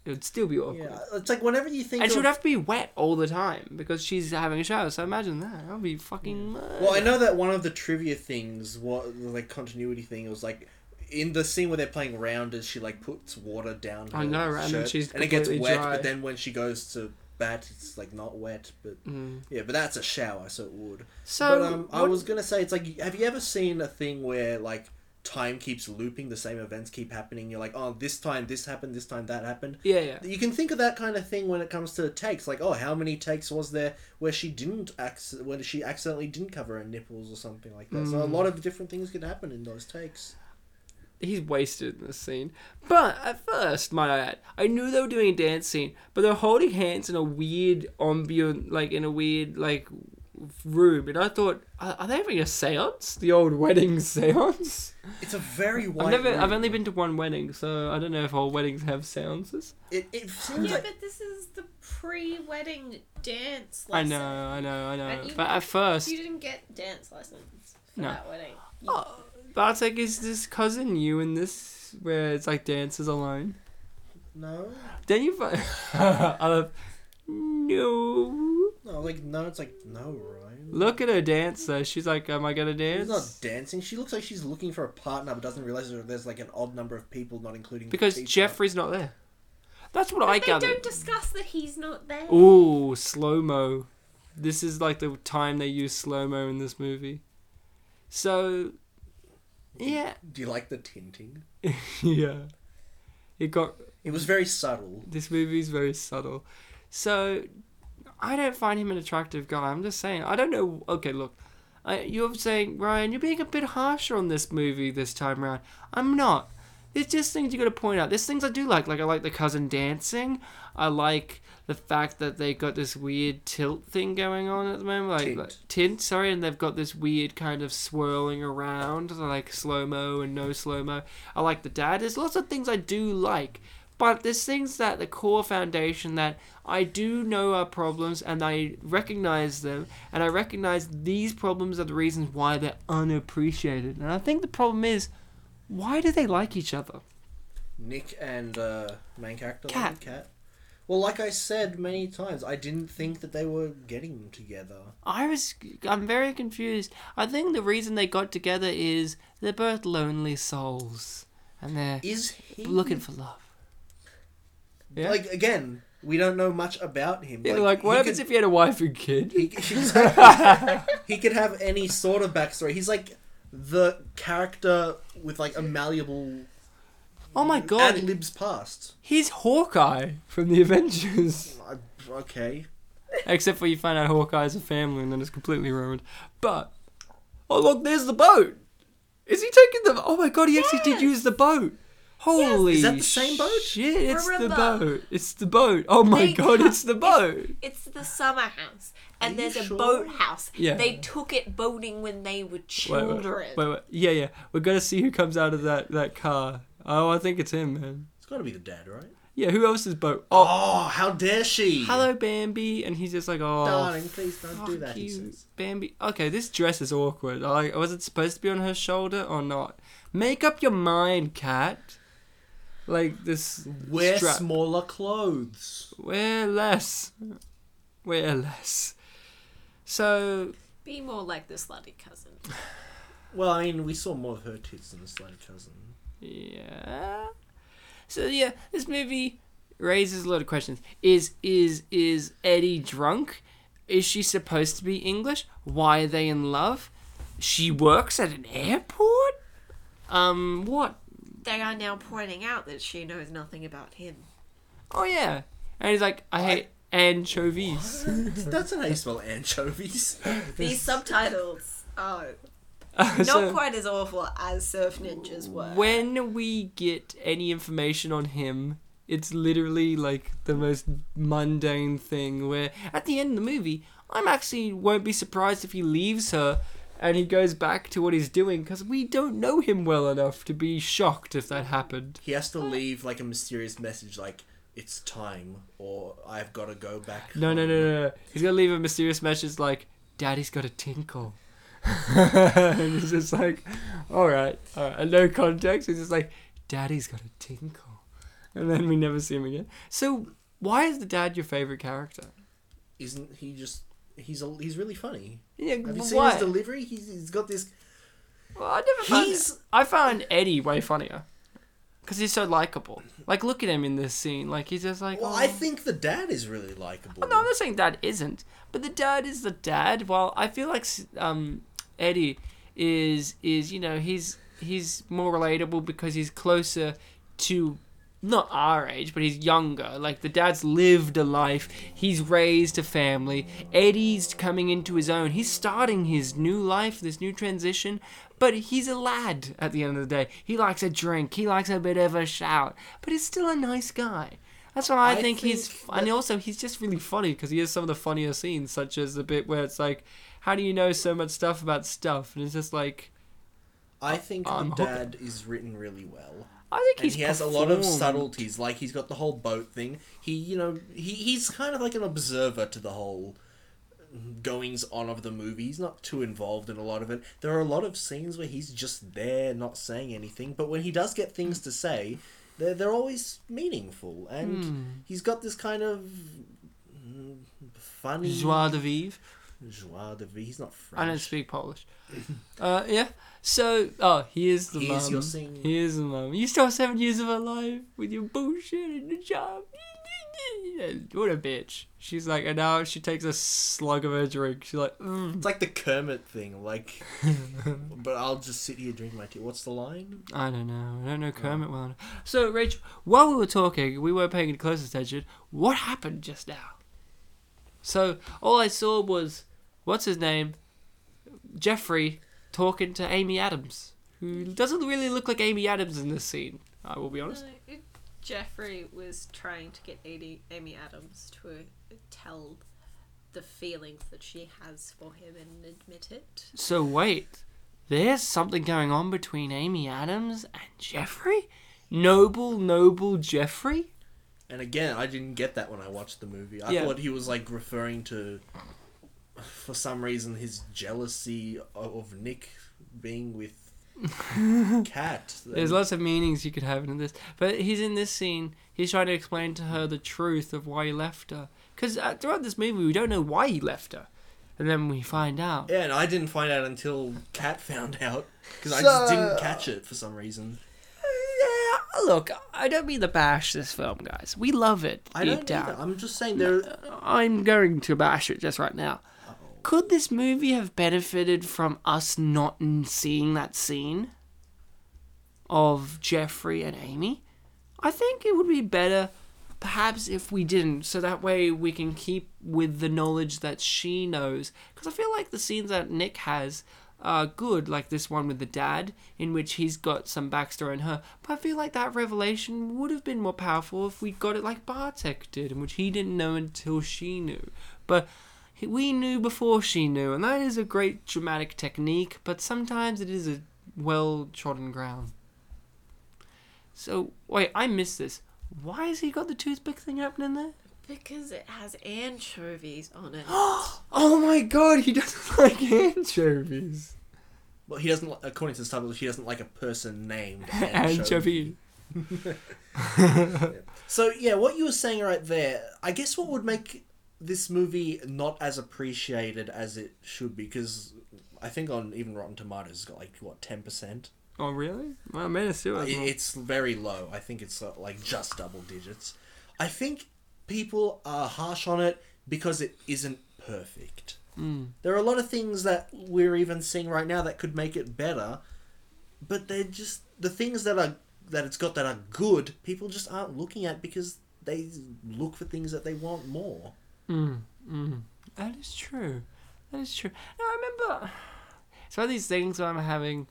It would still be awkward. Yeah, it's like whenever you think. And she would have to be wet all the time because she's having a shower. So imagine that. That would be fucking. Well, I know that one of the trivia things, what like continuity thing, it was like in the scene where they're playing rounders, she like puts water down. I her know, right, and then shirt, she's and it gets wet. dry. But then when she goes to bat, it's like not wet. But Mm. yeah, but that's a shower, so it would. So but um, I was gonna say, it's like, have you ever seen a thing where like time keeps looping, the same events keep happening? You're like, oh, this time this happened, this time that happened. Yeah, yeah. You can think of that kind of thing when it comes to the takes, like, oh, how many takes was there where she didn't acc- when she accidentally didn't cover her nipples or something like that. So a Mm. lot of different things could happen in those takes. He's wasted in this scene. But at first, might I add, I knew they were doing a dance scene, but they're holding hands in a weird ambient, like in a weird like room, and I thought, are, are they having a séance? The old wedding [LAUGHS] séance? It's a very white. I've never, I've only been to one wedding, so I don't know if all weddings have séances. It, it seems Yeah, like but this is the pre-wedding dance. I know, I know, I know. You- But at first, You didn't get dance lessons for No. that wedding. You- oh, Bartek is this cousin you in this where it's like dances alone. no, Then you find, [LAUGHS] I love, no. No, like no. It's like no, Ryan. Look at her dance though. She's like, "Am I gonna She's dance?" not dancing. She looks like she's looking for a partner, but doesn't realize that there's like an odd number of people, not including the Because teacher. Jeffrey's not there. That's what But I they gathered. don't discuss that he's not there. Ooh, slow mo. This is like the time they use slow mo in this movie. So, yeah, Do you like the tinting? [LAUGHS] yeah. It got It was very subtle. this movie's very subtle. So, I don't find him an attractive guy. I'm just saying. I don't know. Okay, look. I, you're saying, Ryan, you're being a bit harsher on this movie this time around. I'm not. There's just things you got to point out. There's things I do like. Like, I like the cousin dancing. I like the fact that they got this weird tilt thing going on at the moment. Like, Tint. like- tint, sorry. And they've got this weird kind of swirling around, like slow mo and no slow mo. I like the dad. There's lots of things I do like. But there's things that the core foundation that I do know are problems and I recognize them and I recognize these problems are the reasons why they're unappreciated. And I think the problem is why do they like each other? Nick and uh, main character Kat. like Kat. Well, like I said many times, I didn't think that they were getting together. I was I'm very confused. I think the reason they got together is they're both lonely souls and they're Is he looking for love. Yeah. Like again, we don't know much about him. Yeah, like, what happens could- if he had a wife and kid? he, [LAUGHS] exactly. he could have any sort of backstory. He's like the character with like a malleable oh my god. ad libs past. He's Hawkeye from the Avengers. [LAUGHS] Okay. Except for you find out Hawkeye Hawkeye's a family and then it's completely ruined. But oh look, there's the boat. Is he taking the? Oh my god, he actually did use the boat. Holy Is that the same boat? Shit, it's the boat. It's the boat. Oh my They god, ha- it's the [LAUGHS] boat. It's the summer house, and Are there's you a sure? boathouse. Yeah. They took it boating when they were Wait, children. wait, wait, wait. Yeah, yeah. We're gonna see who comes out of that that car. Oh, I think it's him, man. It's got to be the dad, right? Yeah, who else's boat? Oh, Oh, how dare she? hello, Bambi, and he's just like, oh, darling. Please don't do Fuck that. He you, says. Bambi. Okay, this dress is awkward. Like, was it supposed to be on her shoulder or not? Make up your mind, Kat. Like this. Wear strap. smaller clothes. Wear less. Wear less. So Be more like the slutty cousin. Well, I mean, we saw more of her tits than the slutty cousin. yeah. So yeah, this movie raises a lot of questions. Is is is Eddie drunk? Is she supposed to be English? Why are they in love? She works at an airport. Um, what? They are now pointing out that she knows nothing about him. Oh yeah, and he's like, I hate anchovies. [LAUGHS] That's not how you spell anchovies. These [LAUGHS] subtitles are uh, Not So- quite as awful as Surf Ninjas were. When we get any information on him, it's literally like the most mundane thing where at the end of the movie, I'm actually won't be surprised if he leaves her and he goes back to what he's doing because we don't know him well enough to be shocked if that happened. He has to leave like a mysterious message, like "It's time" or "I've got to go back." No, no, no, no, no. He's gonna leave a mysterious message like, "Daddy's got a tinkle," [LAUGHS] and it's just like, "All right, all right." And no context. It's just like, "Daddy's got a tinkle," and then we never see him again. So why is the dad your favorite character? Isn't he just? He's a, he's really funny. Yeah, Have you why? seen his delivery? He's, he's got this. Well, I never found. He's- I found Eddie way funnier because he's so likable. Like, look at him in this scene. Like, he's just like. Well, oh. I think the dad is really likable. Oh, no, I'm not saying dad isn't, but the dad is the dad. While I feel like um, Eddie is is you know he's he's more relatable because he's closer to not our age, but he's younger. Like the dad's lived a life, he's raised a family. Eddie's coming into his own. He's starting his new life, this new transition. But he's a lad at the end of the day. He likes a drink. He likes a bit of a shout. But he's still a nice guy. That's why I, I think, he's. think And also, he's just really funny because he has some of the funnier scenes, such as the bit where it's like, "How do you know so much stuff about stuff?" And it's just like, I think I'm the dad is written really well. I think And he's he has a lot of subtleties. Like he's got the whole boat thing. He, you know, he, he's kind of like an observer to the whole goings on of the movie. He's not too involved in a lot of it. There are a lot of scenes where he's just there, not saying anything. But when he does get things to say, they're they're always meaningful. And Hmm. he's got this kind of mm, funny Joie de vivre. Joie de vivre. He's not French. I don't speak Polish. [LAUGHS] uh, yeah. So, oh, here's the Here's mum. your sing- Here's the mum. You still have seven years of her life with your bullshit and your job. [LAUGHS] What a bitch. She's like, and now she takes a slug of her drink. She's like, mm. It's like the Kermit thing, like. [LAUGHS] but I'll just sit here drinking my tea. What's the line? I don't know. I don't know Kermit well enough. So, Rachel, while we were talking, we weren't paying any close attention. What happened just now? So, all I saw was, what's his name? Jeffrey talking to Amy Adams, who doesn't really look like Amy Adams in this scene, I will be honest. No, it- Jeffrey was trying to get Amy, Amy Adams to uh, tell the feelings that she has for him and admit it. So, wait. There's something going on between Amy Adams and Jeffrey? Noble, noble Jeffrey? And again, I didn't get that when I watched the movie. I Yeah. thought he was like referring to, for some reason, his jealousy of, of Nick being with [LAUGHS] Kat. There's lots of meanings you could have in this, but he's in this scene. He's trying to explain to her the truth of why he left her. Because uh, throughout this movie, we don't know why he left her, and then we find out. Yeah, and I didn't find out until Kat found out because I just didn't catch it for some reason. Yeah, look, I don't mean to bash this film, guys. We love it I deep don't down. either. I'm just saying there. I'm going to bash it just right now. Could this movie have benefited from us not seeing that scene of Jeffrey and Amy? I think it would be better perhaps if we didn't, so that way we can keep with the knowledge that she knows. Because I feel like the scenes that Nick has are good, like this one with the dad, in which he's got some backstory on her. But I feel like that revelation would have been more powerful if we got it like Bartek did, in which he didn't know until she knew. But we knew before she knew, and that is a great dramatic technique, but sometimes it is a well trodden ground. So, wait, I missed this. Why has he got the toothpick thing happening there? Because it has anchovies on it. [GASPS] Oh my god, he doesn't [LAUGHS] like anchovies. Well, he doesn't. li- According to the subtitles, he doesn't like a person named [LAUGHS] Anchovy. Anchovy. [LAUGHS] So yeah, what you were saying right there, I guess what would make this movie not as appreciated as it should be, because I think on even Rotten Tomatoes it's got like what ten percent. Oh really? Well, Man of Steel. It's very low. I think it's uh, like just double digits. I think people are harsh on it because it isn't perfect. Mm. There are a lot of things that we're even seeing right now that could make it better, but they're just the things that are that it's got that are good. People just aren't looking at because they look for things that they want more. Mm, mm. That is true. That is true. Now I remember it's one of these things where I'm having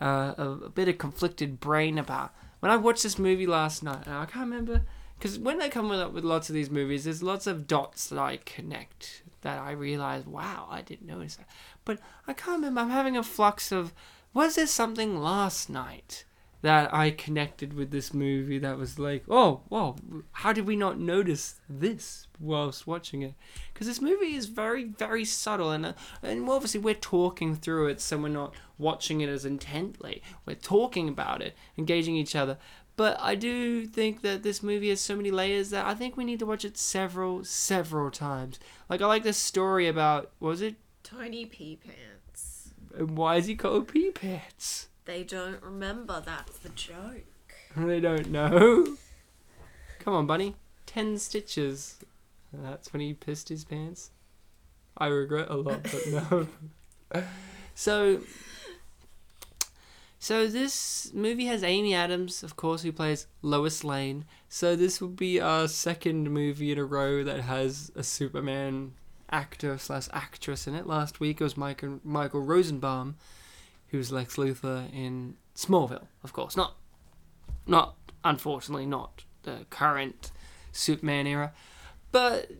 uh, a, a bit of conflicted brain about. When I watched this movie last night, and I can't remember because when they come up with lots of these movies, there's lots of dots that I connect that I realize, wow, I didn't notice that. But I can't remember. I'm having a flux of was there something last night that I connected with this movie that was like, oh, whoa, how did we not notice this whilst watching it? Because this movie is very, very subtle, and uh, and obviously we're talking through it, so we're not watching it as intently. We're talking about it, engaging each other. But I do think that this movie has so many layers that I think we need to watch it several, several times. Like I like this story about what was it? Tiny pea pants. And why is he called Pea Pants? They don't remember. That's the joke. They don't know. Come on, bunny. Ten stitches. That's when he pissed his pants. I regret a lot, but no. [LAUGHS] so, so this movie has Amy Adams, of course, who plays Lois Lane. So this will be our second movie in a row that has a Superman actor slash actress in it. Last week it was Michael Michael Rosenbaum, who's Lex Luthor in Smallville, of course. Not, not unfortunately, not the current Superman era. But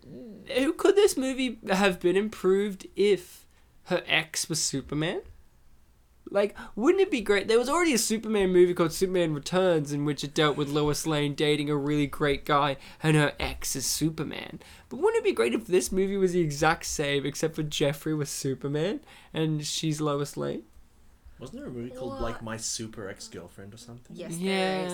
who could this movie have been improved if her ex was Superman? Like, wouldn't it be great? There was already a Superman movie called Superman Returns in which it dealt with Lois Lane dating a really great guy and her ex is Superman. But wouldn't it be great if this movie was the exact same except for Jeffrey was Superman and she's Lois Lane? Wasn't there a movie called What? like My Super Ex Girlfriend or something? Yes, there is.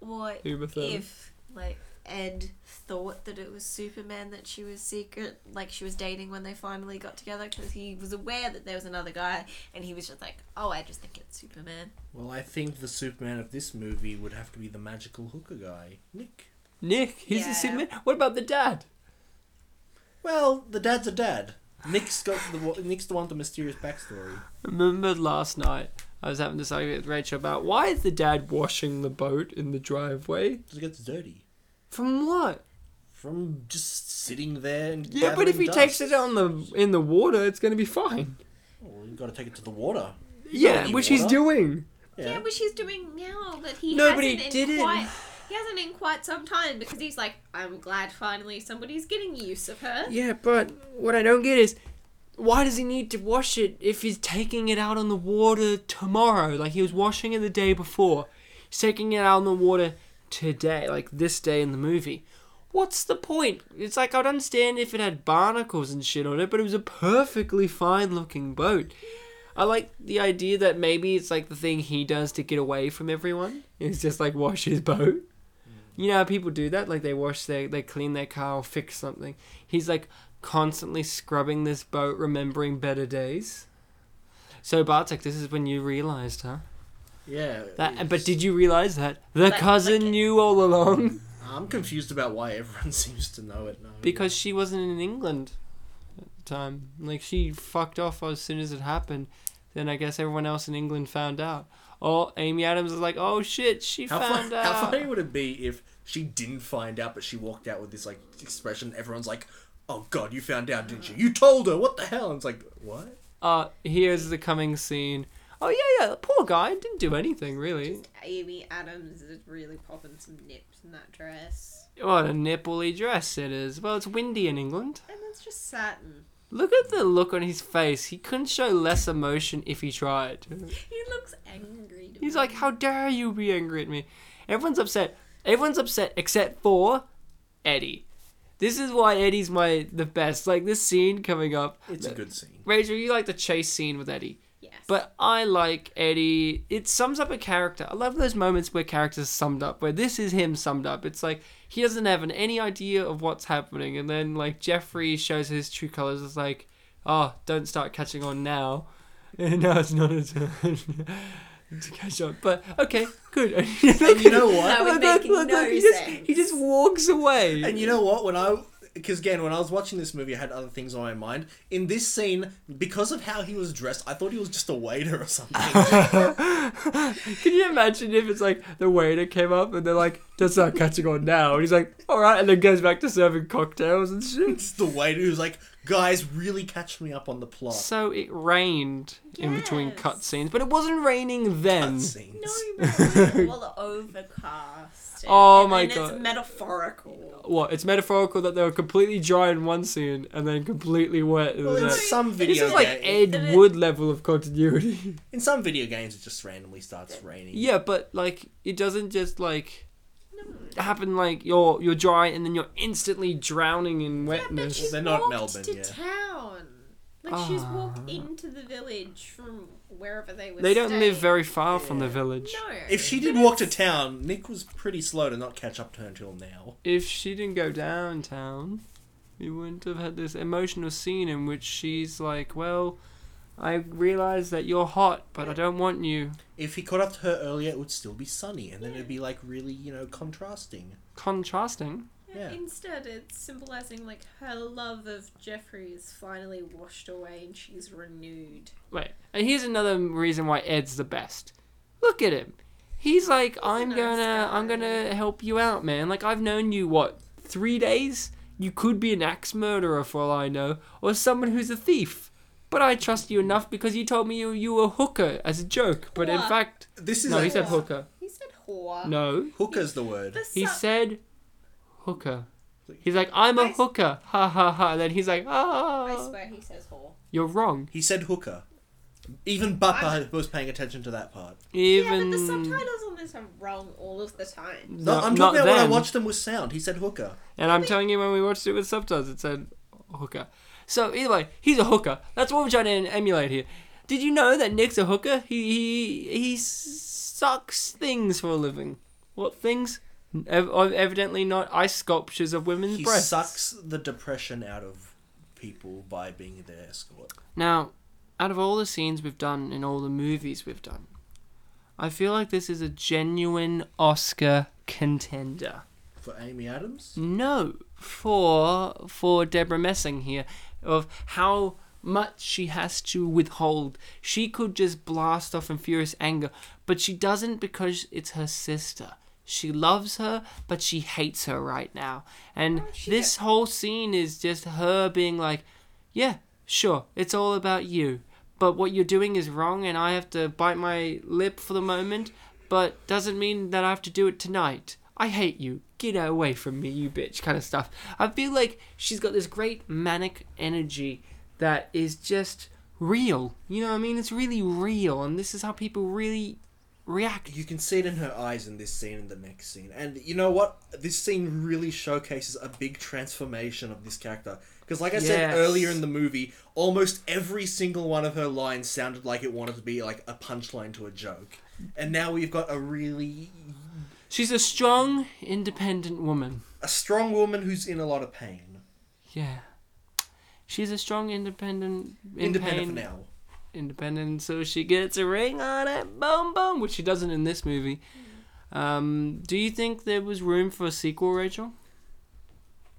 What Uma Thurman. if like Ed thought that it was Superman that she was secret, like she was dating when they finally got together, because he was aware that there was another guy, and he was just like, "Oh, I just think it's Superman." Well, I think the Superman of this movie would have to be the magical hooker guy, Nick. Nick, he's Yeah. the Superman. What about the dad? Well, the dad's a dad. Nick's got the one- Nick's the one with the mysterious backstory. Remember last night I was having this argument with Rachel about why is the dad washing the boat in the driveway? Because it gets dirty From what? from just sitting there and Yeah, but if he dust. takes it on the in the water, it's gonna be fine. well, you've got to take it to the water. Yeah, any which he's doing. Yeah. Yeah, which he's doing now that he No, but hasn't he in didn't. He hasn't in quite some time because he's like, I'm glad finally somebody's getting use of her. Yeah, but what I don't get is why does he need to wash it if he's taking it out on the water tomorrow? Like he was washing it the day before. He's taking it out on the water today, like this day in the movie. What's the point? It's like I'd understand if it had barnacles and shit on it, but it was a perfectly fine looking boat. I like the idea that maybe it's like the thing he does to get away from everyone. It's just like wash his boat. You know how people do that? Like they wash their, they clean their car or fix something. He's like constantly scrubbing this boat, remembering better days. So Bartek, this is when you realized, huh? Yeah. That, but did you realize that the That- cousin like- knew all along [LAUGHS] I'm confused about why everyone [LAUGHS] seems to know it now. because she wasn't in England at the time. Like she fucked off as soon as it happened. Then I guess everyone else in England found out. Oh, Amy Adams is like, oh shit, she how, found fu- out. how funny would it be if she didn't find out, but she walked out with this like expression? Everyone's like, "Oh God, you found out, didn't you? You told her. What the hell?" And it's like, "What?" Uh, here's the coming scene. Oh yeah, yeah. The poor guy didn't do anything really. Amy Adams is really popping some nips in that dress. What a nippley dress it is. Well, it's windy in England. And it's just satin. Look at the look on his face. He couldn't show less emotion if he tried. He looks angry. To He's me. like, "How dare you be angry at me?" Everyone's upset. Everyone's upset except for Eddie. This is why Eddie's my the best. Like this scene coming up. It's a good scene. Rachel, you like the chase scene with Eddie. Yes. But I like Eddie. It sums up a character. I love those moments where characters summed up, where this is him summed up. It's like he doesn't have an, any idea of what's happening, and then like Jeffrey shows his true colors. It's like, oh, don't start catching on now. [LAUGHS] And now it's not a turn [LAUGHS] to catch on. But okay, good. [LAUGHS] And you know what? That was making no he just sense. he just walks away. And you know what? When I, because again, when I was watching this movie, I had other things on my mind. In this scene, because of how he was dressed, I thought he was just a waiter or something. [LAUGHS] Can you imagine if it's like the waiter came up and they're like, "Don't start catching on now," and he's like, "All right," and then goes back to serving cocktails and shit. it's the waiter who's like, Guys, really catch me up on the plot. So it rained in between Yes. cutscenes, but it wasn't raining then. Cutscenes. No, but it's all overcast. And- Oh and my then God. It's metaphorical. What? It's metaphorical that they were completely dry in one scene and then completely wet in Well, the in next. some video This is like ga- Ed Wood level of continuity. [LAUGHS] in some video games it just randomly starts raining. yeah, but like it doesn't just like No. happen like you're you're dry and then you're instantly drowning in Yeah, but wetness. she's They're not walked Melbourne, to yeah. town. Like she's walked Ah. into the village from wherever they were. They don't live very far from the village. No. If she did but walk to town, Nick was pretty slow to not catch up to her until now. If she didn't go downtown, we wouldn't have had this emotional scene in which she's like, "Well, I realize that you're hot, but I don't want you." If he caught up to her earlier, it would still be sunny, and then it'd be like really, you know, contrasting. Contrasting. Yeah. Instead, it's symbolizing like her love of Jeffrey is finally washed away and she's renewed. Wait, and here's another reason why Ed's the best. Look at him. He's like, I'm nice gonna, guy. I'm gonna help you out, man. Like I've known you what three days. You could be an axe murderer for all I know, or someone who's a thief. But I trust you enough because you told me you you were a hooker as a joke. But in What? fact, This is no, a, he said hooker. He said whore. No, hooker's the word. The he said hooker. He's like, I'm a I s- hooker, ha ha ha. And then he's like, Oh I ah, swear he says whore. you're wrong. He said hooker. Even Bappa I'm- was paying attention to that part. Even Yeah, but the subtitles on this are wrong all of the time. No, No, I'm not talking about when I them. watched them with sound. He said hooker. And I'm telling you, when we watched it with subtitles, it said hooker. So either way, he's a hooker. That's what we're trying to emulate here. Did you know that Nick's a hooker? He he he sucks things for a living. What things? Ev- oh, evidently not ice sculptures of women's He breasts. sucks the depression out of people by being their escort. Now, out of all the scenes we've done in all the movies we've done, I feel like this is a genuine Oscar contender. For Amy Adams? No, for for Debra Messing here, of how much she has to withhold. She could just blast off in furious anger, but she doesn't because it's her sister. She loves her, but she hates her right now. And oh, she this whole scene is just her being like, "Yeah, sure, it's all about you, but what you're doing is wrong, and I have to bite my lip for the moment, but doesn't mean that I have to do it tonight. I hate you. Get away from me, you bitch, kind of stuff. I feel like she's got this great manic energy that is just real. You know what I mean? It's really real, and this is how people really react. You can see it in her eyes in this scene and the next scene. And you know what? This scene really showcases a big transformation of this character. Because, like I said Yes. earlier in the movie, almost every single one of her lines sounded like it wanted to be like a punchline to a joke. And now we've got a really. She's a strong, independent woman. a strong woman who's in a lot of pain. Yeah. She's a strong, independent, in Independent pain- for now. Independent, so she gets a ring on it, boom, boom, which she doesn't in this movie. Um, do you think there was room for a sequel, Rachel?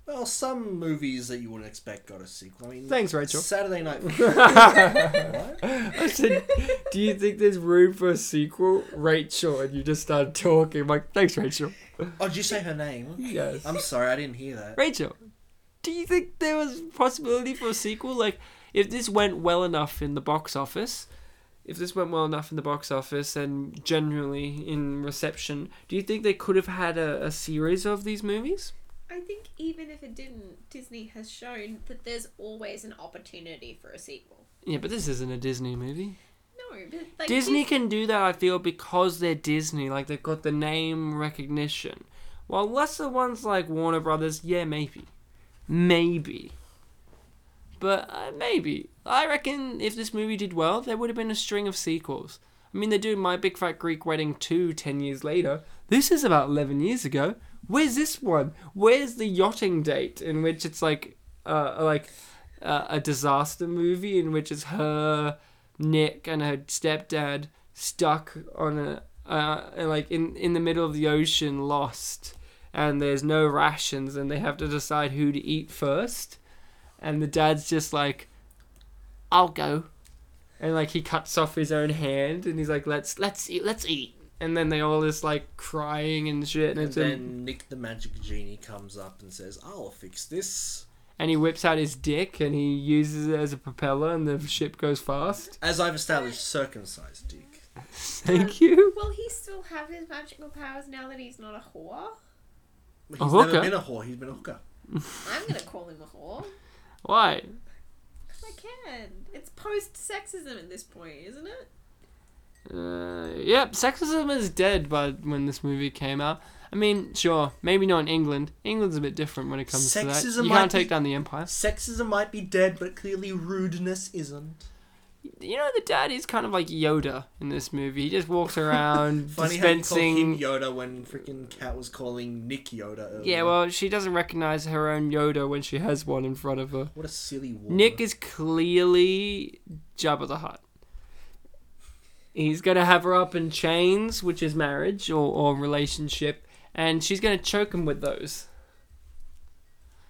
Well, some movies that you wouldn't expect got a sequel. I mean, Thanks, Rachel. Saturday Night. [LAUGHS] what? I said, do you think there's room for a sequel, Rachel? And you just started talking. I'm like, thanks, Rachel. Oh, did you say her name? Yes. I'm sorry, I didn't hear that. Rachel, do you think there was possibility for a sequel? Like, if this went well enough in the box office, if this went well enough in the box office and generally in reception, do you think they could have had a, a series of these movies? I think even if it didn't, Disney has shown that there's always an opportunity for a sequel. Yeah, but this isn't a Disney movie. No, but like Disney Dis- can do that, I feel, because they're Disney. Like, they've got the name recognition. While lesser ones like Warner Brothers, yeah, maybe. Maybe. But uh, maybe. I reckon if this movie did well, there would have been a string of sequels. I mean, they do My Big Fat Greek Wedding 2 10 years later. This is about 11 years ago. Where's this one? Where's the yachting date in which it's like, uh, like uh, a disaster movie in which it's her, Nick, and her stepdad stuck on a, uh, like in, in the middle of the ocean, lost, and there's no rations, and they have to decide who to eat first, and the dad's just like, I'll go, and like he cuts off his own hand, and he's like, let's let's eat, let's eat, and then they all just like crying and shit, and And it's a- then Nick the Magic Genie comes up and says, I'll fix this. and he whips out his dick and he uses it as a propeller and the ship goes fast. As I've established, circumcised dick. [LAUGHS] Thank you. Um, Will he still have his magical powers now that he's not a whore? He's A never been a whore. He's been a hooker. I'm gonna call him a whore. Why? 'Cause I can. It's post-sexism at this point, isn't it? Uh, yep, sexism is dead by when this movie came out. I mean, sure, maybe not in England. England's a bit different when it comes to that. Sexism You can't take be- down the empire. Sexism might be dead, but clearly rudeness isn't. You know, the dad is kind of like Yoda in this movie. He just walks around [LAUGHS] Funny how you dispensing. called him Yoda when freaking Kat was calling Nick Yoda earlier. Yeah, well, she doesn't recognize her own Yoda when she has one in front of her. What a silly war. Nick is clearly Jabba the Hutt. He's gonna have her up in chains, which is marriage or, or relationship, and she's gonna choke him with those.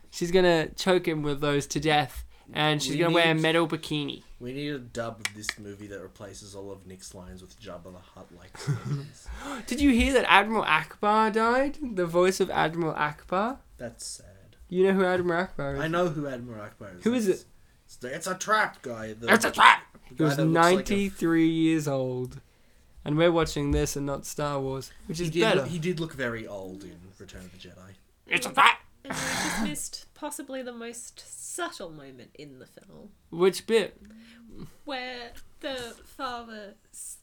She's gonna choke him with those to death, and she's We gonna wear a need- metal bikini. We need a dub of this movie that replaces all of Nick's lines with Jabba the Hutt like scenes. [LAUGHS] Did you hear that Admiral Ackbar died? The voice of Admiral Ackbar. That's sad. You know who Admiral Ackbar is? I know who Admiral Ackbar is. Who is it? It's, the, it's a trap guy. The, It's a trap. the He guy was that looks like a- 93 years old, and we're watching this and not Star Wars, which he, is did better. look, he did look very old in Return of the Jedi. It's a trap. And we just missed possibly the most subtle moment in the film, Which bit? where the father s-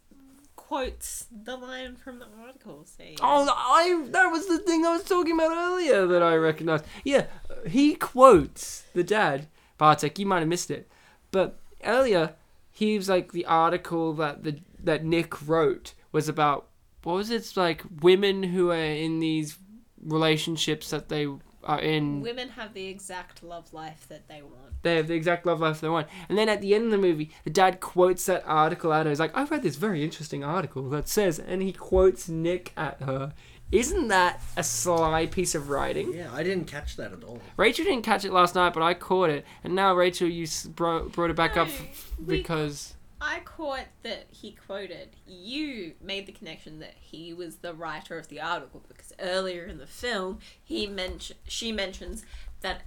quotes the line from the article saying, Oh, I that was the thing I was talking about earlier that I recognized. Yeah, he quotes the dad. Bartek, you might have missed it, but earlier he was like the article that the that Nick wrote was about what was it? It's like women who are in these relationships that they are in. Women have the exact love life that they want. They have the exact love life they want. And then at the end of the movie, the dad quotes that article at her. He's like, I read this very interesting article that says, and he quotes Nick at her. Isn't that a sly piece of writing? Yeah, I didn't catch that at all. Rachel didn't catch it last night, but I caught it. And now, Rachel, you s- bro- brought it back up No, f- we- because. I caught that he quoted. You made the connection that he was the writer of the article because earlier in the film he mention she mentions that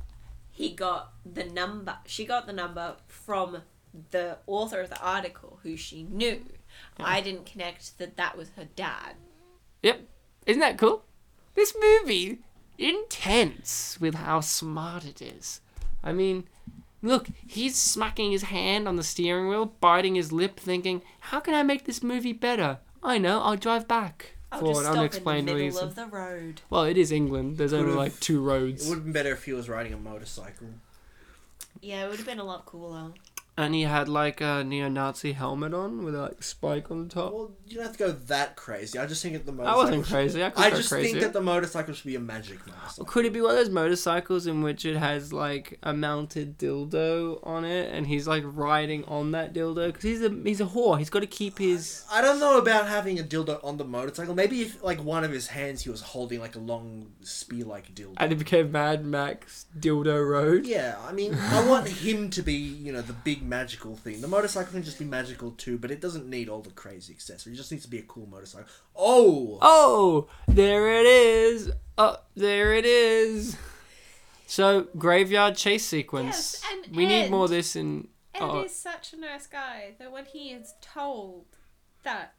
he got the number. She got the number from the author of the article who she knew. I didn't connect that that was her dad. Yep. Isn't that cool? This movie, intense with how smart it is. I mean, look, he's smacking his hand on the steering wheel, biting his lip, thinking, how can I make this movie better? I know, I'll drive back. I'll for just an stop in the unexplained middle reason. of the road. Well, it is England. There's only Could've- like two roads. It roads. would have been better if he was riding a motorcycle. Yeah, it would have been a lot cooler. And he had like a neo Nazi helmet on with a like spike on the top. Well, you don't have to go that crazy. I just think that the I motorcycle. wasn't crazy. I I just crazy. think that the motorcycle should be a magic motorcycle. Could it be one of those motorcycles in which it has like a mounted dildo on it, and he's like riding on that dildo? Because he's a he's a whore. He's got to keep his. I don't know about having a dildo on the motorcycle. Maybe if like one of his hands he was holding like a long spear-like dildo. And it became Mad Max Dildo Road. Yeah, I mean, I want him to be, you know, the big magical thing. The motorcycle can just be magical too, but it doesn't need all the crazy accessories. It just needs to be a cool motorcycle. Oh, Oh, there it is. Oh, there it is. So graveyard chase sequence. Yes, and we need more of this in. Ed Oh. is such a nice guy that when he is told that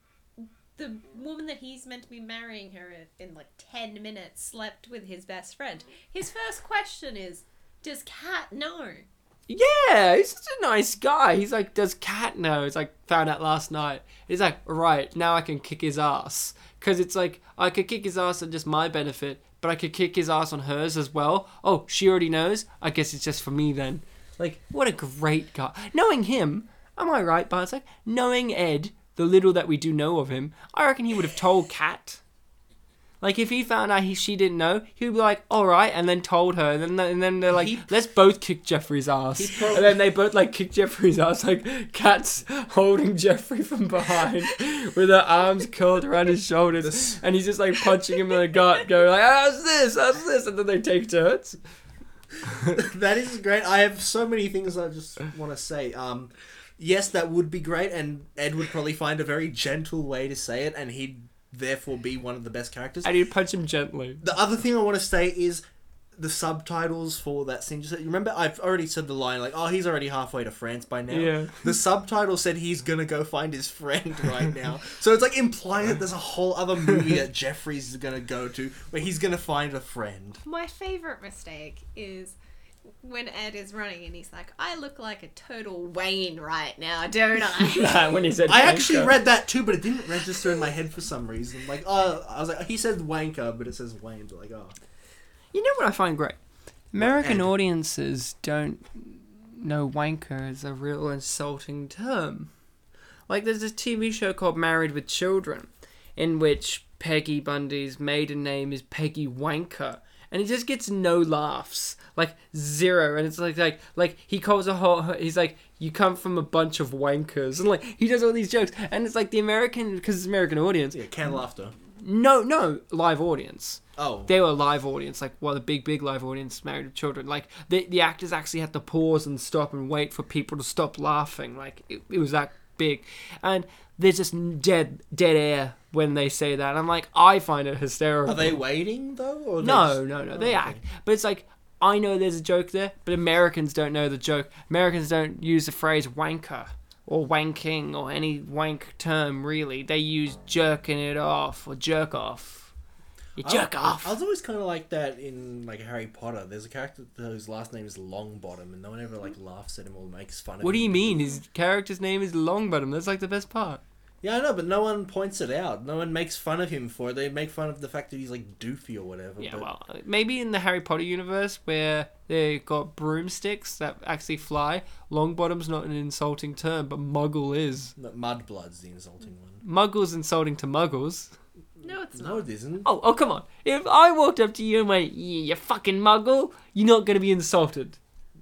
the woman that he's meant to be marrying her in, in like 10 minutes slept with his best friend, his first question is, Does Kat know? Yeah, he's such a nice guy. He's like, does Kat know? It's like, found out last night. He's like, right, now I can kick his ass. Because it's like, I could kick his ass on just my benefit, but I could kick his ass on hers as well. Oh, she already knows? I guess it's just for me then. Like, what a great guy. Knowing him, am I right, Bartek? Knowing Ed, the little that we do know of him, I reckon he would have told Kat. Like if he found out he she didn't know, he'd be like, "All right," and then told her, and then and then they're like, He- "Let's both kick Jeffrey's ass," He prob- and then they both like kick Jeffrey's ass. Like Kat's holding Jeffrey from behind with her arms curled around his shoulders, This- and he's just like punching him in the gut, going like, "How's this? How's this?" And then they take turns. [LAUGHS] that is great. I have so many things I just want to say. Um, yes, that would be great, and Ed would probably find a very gentle way to say it, and he'd therefore be one of the best characters. And he'd punch him gently. The other thing I want to say is the subtitles for that scene. Just you remember, I've already said the line like, "Oh, he's already halfway to France by now." Yeah. The subtitle said he's gonna go find his friend [LAUGHS] right now, so it's like implying that there's a whole other movie that Jeffrey's is gonna go to where he's gonna find a friend. My favorite mistake is when Ed is running and he's like, I look like a total Wayne right now, don't I? [LAUGHS] when he said I actually read that too, but it didn't register in my head for some reason. Like, oh, I was like, he said wanker, but it says Wayne. But like, oh, You know what I find great? American Ed. audiences don't know wanker is a real insulting term. Like, there's this TV show called Married with Children, in which Peggy Bundy's maiden name is Peggy Wanker, and it just gets no laughs, like zero. And it's like, like, like he calls a whole. He's like, you come from a bunch of wankers, and like he does all these jokes, and it's like the American because it's American audience. yeah, canned laughter. No, no, live audience Oh, they were a live audience, like well, the big, big live audience, Married with Children. Like the the actors actually had to pause and stop and wait for people to stop laughing. Like it, it was that big, and there's just dead dead air when they say that. I'm like, I find it hysterical. are they waiting though? Or No, no, just- no. Oh, They okay. act, but it's like I know there's a joke there, but Americans don't know the joke. Americans don't use the phrase wanker or wanking or any wank term really. They use jerking it off or jerk off. You jerk I, off. I was always kind of like that in like Harry Potter. There's a character whose last name is Longbottom, and no one ever like laughs at him or makes fun of him. What do you mean? His character's name is Longbottom. That's like the best part. Yeah, I know, but no one points it out. No one makes fun of him for it. They make fun of the fact that he's like doofy or whatever. Yeah, but well, maybe in the Harry Potter universe where they got broomsticks that actually fly, Longbottom's not an insulting term, but Muggle is. no, Mudblood's the insulting one. Muggle's insulting to Muggles. no, it's No, not. it isn't. Oh, oh, come on. If I walked up to you and went, "Yeah, you fucking Muggle," you're not gonna be insulted.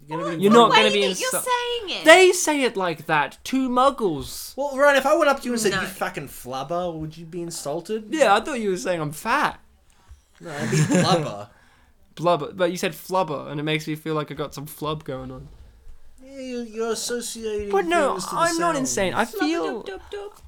You're gonna be You're not gonna be that insul- you're saying it. They say it like that Two Muggles. Well, Ryan, if I went up to you and said No. you fucking flubber, would you be insulted? Yeah, I thought you were saying I'm fat. No, I'd be blubber. [LAUGHS] Blubber, but you said flubber, and it makes me feel like I got some flub going on. yeah, you're, you're associating. But no, things to the I'm not sounds. insane. I feel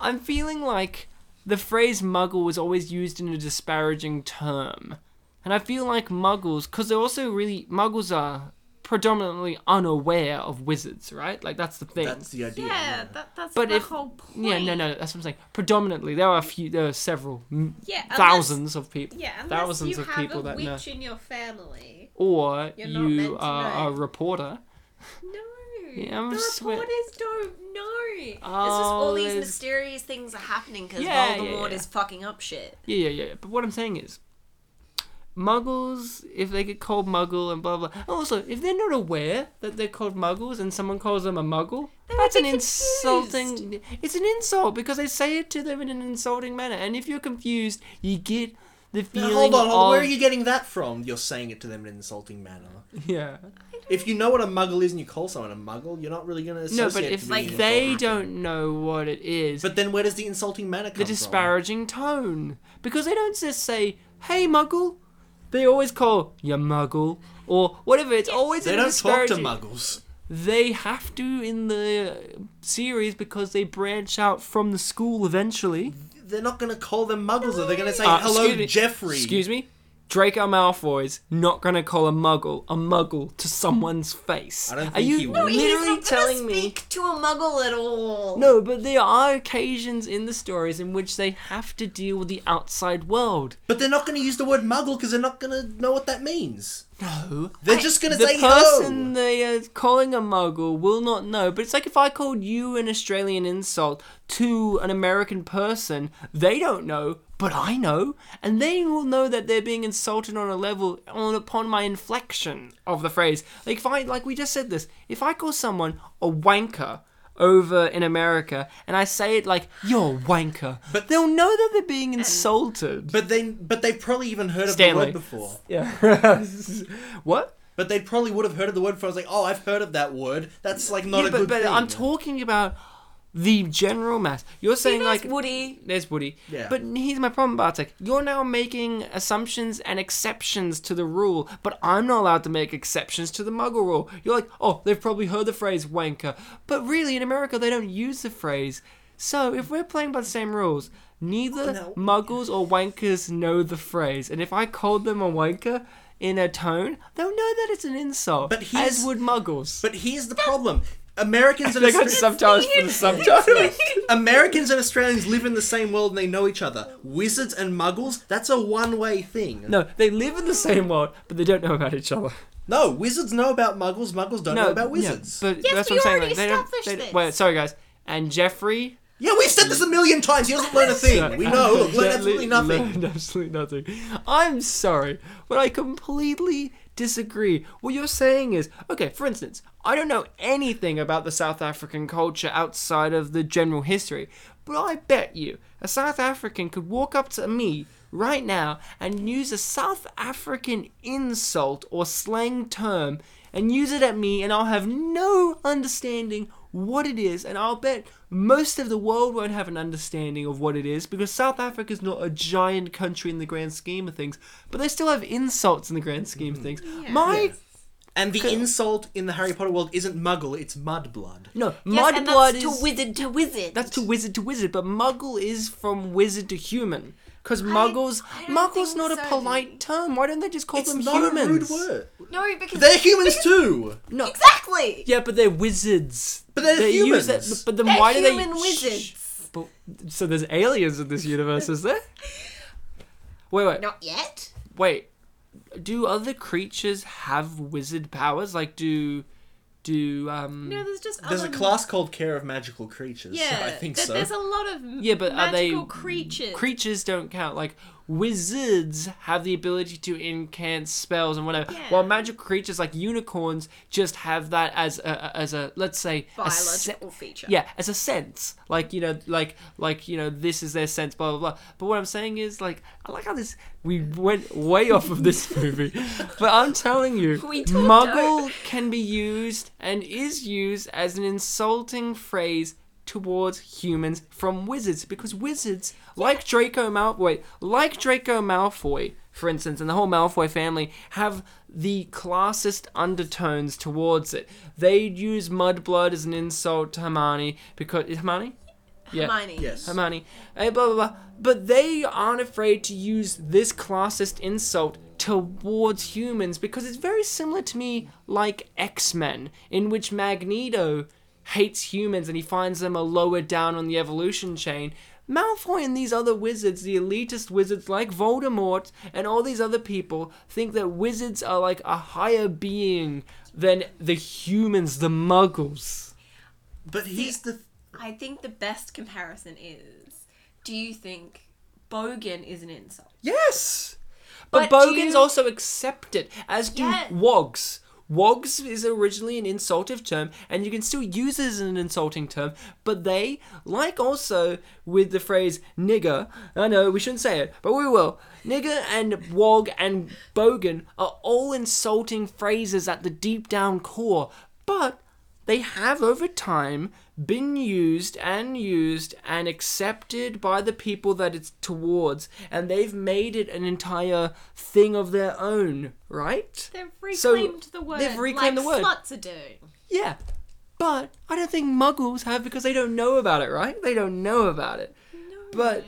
I'm feeling like the phrase muggle was always used in a disparaging term. And I feel like muggles, because they're also really, muggles are predominantly unaware of wizards, right? Like, that's the thing. That's the idea. Yeah, that, that's But the if- whole point. yeah, no, no, that's what I'm saying. Predominantly, there are a few, there are several, m- Yeah, unless- thousands of people. Yeah, unless thousands you of have people a that witch know. in your family. Or You're not meant you to are know. a reporter. No. [LAUGHS] Yeah, I'm the swe- reporters don't know. It's just all Oh, these there's- mysterious things are happening because Yeah, yeah, Voldemort yeah. is fucking up shit. Yeah, yeah, yeah. But what I'm saying is, muggles, if they get called muggle and blah blah. Also, if they're not aware that they're called muggles and someone calls them a muggle, They that's an be insulting. It's an insult because they say it to them in an insulting manner. And if you're confused, you get the Now, feeling hold on, hold on. of Where are you getting that from? You're saying it to them in an insulting manner. yeah. If you know what a muggle is and you call someone a muggle, you're not really going to associate No, but if like they don't know what it is, But then where does the insulting manner come from? the disparaging tone because they don't just say "Hey, muggle." They always call you muggle or whatever. It's always from? They a don't talk to muggles. They have to in the series because they branch out from the school eventually. They're not going to call them muggles. They're going to say, Uh, hello, excuse me- Jeffrey. Excuse me? Draco Malfoy's not gonna call a muggle a muggle to someone's face. I don't Are you he will. He's literally not telling gonna me? speak to a muggle at all. No, but there are occasions in the stories in which they have to deal with the outside world. But they're not going to use the word muggle because they're not going to know what that means. No. They're just going to the say person they are calling a muggle will not know. But it's like if I called you an Australian insult to an American person, they don't know, but I know, and they will know that they're being insulted on a level on upon my inflection of the phrase. Like if I like we just said this, if I call someone a wanker over in America and I say it like you're a wanker, But- they'll know that they're being insulted. But they, but they've probably even heard of Stanley. the word before. yeah. [LAUGHS] what? But they probably would have heard of the word before. I was like, oh, I've heard of that word. That's like not yeah, a but, good but thing. I'm talking about the general mass. You're saying There's like Woody. there's Woody. Yeah. But here's my problem, Bartek. You're now making assumptions and exceptions to the rule, but I'm not allowed to make exceptions to the Muggle rule. You're like, oh, they've probably heard the phrase wanker, but really in America they don't use the phrase. So if we're playing by the same rules, neither no. Muggles or wankers know the phrase, and if I called them a wanker. in a tone, they'll know that it's an insult. But he's- as would muggles. But here's the problem: Americans and they got Austra- subtitles for the subtitles. [LAUGHS] Americans and Australians live in the same world and they know each other. Wizards and Muggles, that's a one-way thing. no, they live in the same world, but they don't know about each other. No, wizards know about Muggles. Muggles don't know about yeah, wizards. but Yes, that's we what I'm saying. already Like, they don't, established they, this. Wait, sorry guys. And Jeffrey yeah, we've said this a million times. He doesn't learn a thing. We know. Look, learn absolutely nothing. learned absolutely nothing. I'm sorry, but I completely disagree. What you're saying is, okay, for instance, I don't know anything about the South African culture outside of the general history, but I bet you a South African could walk up to me right now and use a South African insult or slang term and use it at me, and I'll have no understanding what it is, and I'll bet most of the world won't have an understanding of what it is because South Africa is not a giant country in the grand scheme of things, but they still have insults in the grand scheme of mm-hmm. things. My And the insult in the Harry Potter world isn't Muggle; it's Mudblood. no Yes, mudblood that's is to wizard to wizard. that's to wizard to wizard, but Muggle is from wizard to human. Because Muggles, I don't Muggles think not a so, polite term. Why don't they just call It's them not humans? a rude word. No, because They're humans too. No, exactly. yeah, but they're wizards. But they're They use humans. that- but then They're why do they? human Shh. wizards. But, so there's aliens in this universe, is there? [LAUGHS] Wait, wait, Not yet. wait. Do other creatures have wizard powers? Like, do, do um? no, there's just There's a other- class called Care of Magical Creatures. Yeah, I think th- so. There's a lot of Yeah, but are they magical creatures. Creatures don't count. Like wizards have the ability to incant spells and whatever. Yeah. While magical creatures like unicorns just have that as a, as a let's say a se- feature. Yeah, as a sense, like you know, like like you know, this is their sense, blah blah blah. But what I'm saying is, like, I like how this we went way off of this [LAUGHS] movie, but I'm telling you, Muggle can be used and is used as an insulting phrase towards humans from wizards because wizards, like Draco Malfoy, like Draco Malfoy, for instance, and the whole Malfoy family have the classist undertones towards it. They'd use mudblood as an insult to Hermione because is Hermione? Yeah. Hermione. yes. Hermione, eh, blah blah blah. But they aren't afraid to use this classist insult towards humans because it's very similar to me like X Men, in which Magneto hates humans and he finds them a lower down on the evolution chain. Malfoy and these other wizards, the elitist wizards like Voldemort and all these other people, think that wizards are like a higher being than the humans, the muggles. But here's the. I think the best comparison is: Do you think bogan is an insult? Yes. But, But bogans you- also accept it, as do Yeah. wogs. Wogs is originally an insultive term, and you can still use it as an insulting term, but they, like also with the phrase nigger, I know we shouldn't say it, but we will. Nigger and wog and bogan are all insulting phrases at the deep down core, but they have over time been used and used and accepted by the people that it's towards and they've made it an entire thing of their own right They've So, reclaimed the word. they've reclaimed like the word. Sluts are doing. yeah but i don't think muggles have because they don't know about it right they don't know about it but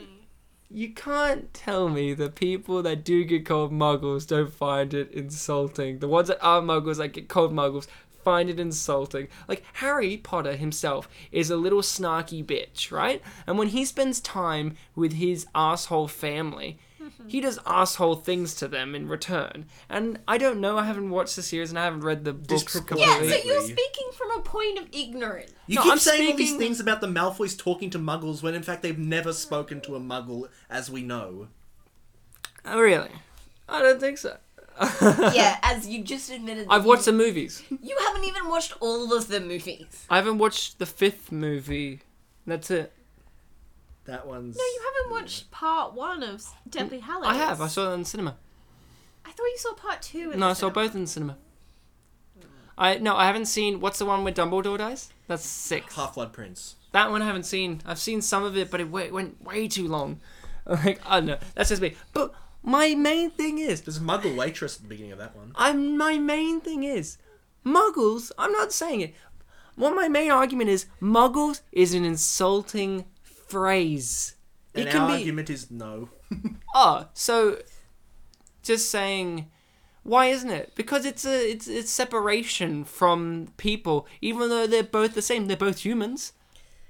you can't tell me the people that do get called muggles don't find it insulting. The ones that are muggles that get called muggles find it insulting. Like Harry Potter himself is a little snarky bitch, right? And when he spends time with his asshole family, [LAUGHS] he does asshole things to them in return. And I don't know, I haven't watched the series and I haven't read the books Disproportionate. Yeah, completely. so you're speaking from a point of ignorance. You No, keep I'm saying all these things about the Malfoys talking to Muggles when in fact they've never spoken to a Muggle, as we know. Oh, really? I don't think so. [LAUGHS] yeah, as you just admitted. I've watched the movies. You haven't even watched all of the movies. I haven't watched the fifth movie. That's it. That one's. No, you haven't watched part one of Deathly mm, Hallows. I have. I saw it in cinema. I thought you saw part two. In No, the I saw cinema. both in cinema. Hmm. I no, I haven't seen. What's the one where Dumbledore dies? That's six. Half Blood Prince. That one I haven't seen. I've seen some of it, but it went, went way too long. [LAUGHS] Like I don't know. That's just me. But my main thing is, There's a Muggle waitress at the beginning of that one. I'm my main thing is, Muggles. I'm not saying it. What my main argument is, Muggles is an insulting phrase. And it can our be. argument is no. [LAUGHS] Oh, so just saying, Why isn't it? Because it's a it's it's separation from people, even though they're both the same. They're both humans,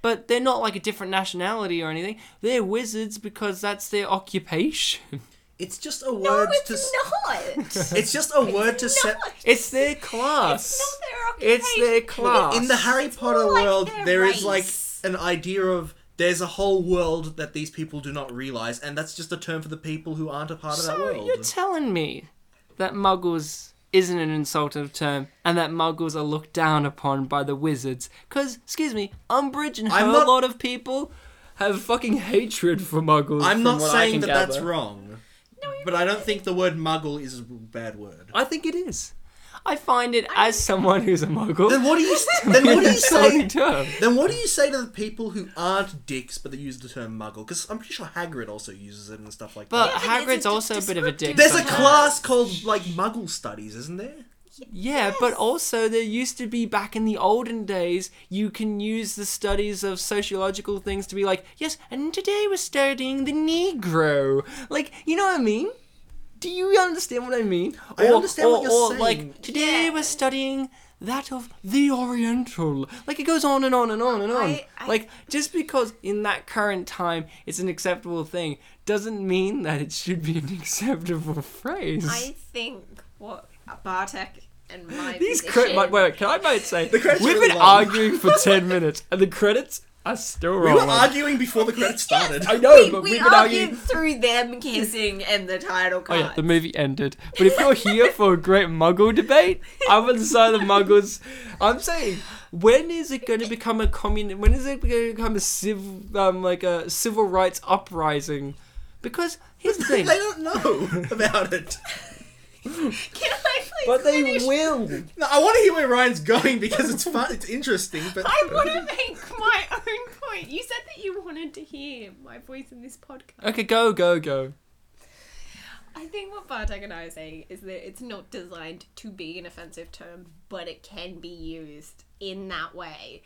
but they're not like a different nationality or anything. They're wizards because that's their occupation. [LAUGHS] It's just a No, word to. it's s- not. [LAUGHS] It's just a word to set. It's their class. It's not their occupation. It's their class. In the Harry It's Potter like world, their there is like an idea of there's a whole world that these people do not realize, and that's just a term for the people who aren't a part of that So world. you're telling me that muggles isn't an insultive term and that muggles are looked down upon by the wizards? Because, excuse me, Umbridge and her I'm not- lot of people have fucking hatred for muggles. I'm from not what I saying can that gather. that's wrong, No, you're but I don't think the word muggle is a bad word. I think it is. I find it as someone who's a muggle. Then what do you? [LAUGHS] then what do you say? term. Then what do you say to the people who aren't dicks but they use the term muggle? Because I'm pretty sure Hagrid also uses it and stuff like But that. Yeah, but Hagrid's also a bit of a dick. descriptive There's a class called like Muggle Studies, isn't there? Yeah, but also there used to be back in the olden days, you can use the studies of sociological things to be like, yes, and today we're studying the Negro. Like, you know what I mean? Do you understand what I mean? I understand what you're or, saying. like, today Yeah. we're studying that of the Oriental. Like, it goes on and on and on and on. I- I- Like, just because in that current time it's an acceptable thing doesn't mean that it should be an [LAUGHS] acceptable phrase. I think what Bartek and my These credits. Wait, wait, can I might say The credits we've really been long. arguing for ten [LAUGHS] minutes, and the credits are still We were arguing before the credits started. I know, we, but we we've been argued arguing. through them kissing and the title Oh card. yeah, the movie ended. But if you're here for a great Muggle debate, I'm on the side of the Muggles. I'm saying, when is it going to become a commun? When is it going to become a civil, um, like a civil rights uprising? Because here's the thing. [LAUGHS] They don't know about it. Can I please But they finish? will. No, I want to hear where Ryan's going because it's fun. It's interesting, but I want to make my own point. You said that you wanted to hear my voice in this podcast. Okay, go, go, go. I think what Bartek and I are saying is that it's not designed to be an offensive term, but it can be used in that way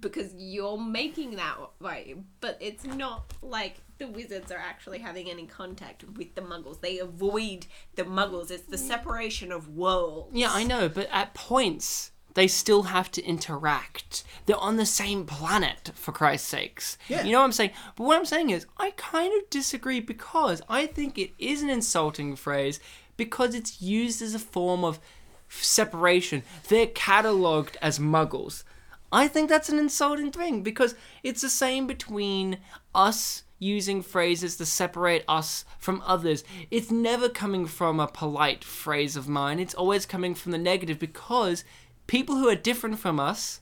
because you're making that way. But it's not like the wizards are actually having any contact with the muggles. They avoid the muggles. It's the separation of worlds. Yeah, I know, but at points they still have to interact. They're on the same planet, for Christ's sakes. Yeah. You know what I'm saying? But what I'm saying is, I kind of disagree because I think it is an insulting phrase because it's used as a form of separation. They're catalogued as muggles. I think that's an insulting thing because it's the same between us using phrases to separate us from others. It's never coming from a polite phrase of mine, it's always coming from the negative because people who are different from us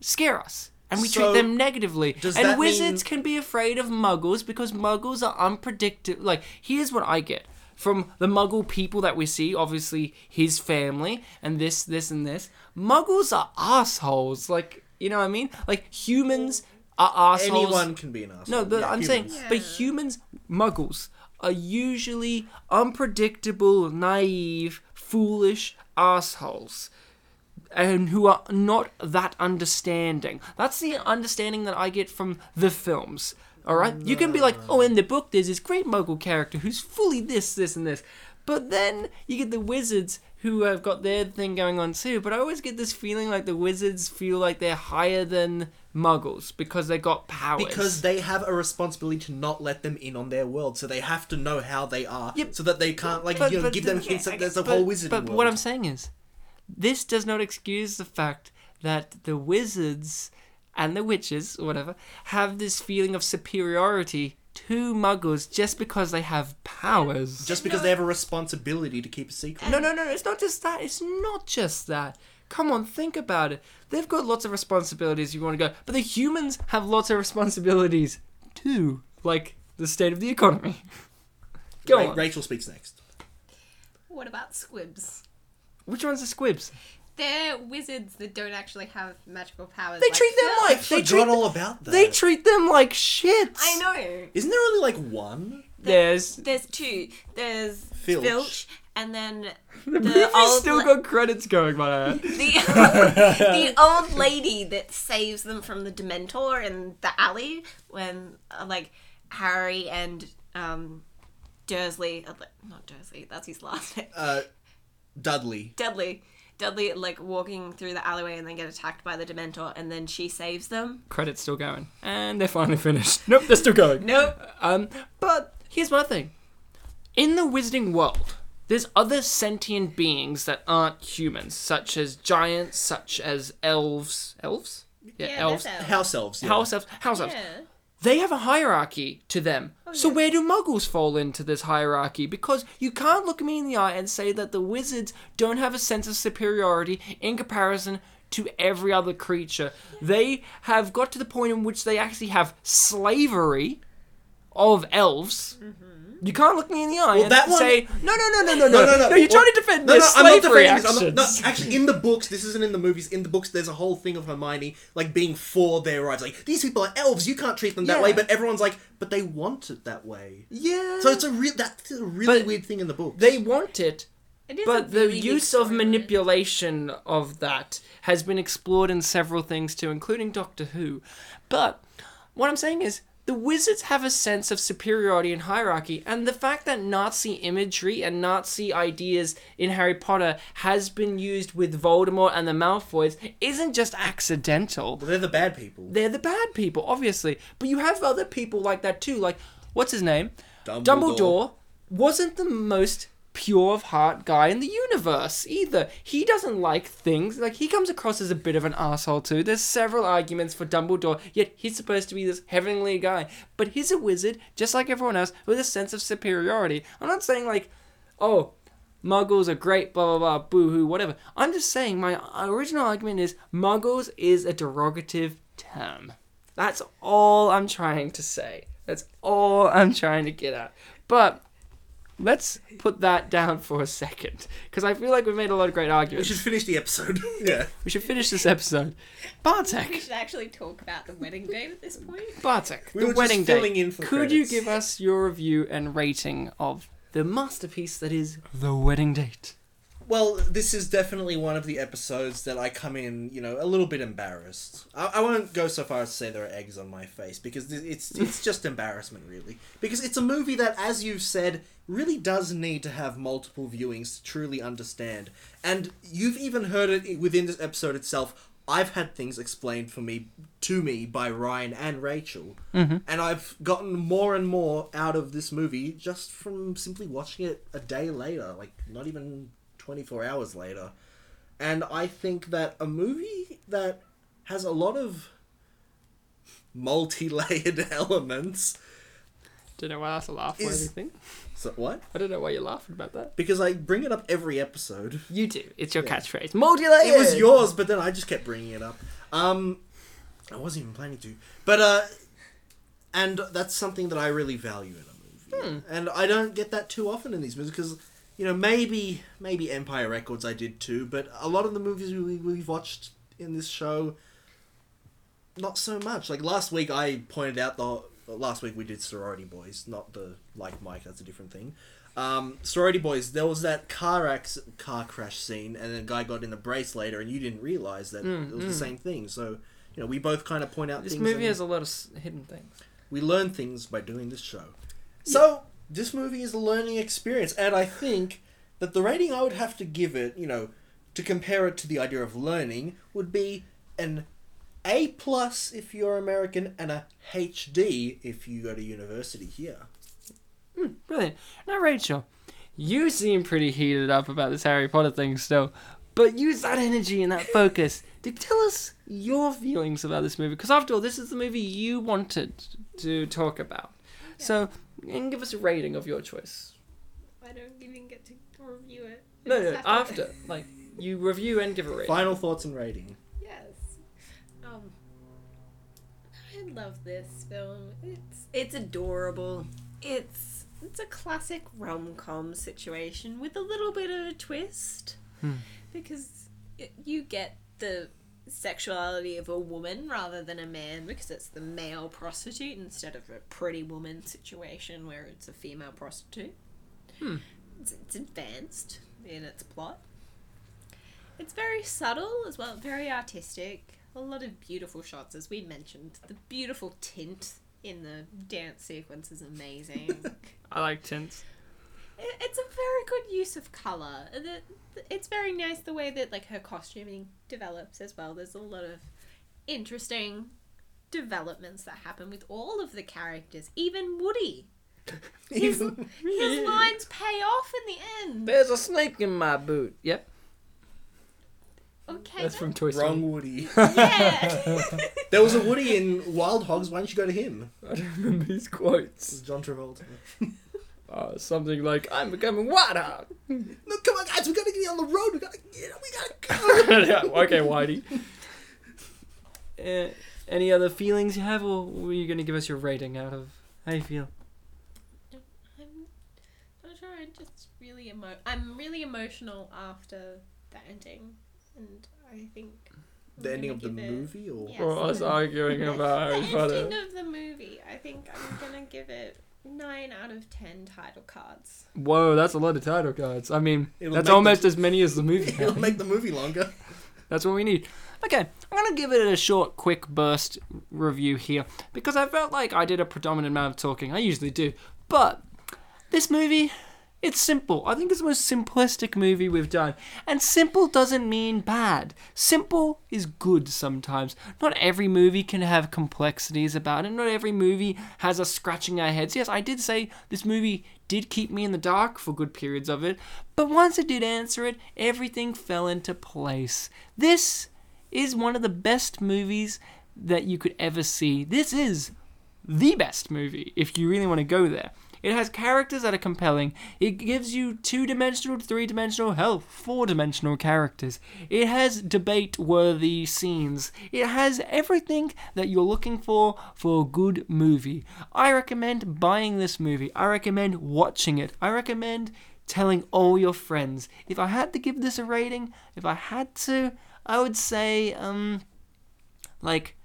scare us. And we So, treat them negatively. does And wizards mean- can be afraid of muggles because muggles are unpredictable. Like, here's what I get from the muggle people that we see obviously, his family, and this, this, and this. Muggles are assholes. Like, you know what I mean? Like, humans are assholes. anyone can be an asshole. No, but Yeah, I'm humans. saying, but humans, muggles, are usually unpredictable, naive, foolish assholes. And who are not that understanding. That's the understanding that I get from the films. Alright? You can be like, oh, in the book, there's this great muggle character who's fully this, this, and this. But then you get the wizards who have got their thing going on too. But I always get this feeling like the wizards feel like they're higher than muggles because they got powers. Because they have a responsibility to not let them in on their world, so they have to know how they are, Yep. so that they can't like But- you know, but give them the- hints yeah, that there's a but, whole wizard But world. what I'm saying is, this does not excuse the fact that the wizards and the witches, or whatever, have this feeling of superiority to muggles just because they have powers. just because they have a responsibility to keep a secret. no, no, no, it's not just that. It's not just that. Come on, think about it. They've got lots of responsibilities you want to go, but the humans have lots of responsibilities too, like the state of the economy. [LAUGHS] Go Ra- on. Rachel speaks next. What about squibs? Which one's the squibs? They're wizards that don't actually have magical powers. They like treat them like they treat forgot them- all about that. They treat them like shit. I know. Isn't there only like one? There's There's two. There's Filch. Filch, and then [LAUGHS] the, the movie's old still la- got credits going, by [LAUGHS] the way. [LAUGHS] the, the old lady that saves them from the Dementor in the alley when uh, like Harry and um Dursley, uh, like- not Dursley, that's his last name. Uh, Dudley. Dudley. Dudley like walking through the alleyway and then get attacked by the Dementor, and then she saves them. Credits still going, and they're finally finished. [LAUGHS] Nope, they're still going. Nope. Um, but here's my thing. In the wizarding world, there's other sentient beings that aren't humans, such as giants, such as elves. Elves? Yeah, elves. that's elves. House elves. Yeah. House elves. House elves. Yeah. They have a hierarchy to them. Oh, so yeah. where do muggles fall into this hierarchy? Because you can't look me in the eye and say that the wizards don't have a sense of superiority in comparison to every other creature. They have got to the point in which they actually have slavery of elves. Mm-hmm. You can't look me in the eye Well, and that one- say no, no, no, no, no, no, No, no, no. You're trying to defend no, their no, I'm not slavery defending this. I'm not, no, actually, in the books, this isn't in the movies. In the books, there's a whole thing of Hermione like being for their rights. Like these people are elves, you can't treat them that Yeah. way. But everyone's like, but they want it that way. yeah. So it's a real that's a really But weird thing in the book. they want it, It is a but the really use of manipulation of that has been explored in several things too, including Doctor Who. But what I'm saying is, the wizards have a sense of superiority and hierarchy, and the fact that Nazi imagery and Nazi ideas in Harry Potter has been used with Voldemort and the Malfoys isn't just accidental. they're the bad people. They're the bad people, obviously. But you have other people like that too. Like, what's his name? Dumbledore. Dumbledore wasn't the most pure of heart guy in the universe either. He doesn't like things. Like, he comes across as a bit of an asshole too. There's several arguments for Dumbledore, yet he's supposed to be this heavenly guy. But he's a wizard, just like everyone else, with a sense of superiority. I'm not saying, like, oh, Muggles are great, blah blah blah, boo hoo, whatever. I'm just saying my original argument is Muggles is a derogative term. That's all I'm trying to say. That's all I'm trying to get at. But let's put that down for a second, because I feel like we've made a lot of great arguments. We arguments. should finish the episode. [LAUGHS] yeah. We should finish this episode. Bartek. We Bartek, should actually talk about the wedding date at this point. Bartek, We the were just wedding filling date. in for Could you credits. give us your review and rating of the masterpiece that is the wedding date? Well, this is definitely one of the episodes that I come in, you know, a little bit embarrassed. I, I won't go so far as to say there are eggs on my face because th- it's [LAUGHS] it's just embarrassment, really. Because it's a movie that, as you've said, really does need to have multiple viewings to truly understand. And you've even heard it within this episode itself. I've had things explained for me to me by Ryan and Rachel, Mm-hmm. and I've gotten more and more out of this movie just from simply watching it a day later, like not even 24 hours later. And I think that a movie that has a lot of multi layered [LAUGHS] elements. Don't know why that's a laugh or Is- anything. So, what? I don't know why you're laughing about that. Because I bring it up every episode. You do. It's your Yeah. catchphrase. Multi-layered. It was yours, but then I just kept bringing it up. Um, I wasn't even planning to. But, uh, and that's something that I really value in a movie. And I don't get that too often in these movies because, you know, maybe, maybe Empire Records I did too, but a lot of the movies we, we've watched in this show, not so much. Like last week I pointed out the, last week we did Sorority Boys, not the Like Mike, that's a different thing. Um, Sorority Boys, there was that car ac- car crash scene, and the guy got in a brace later, and you didn't realize that Mm, it was mm. the same thing. So, you know, we both kind of point out This things. movie has a lot of s- hidden things. we learn things by doing this show. So, this movie is a learning experience, and I think that the rating I would have to give it, you know, to compare it to the idea of learning, would be an A plus if you're American, and a HD if you go to university here. Hmm, brilliant. Now, Rachel, you seem pretty heated up about this Harry Potter thing still, but use that energy and that focus to tell us your feelings about this movie. Because after all, this is the movie you wanted to talk about. So, and give us a rating of your choice. I don't even get to review it. No, It's no, happened. after. [LAUGHS] Like, you review and give a rating. Final thoughts and rating. Yes. Um. I love this film. It's it's adorable. It's it's a classic rom com situation with a little bit of a twist, Hmm. because it, you get the sexuality of a woman rather than a man because it's the male prostitute instead of a pretty woman situation where it's a female prostitute. Hmm. It's, it's advanced in its plot. It's very subtle as well, very artistic. A lot of beautiful shots, as we mentioned. The beautiful tint in the dance sequence is amazing. [LAUGHS] I like tints. It, it's a very good use of color. The, it's very nice the way that like her costuming develops as well. There's a lot of interesting developments that happen with all of the characters, even Woody. [LAUGHS] His, his lines pay off in the end. There's a snake in my boot. Yep, Okay, that's from Toy Story. Wrong Woody. [LAUGHS] [LAUGHS] yeah. There was a Woody in Wild Hogs. Why don't you go to him? I don't remember his quotes. John Travolta. Uh, something like, "I'm becoming water." [LAUGHS] No, come on, guys. We gotta get on the road. We gotta get. We gotta go. [LAUGHS] yeah, okay, Whitey. Uh, [LAUGHS] any other feelings you have, or were you going to give us your rating out of how you feel? I'm not sure. I'm just really emo. I'm really emotional after the ending, and I think the ending of the give it- movie, or Yes. Or us arguing about the Harry Potter? ending of the movie. I think I'm gonna give it nine out of ten title cards. Whoa, that's a lot of title cards. I mean, It'll that's make almost the- as many as the movie. [LAUGHS] it'll had. make the movie longer. [LAUGHS] That's what we need. Okay, I'm gonna give it a short, quick burst review here because I felt like I did a predominant amount of talking. I usually do, but this movie, it's simple. I think it's the most simplistic movie we've done, and simple doesn't mean bad. Simple is good sometimes. Not every movie can have complexities about it. Not every movie has us scratching our heads. Yes, I did say this movie did keep me in the dark for good periods of it, but once it did answer it, everything fell into place. This is one of the best movies that you could ever see. This is the best movie if you really want to go there. It has characters that are compelling. It gives you two dimensional, three dimensional, hell, four dimensional characters. It has debate worthy scenes. It has everything that you're looking for for a good movie. I recommend buying this movie. I recommend watching it. I recommend telling all your friends. If I had to give this a rating, if I had to, I would say, um, like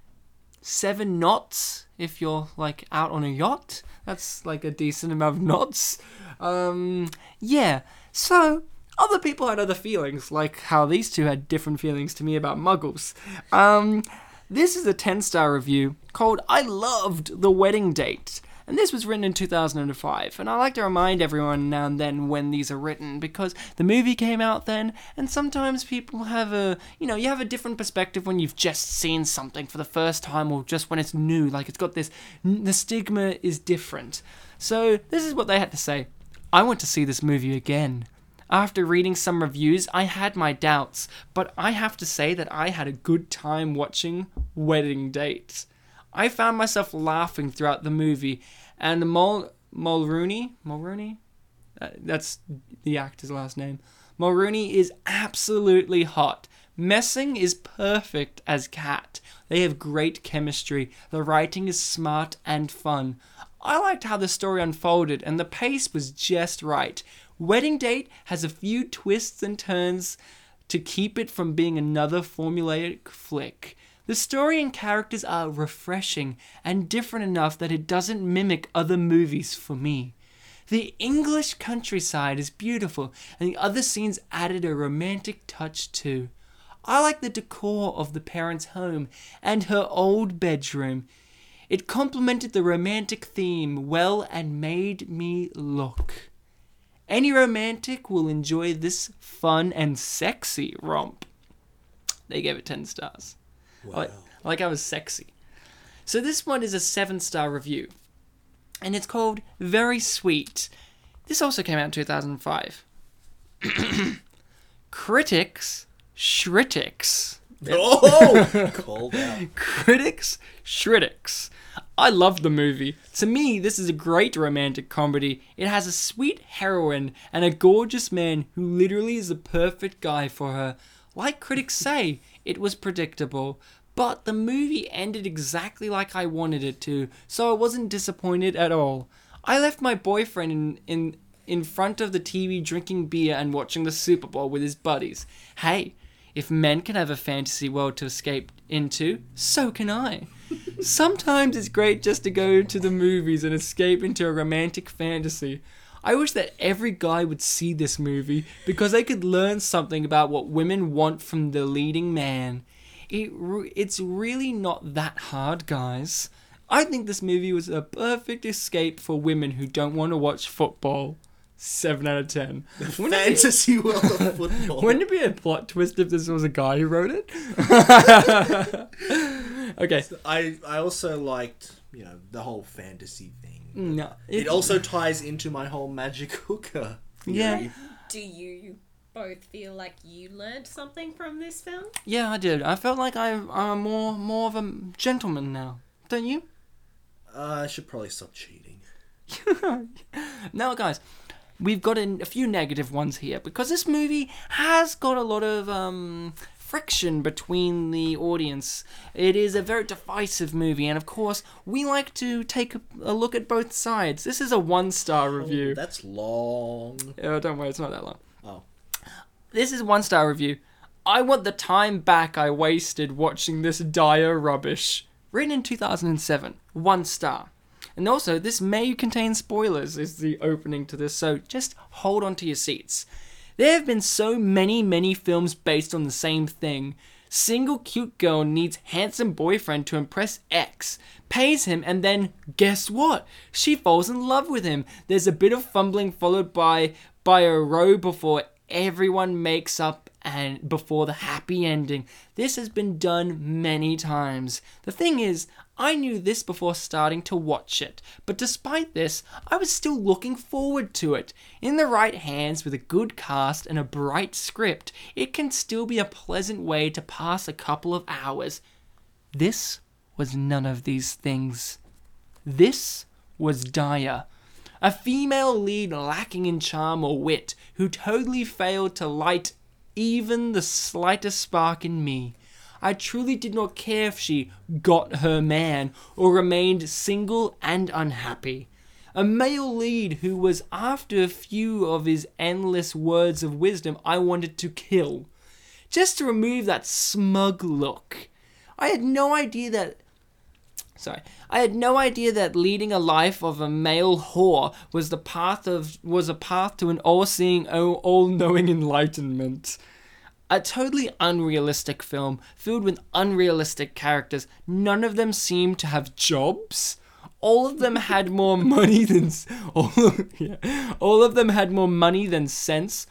seven knots if you're like out on a yacht. That's like a decent amount of knots. Um, yeah. So other people had other feelings, like how these two had different feelings to me about muggles. Um, this is a 10 star review called I Loved the Wedding Date. And this was written in 2005. And I like to remind everyone now and then when these are written because the movie came out then, and sometimes people have a, you know, you have a different perspective when you've just seen something for the first time or just when it's new. Like it's got this, the stigma is different. So this is what they had to say. I want to see this movie again. After reading some reviews, I had my doubts, but I have to say that I had a good time watching Wedding Date. I found myself laughing throughout the movie, and Mul Mulrooney, Mulrooney, uh, that's the actor's last name. Mulrooney is absolutely hot. Messing is perfect as Kat. They have great chemistry. The writing is smart and fun. I liked how the story unfolded, and the pace was just right. Wedding Date has a few twists and turns to keep it from being another formulaic flick. The story and characters are refreshing and different enough that it doesn't mimic other movies for me. The English countryside is beautiful, and the other scenes added a romantic touch too. I like the decor of the parents' home and her old bedroom. It complemented the romantic theme well and made me look. Any romantic will enjoy this fun and sexy romp. They gave it 10 stars. I like, I like it was sexy. So this one is a 7 star review. And it's called Very Sweet. This also came out in 2005. [COUGHS] Critics, Shritics. Oh, [LAUGHS] called out. Critics, Shritics. I love the movie. To me, this is a great romantic comedy. It has a sweet heroine and a gorgeous man who literally is the perfect guy for her. Like critics say, it was predictable, but the movie ended exactly like I wanted it to, so I wasn't disappointed at all. I left my boyfriend in, in, in front of the TV drinking beer and watching the Super Bowl with his buddies. Hey, if men can have a fantasy world to escape into, so can I. [LAUGHS] Sometimes it's great just to go to the movies and escape into a romantic fantasy. I wish that every guy would see this movie because they could learn something about what women want from the leading man. It re- it's really not that hard, guys. I think this movie was a perfect escape for women who don't want to watch football. Seven out of ten. Wouldn't it be- Fantasy world of [LAUGHS] football. Wouldn't it be a plot twist if this was a guy who wrote it? [LAUGHS] [LAUGHS] okay. I I also liked you know the whole fantasy thing. No. It also ties into my whole magic hooker. Yeah. theory. Do you both feel like you learned something from this film? Yeah, I did. I felt like I, I'm a more more of a gentleman now. Don't you? Uh, I should probably stop cheating. [LAUGHS] Now, guys, we've got a, a few negative ones here because this movie has got a lot of um, friction between the audience. It is a very divisive movie, and of course, we like to take a, a look at both sides. This is a one star oh, review. Oh, that's long. Oh, don't worry, it's not that long. Oh. This is one star review. I want the time back I wasted watching this dire rubbish. Written in 2007. One star. And also, this may contain spoilers, is the opening to this, so just hold on to your seats. There have been so many, many films based on the same thing. Single cute girl needs handsome boyfriend to impress X, pays him, and then guess what? She falls in love with him. There's a bit of fumbling followed by by a row before everyone makes up and before the happy ending. This has been done many times. The thing is, I knew this before starting to watch it, but despite this, I was still looking forward to it. In the right hands with a good cast and a bright script, it can still be a pleasant way to pass a couple of hours. This was none of these things. This was dire. A female lead lacking in charm or wit, who totally failed to light even the slightest spark in me. I truly did not care if she got her man or remained single and unhappy. A male lead who was after a few of his endless words of wisdom I wanted to kill. Just to remove that smug look. I had no idea that sorry i had no idea that leading a life of a male whore was the path of was a path to an all-seeing all-knowing enlightenment a totally unrealistic film filled with unrealistic characters. None of them seemed to have jobs. All of them had [LAUGHS] more money [LAUGHS] than s- all of, yeah, all of them had more money than sense.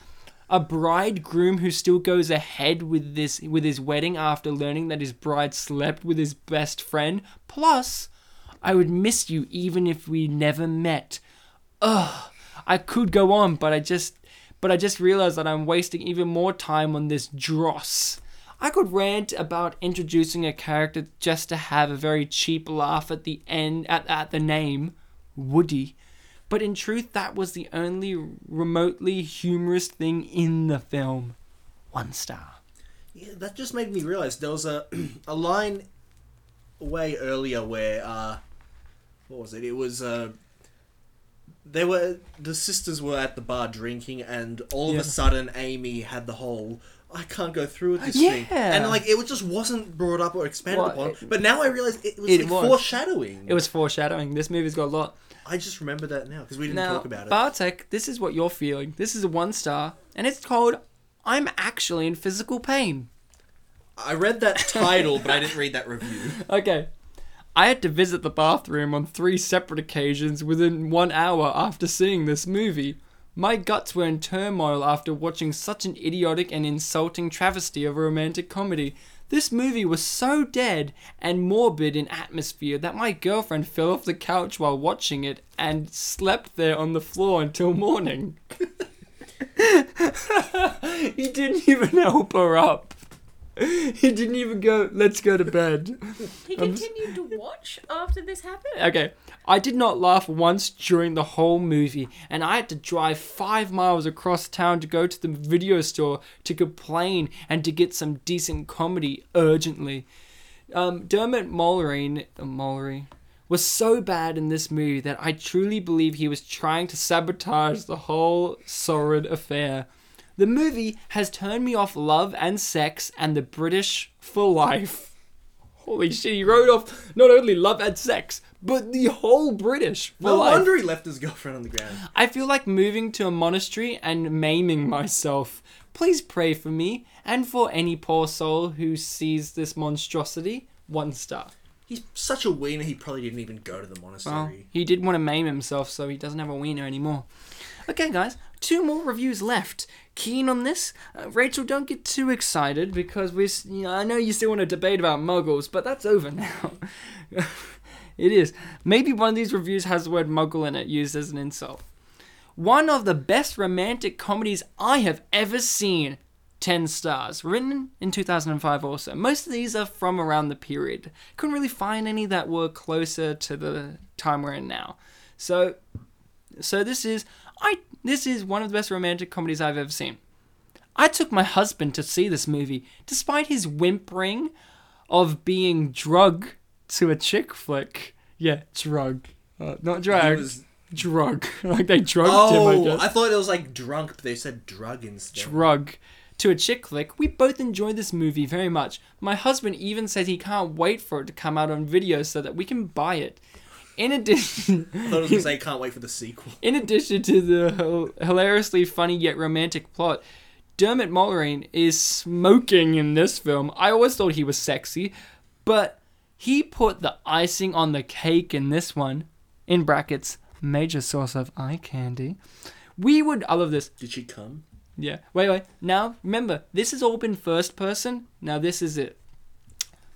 A bridegroom who still goes ahead with this with his wedding after learning that his bride slept with his best friend. Plus i would miss you even if we never met. Ugh. I could go on but i just but i just realized that i'm wasting even more time on this dross i could rant about introducing a character just to have a very cheap laugh at the end at, at the name woody but in truth, that was the only remotely humorous thing in the film. One star. Yeah, that just made me realize there was a [CLEARS THROAT] a line way earlier where uh what was it? It was uh they were the sisters were at the bar drinking and all of Yeah. a sudden Amy had the whole I can't go through with this Yeah. thing. And like it just wasn't brought up or expanded Well, upon. it- but now I realize it was it like was. foreshadowing. It was foreshadowing. This movie's got a lot. I just remember that now because we didn't now, talk about it. Bartek, this is what you're feeling. This is a one star, and it's called I'm actually in physical pain. I read that title, but I didn't read that review. [LAUGHS] Okay. I had to visit the bathroom on three separate occasions within one hour after seeing this movie. My guts were in turmoil after watching such an idiotic and insulting travesty of a romantic comedy. This movie was so dead and morbid in atmosphere that my girlfriend fell off the couch while watching it and slept there on the floor until morning. [LAUGHS] he didn't even help her up. [LAUGHS] He didn't even go, let's go to bed. He s- continued to watch after this happened. Okay, I did not laugh once during the whole movie, and I had to drive five miles across town to go to the video store to complain and to get some decent comedy urgently. Um, Dermot Mulroney, uh, Mulroney was so bad in this movie that I truly believe he was trying to sabotage the whole sordid affair. The movie has turned me off love and sex and the British for life. Holy shit, he wrote off not only love and sex, but the whole British for No life. wonder he left his girlfriend on the ground. I feel like moving to a monastery and maiming myself. Please pray for me and for any poor soul who sees this monstrosity. One star. He's such a wiener. He probably didn't even go to the Well, monastery. he did want to maim himself, so he doesn't have a wiener anymore. Okay, guys, two more reviews left. Keen on this? Uh, Rachel, don't get too excited because we, you know, I know you still want to debate about muggles, but that's over [LAUGHS] now. it is. Maybe one of these reviews has the word muggle in it used as an insult. One of the best romantic comedies I have ever seen. 10 stars. Written in 2005 also. Most of these are from around the period. Couldn't really find any that were closer to the time we're in now. So so this is I this is one of the best romantic comedies I've ever seen. I took my husband to see this movie despite his whimpering of being drug to a chick flick. Yeah, drug. Uh, not drag. was- Drug. [LAUGHS] like they drugged him, I oh, guess I thought it was like drunk, but they said drug instead. drug to a chick flick. We both enjoyed this movie very much. My husband even says he can't wait for it to come out on video so that we can buy it. In addition, [LAUGHS] I thought it was gonna say [LAUGHS] can't wait for the sequel. in addition to the hilariously funny yet romantic plot, Dermot Mulroney is smoking in this film. I always thought he was sexy, but he put the icing on the cake in this one. In brackets, major source of eye candy. We would. I love this. Did she come? Yeah. Wait, wait. Now, remember, this has all been first person. Now, this is it.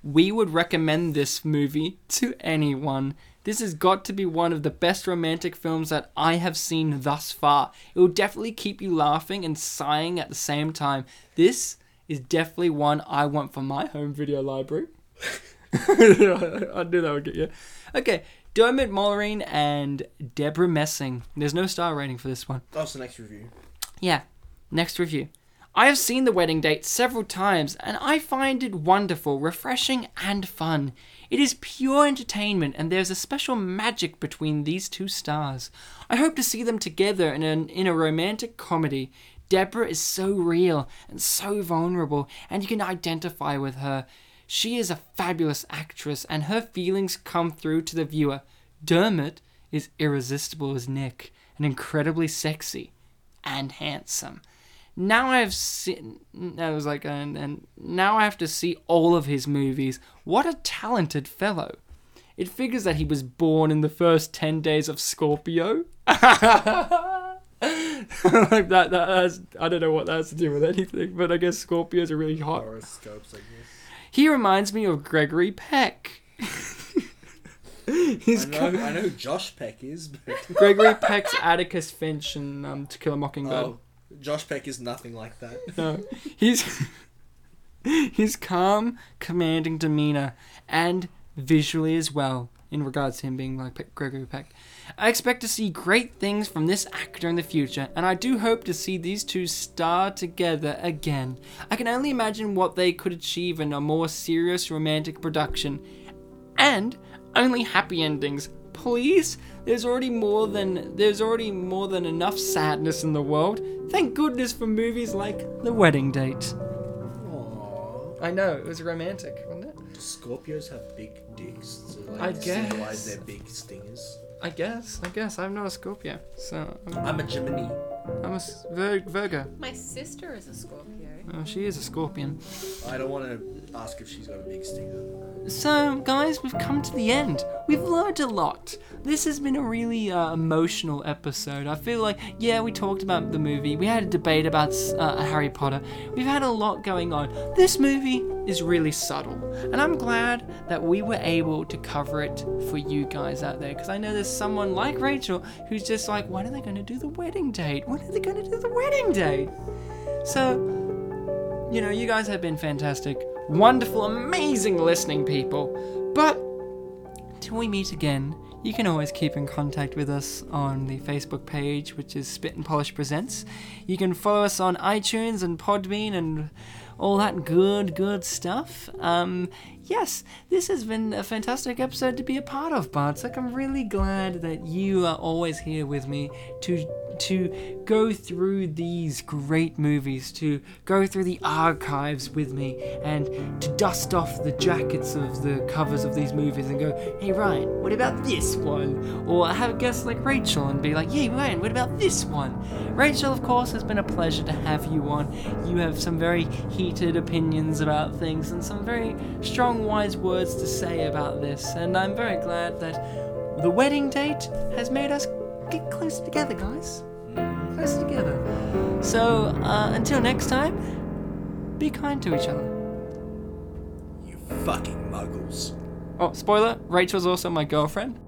We would recommend this movie to anyone. This has got to be one of the best romantic films that I have seen thus far. It will definitely keep you laughing and sighing at the same time. This is definitely one I want for my home video library. [LAUGHS] I knew that would get you. Okay, Dermot Mulroney and Debra Messing. There's no star rating for this one. That's the next review. Yeah, next review. I have seen the wedding date several times and I find it wonderful, refreshing, and fun. It is pure entertainment and there's a special magic between these two stars. I hope to see them together in, an, in a romantic comedy. Debra is so real and so vulnerable, and you can identify with her. She is a fabulous actress, and her feelings come through to the viewer. Dermot is irresistible as Nick and incredibly sexy and handsome. Now I have seen. I was like, and, and now I have to see all of his movies. What a talented fellow! It figures that he was born in the first ten days of Scorpio. [LAUGHS] like that, that has, I don't know what that has to do with anything, but I guess Scorpios are really hot. Horoscopes, I guess. He reminds me of Gregory Peck. [LAUGHS] He's I know, I know who Josh Peck is, but Gregory Peck's Atticus Finch in um, To Kill a Mockingbird. oh, Josh Peck is nothing like that. [LAUGHS] No, he's his calm, commanding demeanor, and visually as well, in regards to him being like Gregory Peck. I expect to see great things from this actor in the future, and I do hope to see these two star together again. I can only imagine what they could achieve in a more serious romantic production, and only happy endings. Please, there's already more than there's already more than enough sadness in the world. Thank goodness for movies like The Wedding Date. Aww. I know it was romantic, wasn't it? Do Scorpios have big dicks, so like I symbolize guess. their big stingers. I guess. I guess I'm not a Scorpio, so I'm, I'm a Gemini. I'm a Vir- Virgo. My sister is a Scorpio. Oh, she is a Scorpion. I don't want to ask if she's got a big stinger. So, guys, we've come to the end. We've learned a lot. This has been a really uh, emotional episode. I feel like, yeah, we talked about the movie. We had a debate about uh, Harry Potter. We've had a lot going on. This movie is really subtle, and I'm glad that we were able to cover it for you guys out there. Because I know there's someone like Rachel who's just like, when are they going to do the wedding date? When are they going to do the wedding date? So, you know, you guys have been fantastic, wonderful, amazing listening people. But till we meet again, you can always keep in contact with us on the Facebook page, which is Spit and Polish Presents. You can follow us on iTunes and Podbean and all that good, good stuff. Um, yes, this has been a fantastic episode to be a part of, Bart's. Like, I'm really glad that you are always here with me to to go through these great movies, to go through the archives with me, and to dust off the jackets of the covers of these movies and go, hey Ryan, what about this one? Or have a guest like Rachel and be like, hey Ryan, what about this one? Rachel, of course, has been a pleasure to have you on. You have some very heated opinions about things and some very strong, wise words to say about this. And I'm very glad that the wedding date has made us get closer together, guys. Closer together. So, uh, until next time, be kind to each other. You fucking muggles. Oh, spoiler Rachel's also my girlfriend.